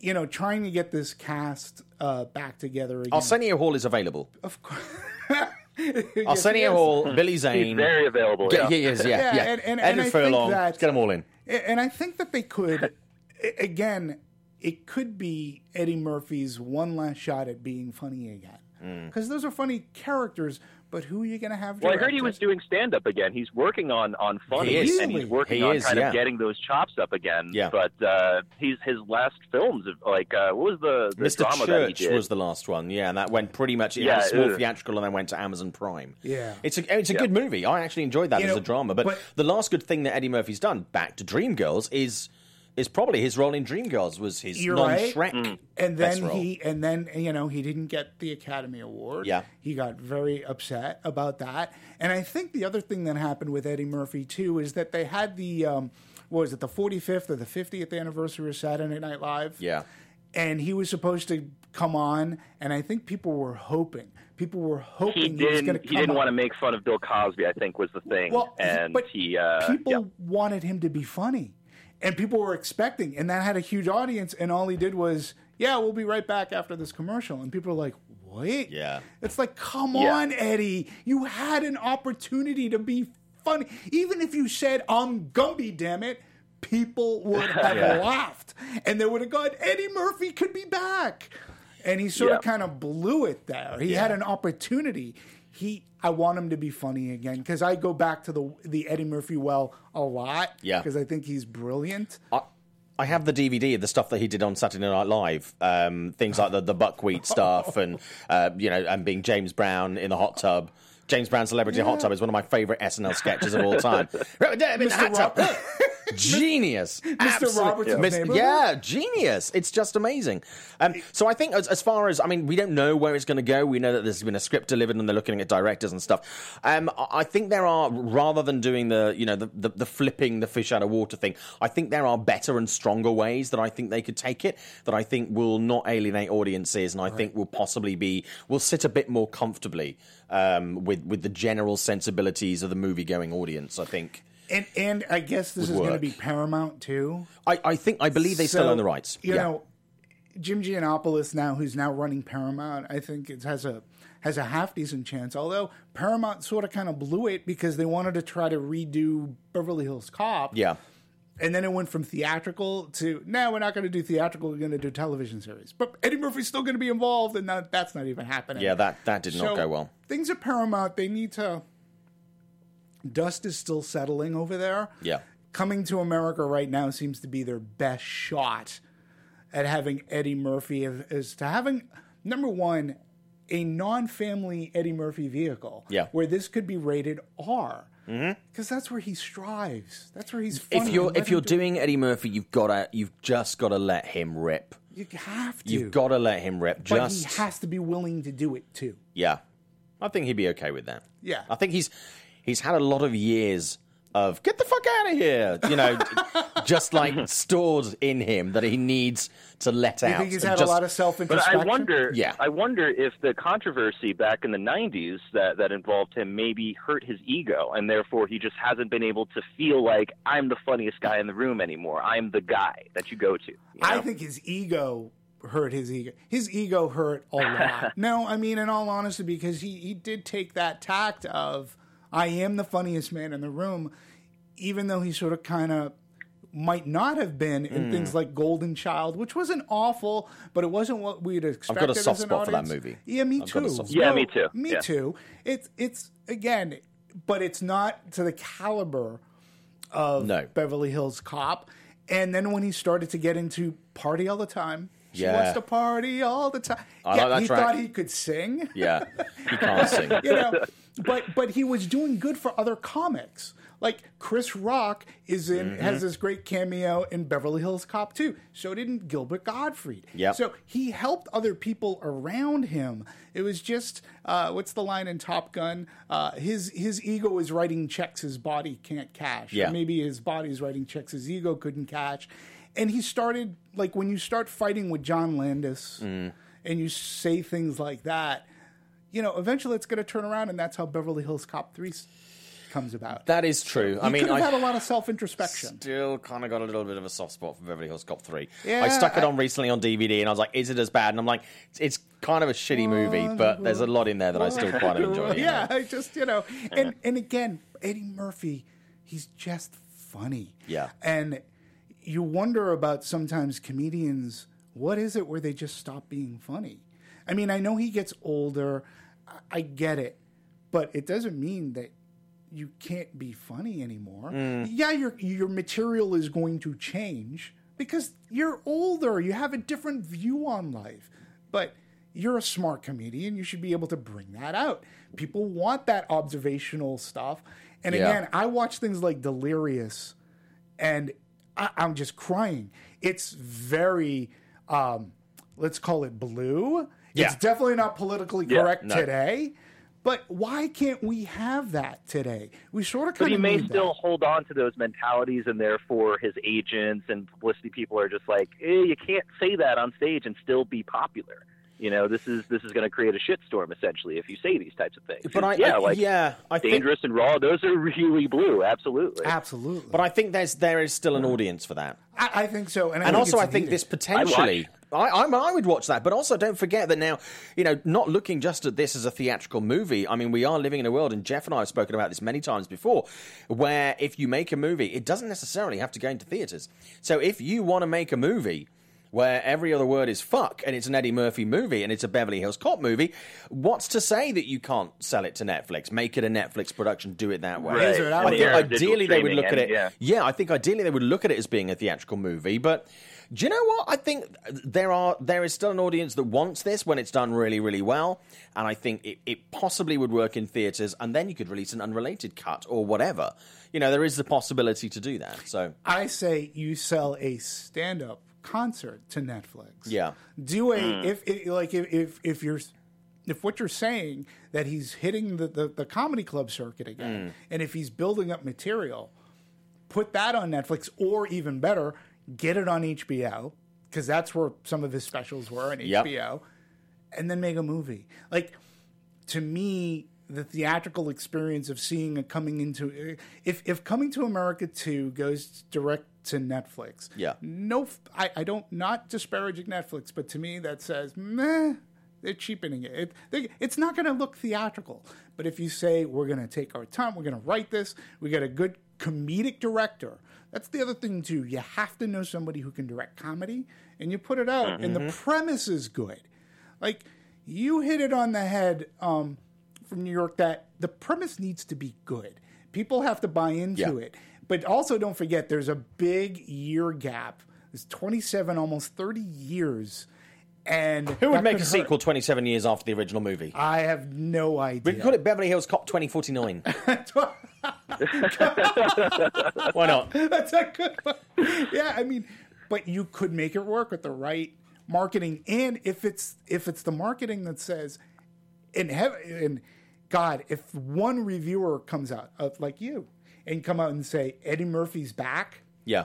Speaker 7: you know, trying to get this cast uh, back together again.
Speaker 5: Arsenio Hall is available.
Speaker 7: of course. (laughs)
Speaker 5: Arsenio Hall, Billy Zane.
Speaker 4: He's
Speaker 5: Zane.
Speaker 4: very available.
Speaker 5: yeah,
Speaker 4: Yeah.
Speaker 5: he is, yeah,
Speaker 7: Yeah,
Speaker 5: yeah.
Speaker 7: and- and-
Speaker 5: Edward
Speaker 7: and I think
Speaker 5: Furlong,
Speaker 7: that-
Speaker 5: get them all in.
Speaker 7: And I think that they could, again, it could be Eddie Murphy's one last shot at being funny again.
Speaker 5: Mm.
Speaker 7: Because those are funny characters, but who are you going to have?
Speaker 4: Well, I heard he was doing stand up again. He's working on on funny,
Speaker 5: He is.
Speaker 4: and he's working
Speaker 5: He
Speaker 4: on
Speaker 5: is,
Speaker 4: kind
Speaker 5: yeah.
Speaker 4: of getting those chops up again.
Speaker 5: Yeah.
Speaker 4: But uh, he's his last films, like uh, what was the, the
Speaker 5: Mr.
Speaker 4: drama that he
Speaker 5: Church
Speaker 4: did?
Speaker 5: was the last one, yeah, and that went pretty much. It
Speaker 4: Yeah,
Speaker 5: had a small theatrical and then went to Amazon Prime.
Speaker 7: Yeah.
Speaker 5: it's a it's a
Speaker 4: Yeah.
Speaker 5: good movie. I actually enjoyed that
Speaker 7: You
Speaker 5: as
Speaker 7: know,
Speaker 5: a drama. But,
Speaker 7: but-
Speaker 5: the last good thing that Eddie Murphy's done, back to Dreamgirls, is is probably his role in Dreamgirls was his
Speaker 7: You're
Speaker 5: non
Speaker 7: right.
Speaker 5: Shrek.
Speaker 7: and
Speaker 5: best
Speaker 7: then
Speaker 5: role.
Speaker 7: he and then you know he didn't get the academy award
Speaker 5: Yeah.
Speaker 7: he got very upset about that and i think the other thing that happened with eddie murphy too is that they had the um what was it the 45th or the 50th anniversary of saturday night live
Speaker 5: Yeah.
Speaker 7: and he was supposed to come on and i think people were hoping People were hoping
Speaker 4: He
Speaker 7: he, was going
Speaker 4: didn't.
Speaker 7: to
Speaker 4: He didn't want to make fun of Bill Cosby. I think was the thing,
Speaker 7: Well,
Speaker 4: and
Speaker 7: but
Speaker 4: he. Uh,
Speaker 7: people
Speaker 4: yeah.
Speaker 7: wanted him to be funny, and people were expecting, and that had a huge audience. And all he did was, "Yeah, we'll be right back after this commercial." And people are like, "Wait,
Speaker 5: Yeah.
Speaker 7: It's like, come
Speaker 4: Yeah.
Speaker 7: on, Eddie, you had an opportunity to be funny. Even if you said, "I'm Gumby," damn it. People would (laughs) have
Speaker 4: Yeah.
Speaker 7: laughed, and they would have gone, "Eddie Murphy could be back," and he sort of kind of blew it there. He had an opportunity. He, I want him to be funny again because I go back to the the Eddie Murphy well a lot.
Speaker 5: Yeah.
Speaker 7: because I think he's brilliant.
Speaker 5: I, I have the DVD of the stuff that he did on Saturday Night Live, um, things like the, the buckwheat (laughs) stuff, and uh, you know, and being James Brown in the hot tub. James Brown celebrity hot tub is one of my favorite SNL sketches of all time. (laughs)
Speaker 7: Mr.
Speaker 5: genius, (laughs)
Speaker 7: Mr.
Speaker 5: Miss-
Speaker 7: neighborhood?
Speaker 5: yeah, genius. It's just amazing. Um, so I think as, as far as I mean, we don't know where it's going to go. We know that there's been a script delivered, and they're looking at directors and stuff. Um, I think there are rather than doing the you know the, the the flipping the fish out of water thing. I think there are better and stronger ways that I think they could take it that I think will not alienate audiences, and I think will possibly be will sit a bit more comfortably um, with with the general sensibilities of the movie going audience. I think.
Speaker 7: And and I guess this is going to be Paramount too.
Speaker 5: I, I think I believe they still own the rights.
Speaker 7: You
Speaker 5: yeah.
Speaker 7: know, Jim Gianopulos now, who's now running Paramount, I think it has a has a half decent chance. Although Paramount sort of kind of blew it because they wanted to try to redo Beverly Hills Cop.
Speaker 5: yeah.
Speaker 7: And then it went from theatrical to now we're not going to do theatrical. We're going to do television series. But Eddie Murphy's still going to be involved, and that, that's not even happening.
Speaker 5: Yeah, that that did not go well.
Speaker 7: Things at Paramount, they need to. Dust is still settling over there.
Speaker 5: Yeah.
Speaker 7: Coming to America right now seems to be their best shot at having Eddie Murphy as, to having number one a non-family Eddie Murphy vehicle.
Speaker 5: Yeah.
Speaker 7: Where this could be rated R. Mm-hmm. Because that's where he strives. That's where he's. Funny.
Speaker 5: If you're if you're
Speaker 7: do-
Speaker 5: doing Eddie Murphy, you've got to you've just got to let him rip.
Speaker 7: you have to.
Speaker 5: You've got to let him rip.
Speaker 7: But
Speaker 5: Just
Speaker 7: he has to be willing to do it too.
Speaker 5: yeah, I think he'd be okay with that.
Speaker 7: Yeah.
Speaker 5: I think he's he's had a lot of years of get the fuck out of here, you know, (laughs) just like stored in him that he needs to let
Speaker 7: You
Speaker 5: out.
Speaker 7: think he's had
Speaker 5: just-
Speaker 7: a lot of self
Speaker 4: But? I wonder,
Speaker 5: Yeah.
Speaker 4: I wonder if the controversy back in the '90s that that involved him maybe hurt his ego, and therefore he just hasn't been able to feel like I'm the funniest guy in the room anymore. I'm the guy that you go to. you
Speaker 7: I think his ego hurt his ego. His ego hurt a lot. (laughs) no, I mean, in all honesty, because he, he did take that tact of, I am the funniest man in the room, even though he sort of kind of might not have been in hmm. things like Golden Child, which wasn't awful, but it wasn't what we'd expected.
Speaker 5: soft
Speaker 7: as an
Speaker 5: spot for that movie.
Speaker 7: Yeah, me
Speaker 5: I've
Speaker 7: too.
Speaker 4: Yeah, me too.
Speaker 7: Me
Speaker 4: Yeah.
Speaker 7: too. It's it's again, but it's not to the caliber of
Speaker 5: No.
Speaker 7: Beverly Hills Cop. And then when he started to get into party all the time, she
Speaker 5: Yeah.
Speaker 7: wants to party all the time.
Speaker 5: I
Speaker 7: yeah,
Speaker 5: like that
Speaker 7: he
Speaker 5: track.
Speaker 7: thought he could sing.
Speaker 5: yeah, he can't (laughs) sing.
Speaker 7: you know, but but he was doing good for other comics. Like Chris Rock is in
Speaker 5: Mm-hmm.
Speaker 7: has this great cameo in Beverly Hills Cop 2. So didn't Gilbert Gottfried.
Speaker 5: Yep.
Speaker 7: So he helped other people around him. It was just uh, what's the line in Top Gun? Uh, his his ego is writing checks his body can't cash. Or
Speaker 5: Yeah.
Speaker 7: maybe his body is writing checks his ego couldn't catch. And he started like when you start fighting with John Landis
Speaker 5: Mm.
Speaker 7: and you say things like that, you know, eventually it's going to turn around, and that's how Beverly Hills Cop Three comes about.
Speaker 5: That is true. I
Speaker 7: he
Speaker 5: mean,
Speaker 7: could have
Speaker 5: I
Speaker 7: had a lot of self introspection.
Speaker 5: still kind of got a little bit of a soft spot for Beverly Hills Cop 3.
Speaker 7: Yeah,
Speaker 5: I stuck it
Speaker 7: I-
Speaker 5: on recently on DVD and I was like, is it as bad? And I'm like, it's, it's kind of a shitty movie, but there's a lot in there that I still quite enjoy. you
Speaker 7: yeah,
Speaker 5: know?
Speaker 7: I just you know, and and again, Eddie Murphy, he's just funny.
Speaker 5: Yeah.
Speaker 7: and you wonder about sometimes comedians. What is it where they just stop being funny? I mean, I know he gets older. I- get it, but it doesn't mean that you can't be funny anymore. Yeah, your your material is going to change because you're older. You have a different view on life. But you're a smart comedian. You should be able to bring that out. People want that observational stuff. And
Speaker 5: Yeah.
Speaker 7: again, I watch things like Delirious and I, I'm just crying. It's very, um, let's call it blue.
Speaker 5: Yeah.
Speaker 7: It's definitely not politically
Speaker 4: Yeah,
Speaker 7: correct
Speaker 5: no.
Speaker 7: today. But why can't we have that today? We sort of
Speaker 4: But
Speaker 7: kind
Speaker 4: he
Speaker 7: of
Speaker 4: may
Speaker 7: need
Speaker 4: still
Speaker 7: that.
Speaker 4: hold on to those mentalities, and therefore his agents and publicity people are just like, eh, you can't say that on stage and still be popular. You know, this is this is going to create a shitstorm essentially if you say these types of things.
Speaker 5: But I,
Speaker 4: yeah,
Speaker 5: I-
Speaker 4: like
Speaker 5: yeah, I think,
Speaker 4: dangerous and raw. Those are really blue. Absolutely.
Speaker 7: Absolutely.
Speaker 5: but I think there's there is still an audience for that.
Speaker 7: I, I think so. And, I
Speaker 5: and
Speaker 7: think
Speaker 5: also
Speaker 7: it's
Speaker 5: I think
Speaker 7: needed.
Speaker 5: this potentially. I, I, I would watch that, but also don't forget that now, you know, not looking just at this as a theatrical movie. I mean, we are living in a world, and Jeff and I have spoken about this many times before, where if you make a movie, it doesn't necessarily have to go into theaters. So if you want to make a movie where every other word is fuck and it's an Eddie Murphy movie and it's a Beverly Hills Cop movie, what's to say that you can't sell it to Netflix? Make it a Netflix production, do it that way.
Speaker 4: Right.
Speaker 7: I
Speaker 5: I think
Speaker 7: do.
Speaker 4: Yeah, digital
Speaker 5: ideally they would look at
Speaker 4: and-
Speaker 5: it.
Speaker 4: yeah.
Speaker 5: I think ideally they would look at it as being a theatrical movie, but do you know what? I think there are there is still an audience that wants this when it's done really, really well, and I think it, it possibly would work in theaters, and then you could release an unrelated cut or whatever. You know, there is the possibility to do that. So
Speaker 7: I say you sell a stand-up concert to Netflix.
Speaker 5: Yeah.
Speaker 7: Do a
Speaker 4: Hmm.
Speaker 7: if, if like if, if if you're if what you're saying that he's hitting the, the, the comedy club circuit again, and if he's building up material, put that on Netflix, or even better, get it on HBO because that's where some of his specials were on
Speaker 5: Yep.
Speaker 7: HBO, and then make a movie. Like to me, the theatrical experience of seeing a coming into if if coming to America two goes direct to Netflix,
Speaker 5: Yeah.
Speaker 7: no, I don't not disparaging Netflix, but to me that says meh. They're cheapening it. it they, it's not going to look theatrical. But if you say we're going to take our time, we're going to write this, we got a good comedic director. That's the other thing too. You have to know somebody who can direct comedy, and you put it out, and the premise is good. Like you hit it on the head um, from New York that the premise needs to be good. People have to buy into
Speaker 5: Yeah.
Speaker 7: it. But also don't forget there's a big year gap. There's 27 almost 30 years and
Speaker 5: who would make a
Speaker 7: hurt.
Speaker 5: sequel 27 years after the original movie?
Speaker 7: I have no idea.
Speaker 5: We can call it Beverly Hills Cop 2049. (laughs) Why not?
Speaker 7: That's a good one. Yeah, I mean, but you could make it work with the right marketing, and if it's if it's the marketing that says, in heaven, and God, if one reviewer comes out of like you and come out and say Eddie Murphy's back,
Speaker 5: Yeah.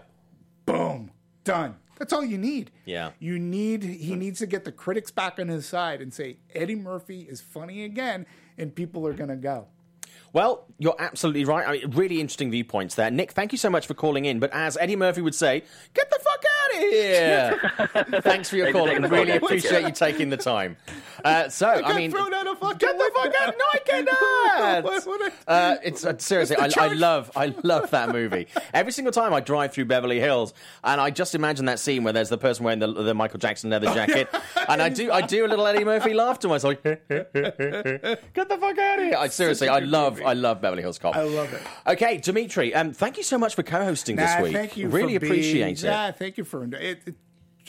Speaker 7: boom, done. That's all you need.
Speaker 5: Yeah.
Speaker 7: You need he needs to get the critics back on his side and say Eddie Murphy is funny again, and people are gonna go.
Speaker 5: Well, you're absolutely right. I mean, really interesting viewpoints there. Nick, thank you so much for calling in. But as Eddie Murphy would say, get the fuck out of here. (laughs) Thanks for your call. I really appreciate you taking the time. Uh, so, I, mean,
Speaker 7: thrown out of fucking
Speaker 5: get the fuck out! No, I cannot. (laughs)
Speaker 7: A-
Speaker 5: Uh, it's uh, seriously, I, I love, I love that movie. Every single time I drive through Beverly Hills, and I just imagine that scene where there's the person wearing the, the Michael Jackson leather jacket, and I do, I do a little Eddie Murphy laugh to myself. (laughs) Get the fuck out of here! I, seriously, I love, I love Beverly Hills Cop.
Speaker 7: I love it.
Speaker 5: Okay, Dimitri, um, thank you so much for co-hosting this week.
Speaker 7: Thank you.
Speaker 5: Really appreciate
Speaker 7: being,
Speaker 5: it.
Speaker 7: Yeah, thank you for it, it.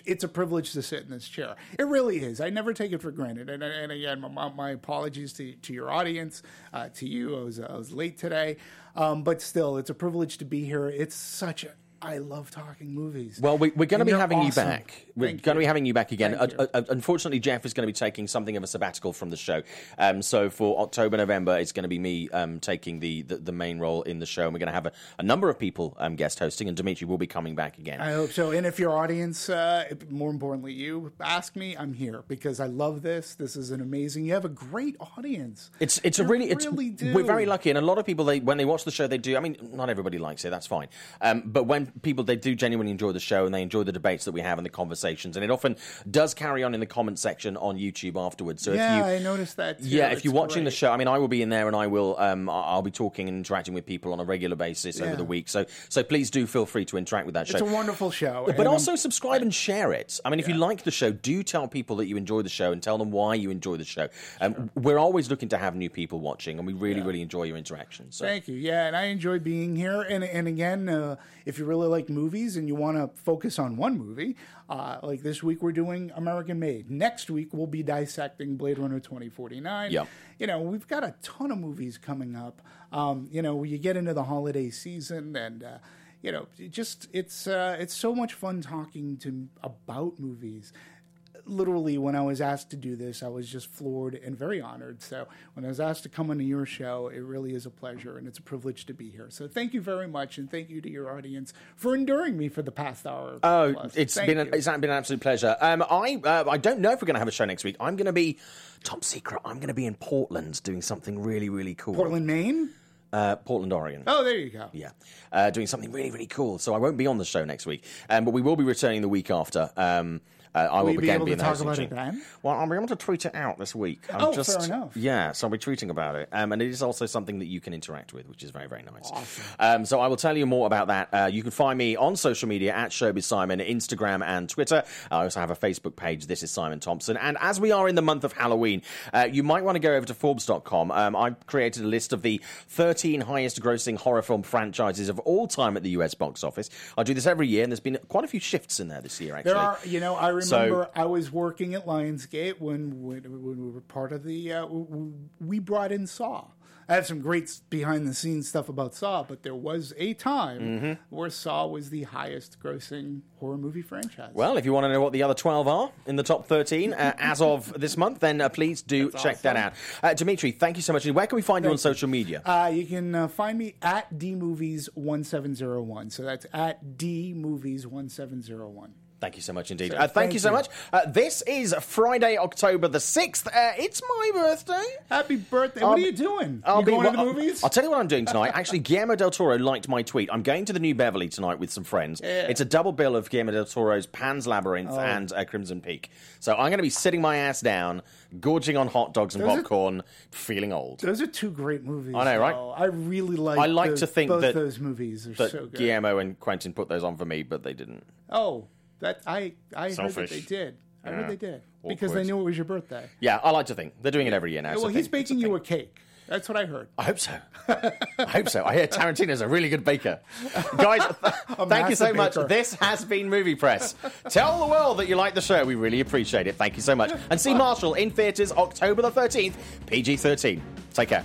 Speaker 7: It's a privilege to sit in this chair. It really is. I never take it for granted. And, and again, my, my apologies to, to your audience, uh, to you. I was I was late today, um, but still, it's a privilege to be here. It's such a. I love talking movies.
Speaker 5: Well, we, we're going to be having
Speaker 7: awesome.
Speaker 5: you back. We're
Speaker 7: Thank
Speaker 5: going to be having you back again. Uh,
Speaker 7: you.
Speaker 5: uh, unfortunately, Jeff is going to be taking something of a sabbatical from the show. Um, so for October, November, it's going to be me um, taking the, the, the main role in the show. And we're going to have a, a number of people um, guest hosting, and Dimitri will be coming back again.
Speaker 7: I hope so. And if your audience, uh, more importantly, you ask me, I'm here because I love this. This is an amazing. You have a great audience.
Speaker 5: It's it's a really it's
Speaker 7: really do.
Speaker 5: we're very lucky, and a lot of people they when they watch the show they do. I mean, not everybody likes it. That's fine. Um, but when people they do genuinely enjoy the show and they enjoy the debates that we have and the conversations, and it often does carry on in the comment section on YouTube afterwards. So
Speaker 7: Yeah,
Speaker 5: if you
Speaker 7: I noticed that. Too.
Speaker 5: yeah, if
Speaker 7: It's
Speaker 5: you're watching the show, I mean, I will be in there and I will um, I- I'll be talking and interacting with people on a regular basis over the week. So so please do feel free to interact with that show.
Speaker 7: It's a wonderful show.
Speaker 5: But
Speaker 7: and I'm-
Speaker 5: also subscribe and share it. I mean, if you like the show, do tell people that you enjoy the show and tell them why you enjoy the show. Um, We're always looking to have new people watching, and we really, really enjoy your interaction. So.
Speaker 7: Thank you. Yeah, and I enjoy being here. And and again, uh, if you really like movies and you want to focus on one movie, uh, like this week we're doing American Made. Next week we'll be dissecting Blade Runner twenty forty nine.
Speaker 5: Yep.
Speaker 7: You know, we've got a ton of movies coming up. Um, you know, you get into the holiday season and. Uh, you know, it just it's uh, it's so much fun talking to about movies literally, when I was asked to do this, I was just floored and very honored. So when I was asked to come onto your show, it really is a pleasure and it's a privilege to be here. So thank you very much, and thank you to your audience for enduring me for the past hour.
Speaker 5: Oh,
Speaker 7: plus.
Speaker 5: it's
Speaker 7: Thank
Speaker 5: been an, it's been an absolute pleasure. Um, I uh, I don't know if we're going to have a show next week. I'm going to be top secret. I'm going to be in Portland doing something really really cool.
Speaker 7: Portland, Maine.
Speaker 5: uh, Portland, Oregon.
Speaker 7: Oh, there you go.
Speaker 5: Yeah, uh, doing something really, really cool. So I won't be on the show next week, um, but we will be returning the week after. Um, uh, I will,
Speaker 7: Will be
Speaker 5: again
Speaker 7: able
Speaker 5: be
Speaker 7: to
Speaker 5: the
Speaker 7: talk about it then?
Speaker 5: Well, I'll be able to tweet it out this week. I'm
Speaker 7: Oh,
Speaker 5: just,
Speaker 7: fair enough.
Speaker 5: Yeah, so I'll be tweeting about it, um, and it is also something that you can interact with, which is very, very nice. Um, so I will tell you more about that. Uh, you can find me on social media at Showbiz Simon, Instagram and Twitter. I also have a Facebook page. This is Simon Thompson, and as we are in the month of Halloween, uh, you might want to go over to Forbes.com. Um, I've created a list of the 13 highest-grossing horror film franchises of all time at the US box office. I do this every year, and there's been quite a few shifts in there this year. Actually,
Speaker 7: There are, you know, I
Speaker 5: So-
Speaker 7: remember I was working at Lionsgate when when, when we were part of the. Uh, we brought in Saw. I have some great behind the scenes stuff about Saw, but there was a time
Speaker 5: Mm-hmm.
Speaker 7: where Saw was the highest grossing horror movie franchise.
Speaker 5: Well, if you want to know what the other 12 are in the top 13 uh, (laughs) as of this month, then uh, please do check that out. Uh, Dimitri, thank you so much. Where can we find you on social media?
Speaker 7: Uh, you can uh, find me at dmovies1701. So that's at dmovies1701.
Speaker 5: Thank you so much indeed. Uh, thank,
Speaker 7: thank
Speaker 5: you so
Speaker 7: you.
Speaker 5: much. Uh, this is Friday, October the 6th. Uh, it's my birthday.
Speaker 7: Happy birthday.
Speaker 5: I'll
Speaker 7: what are you doing?
Speaker 5: I'll
Speaker 7: you
Speaker 5: be
Speaker 7: going to the movies?
Speaker 5: I'll, I'll tell you what I'm doing tonight. (laughs) Actually, Guillermo del Toro liked my tweet. I'm going to the New Beverly tonight with some friends. It's a double bill of Guillermo del Toro's Pan's Labyrinth
Speaker 7: Oh.
Speaker 5: and Crimson Peak. So I'm going to be sitting my ass down, gorging on hot dogs and
Speaker 7: Those are-
Speaker 5: popcorn, feeling old.
Speaker 7: Those are two great movies.
Speaker 5: I know, right?
Speaker 7: though. I really like.
Speaker 5: I like to think
Speaker 7: both
Speaker 5: that-
Speaker 7: those movies are so good.
Speaker 5: Guillermo and Quentin put those on for me, but they didn't.
Speaker 7: Oh, that I I heard that they did. I
Speaker 5: Yeah.
Speaker 7: heard they did because they knew it was your birthday.
Speaker 5: Yeah, I like to think they're doing it every year now.
Speaker 7: well,
Speaker 5: so
Speaker 7: he's
Speaker 5: think- it's a
Speaker 7: baking you a cake. That's what I heard.
Speaker 5: I hope so. I hope so. I hear Tarantino's a really good baker. Guys, (laughs) th- thank you so
Speaker 7: massive
Speaker 5: much. This has been Movie Press. Tell the world that you like the show. We really appreciate it. Thank you so much. And see Marshall in theatres October the 13th, PG 13. Take care.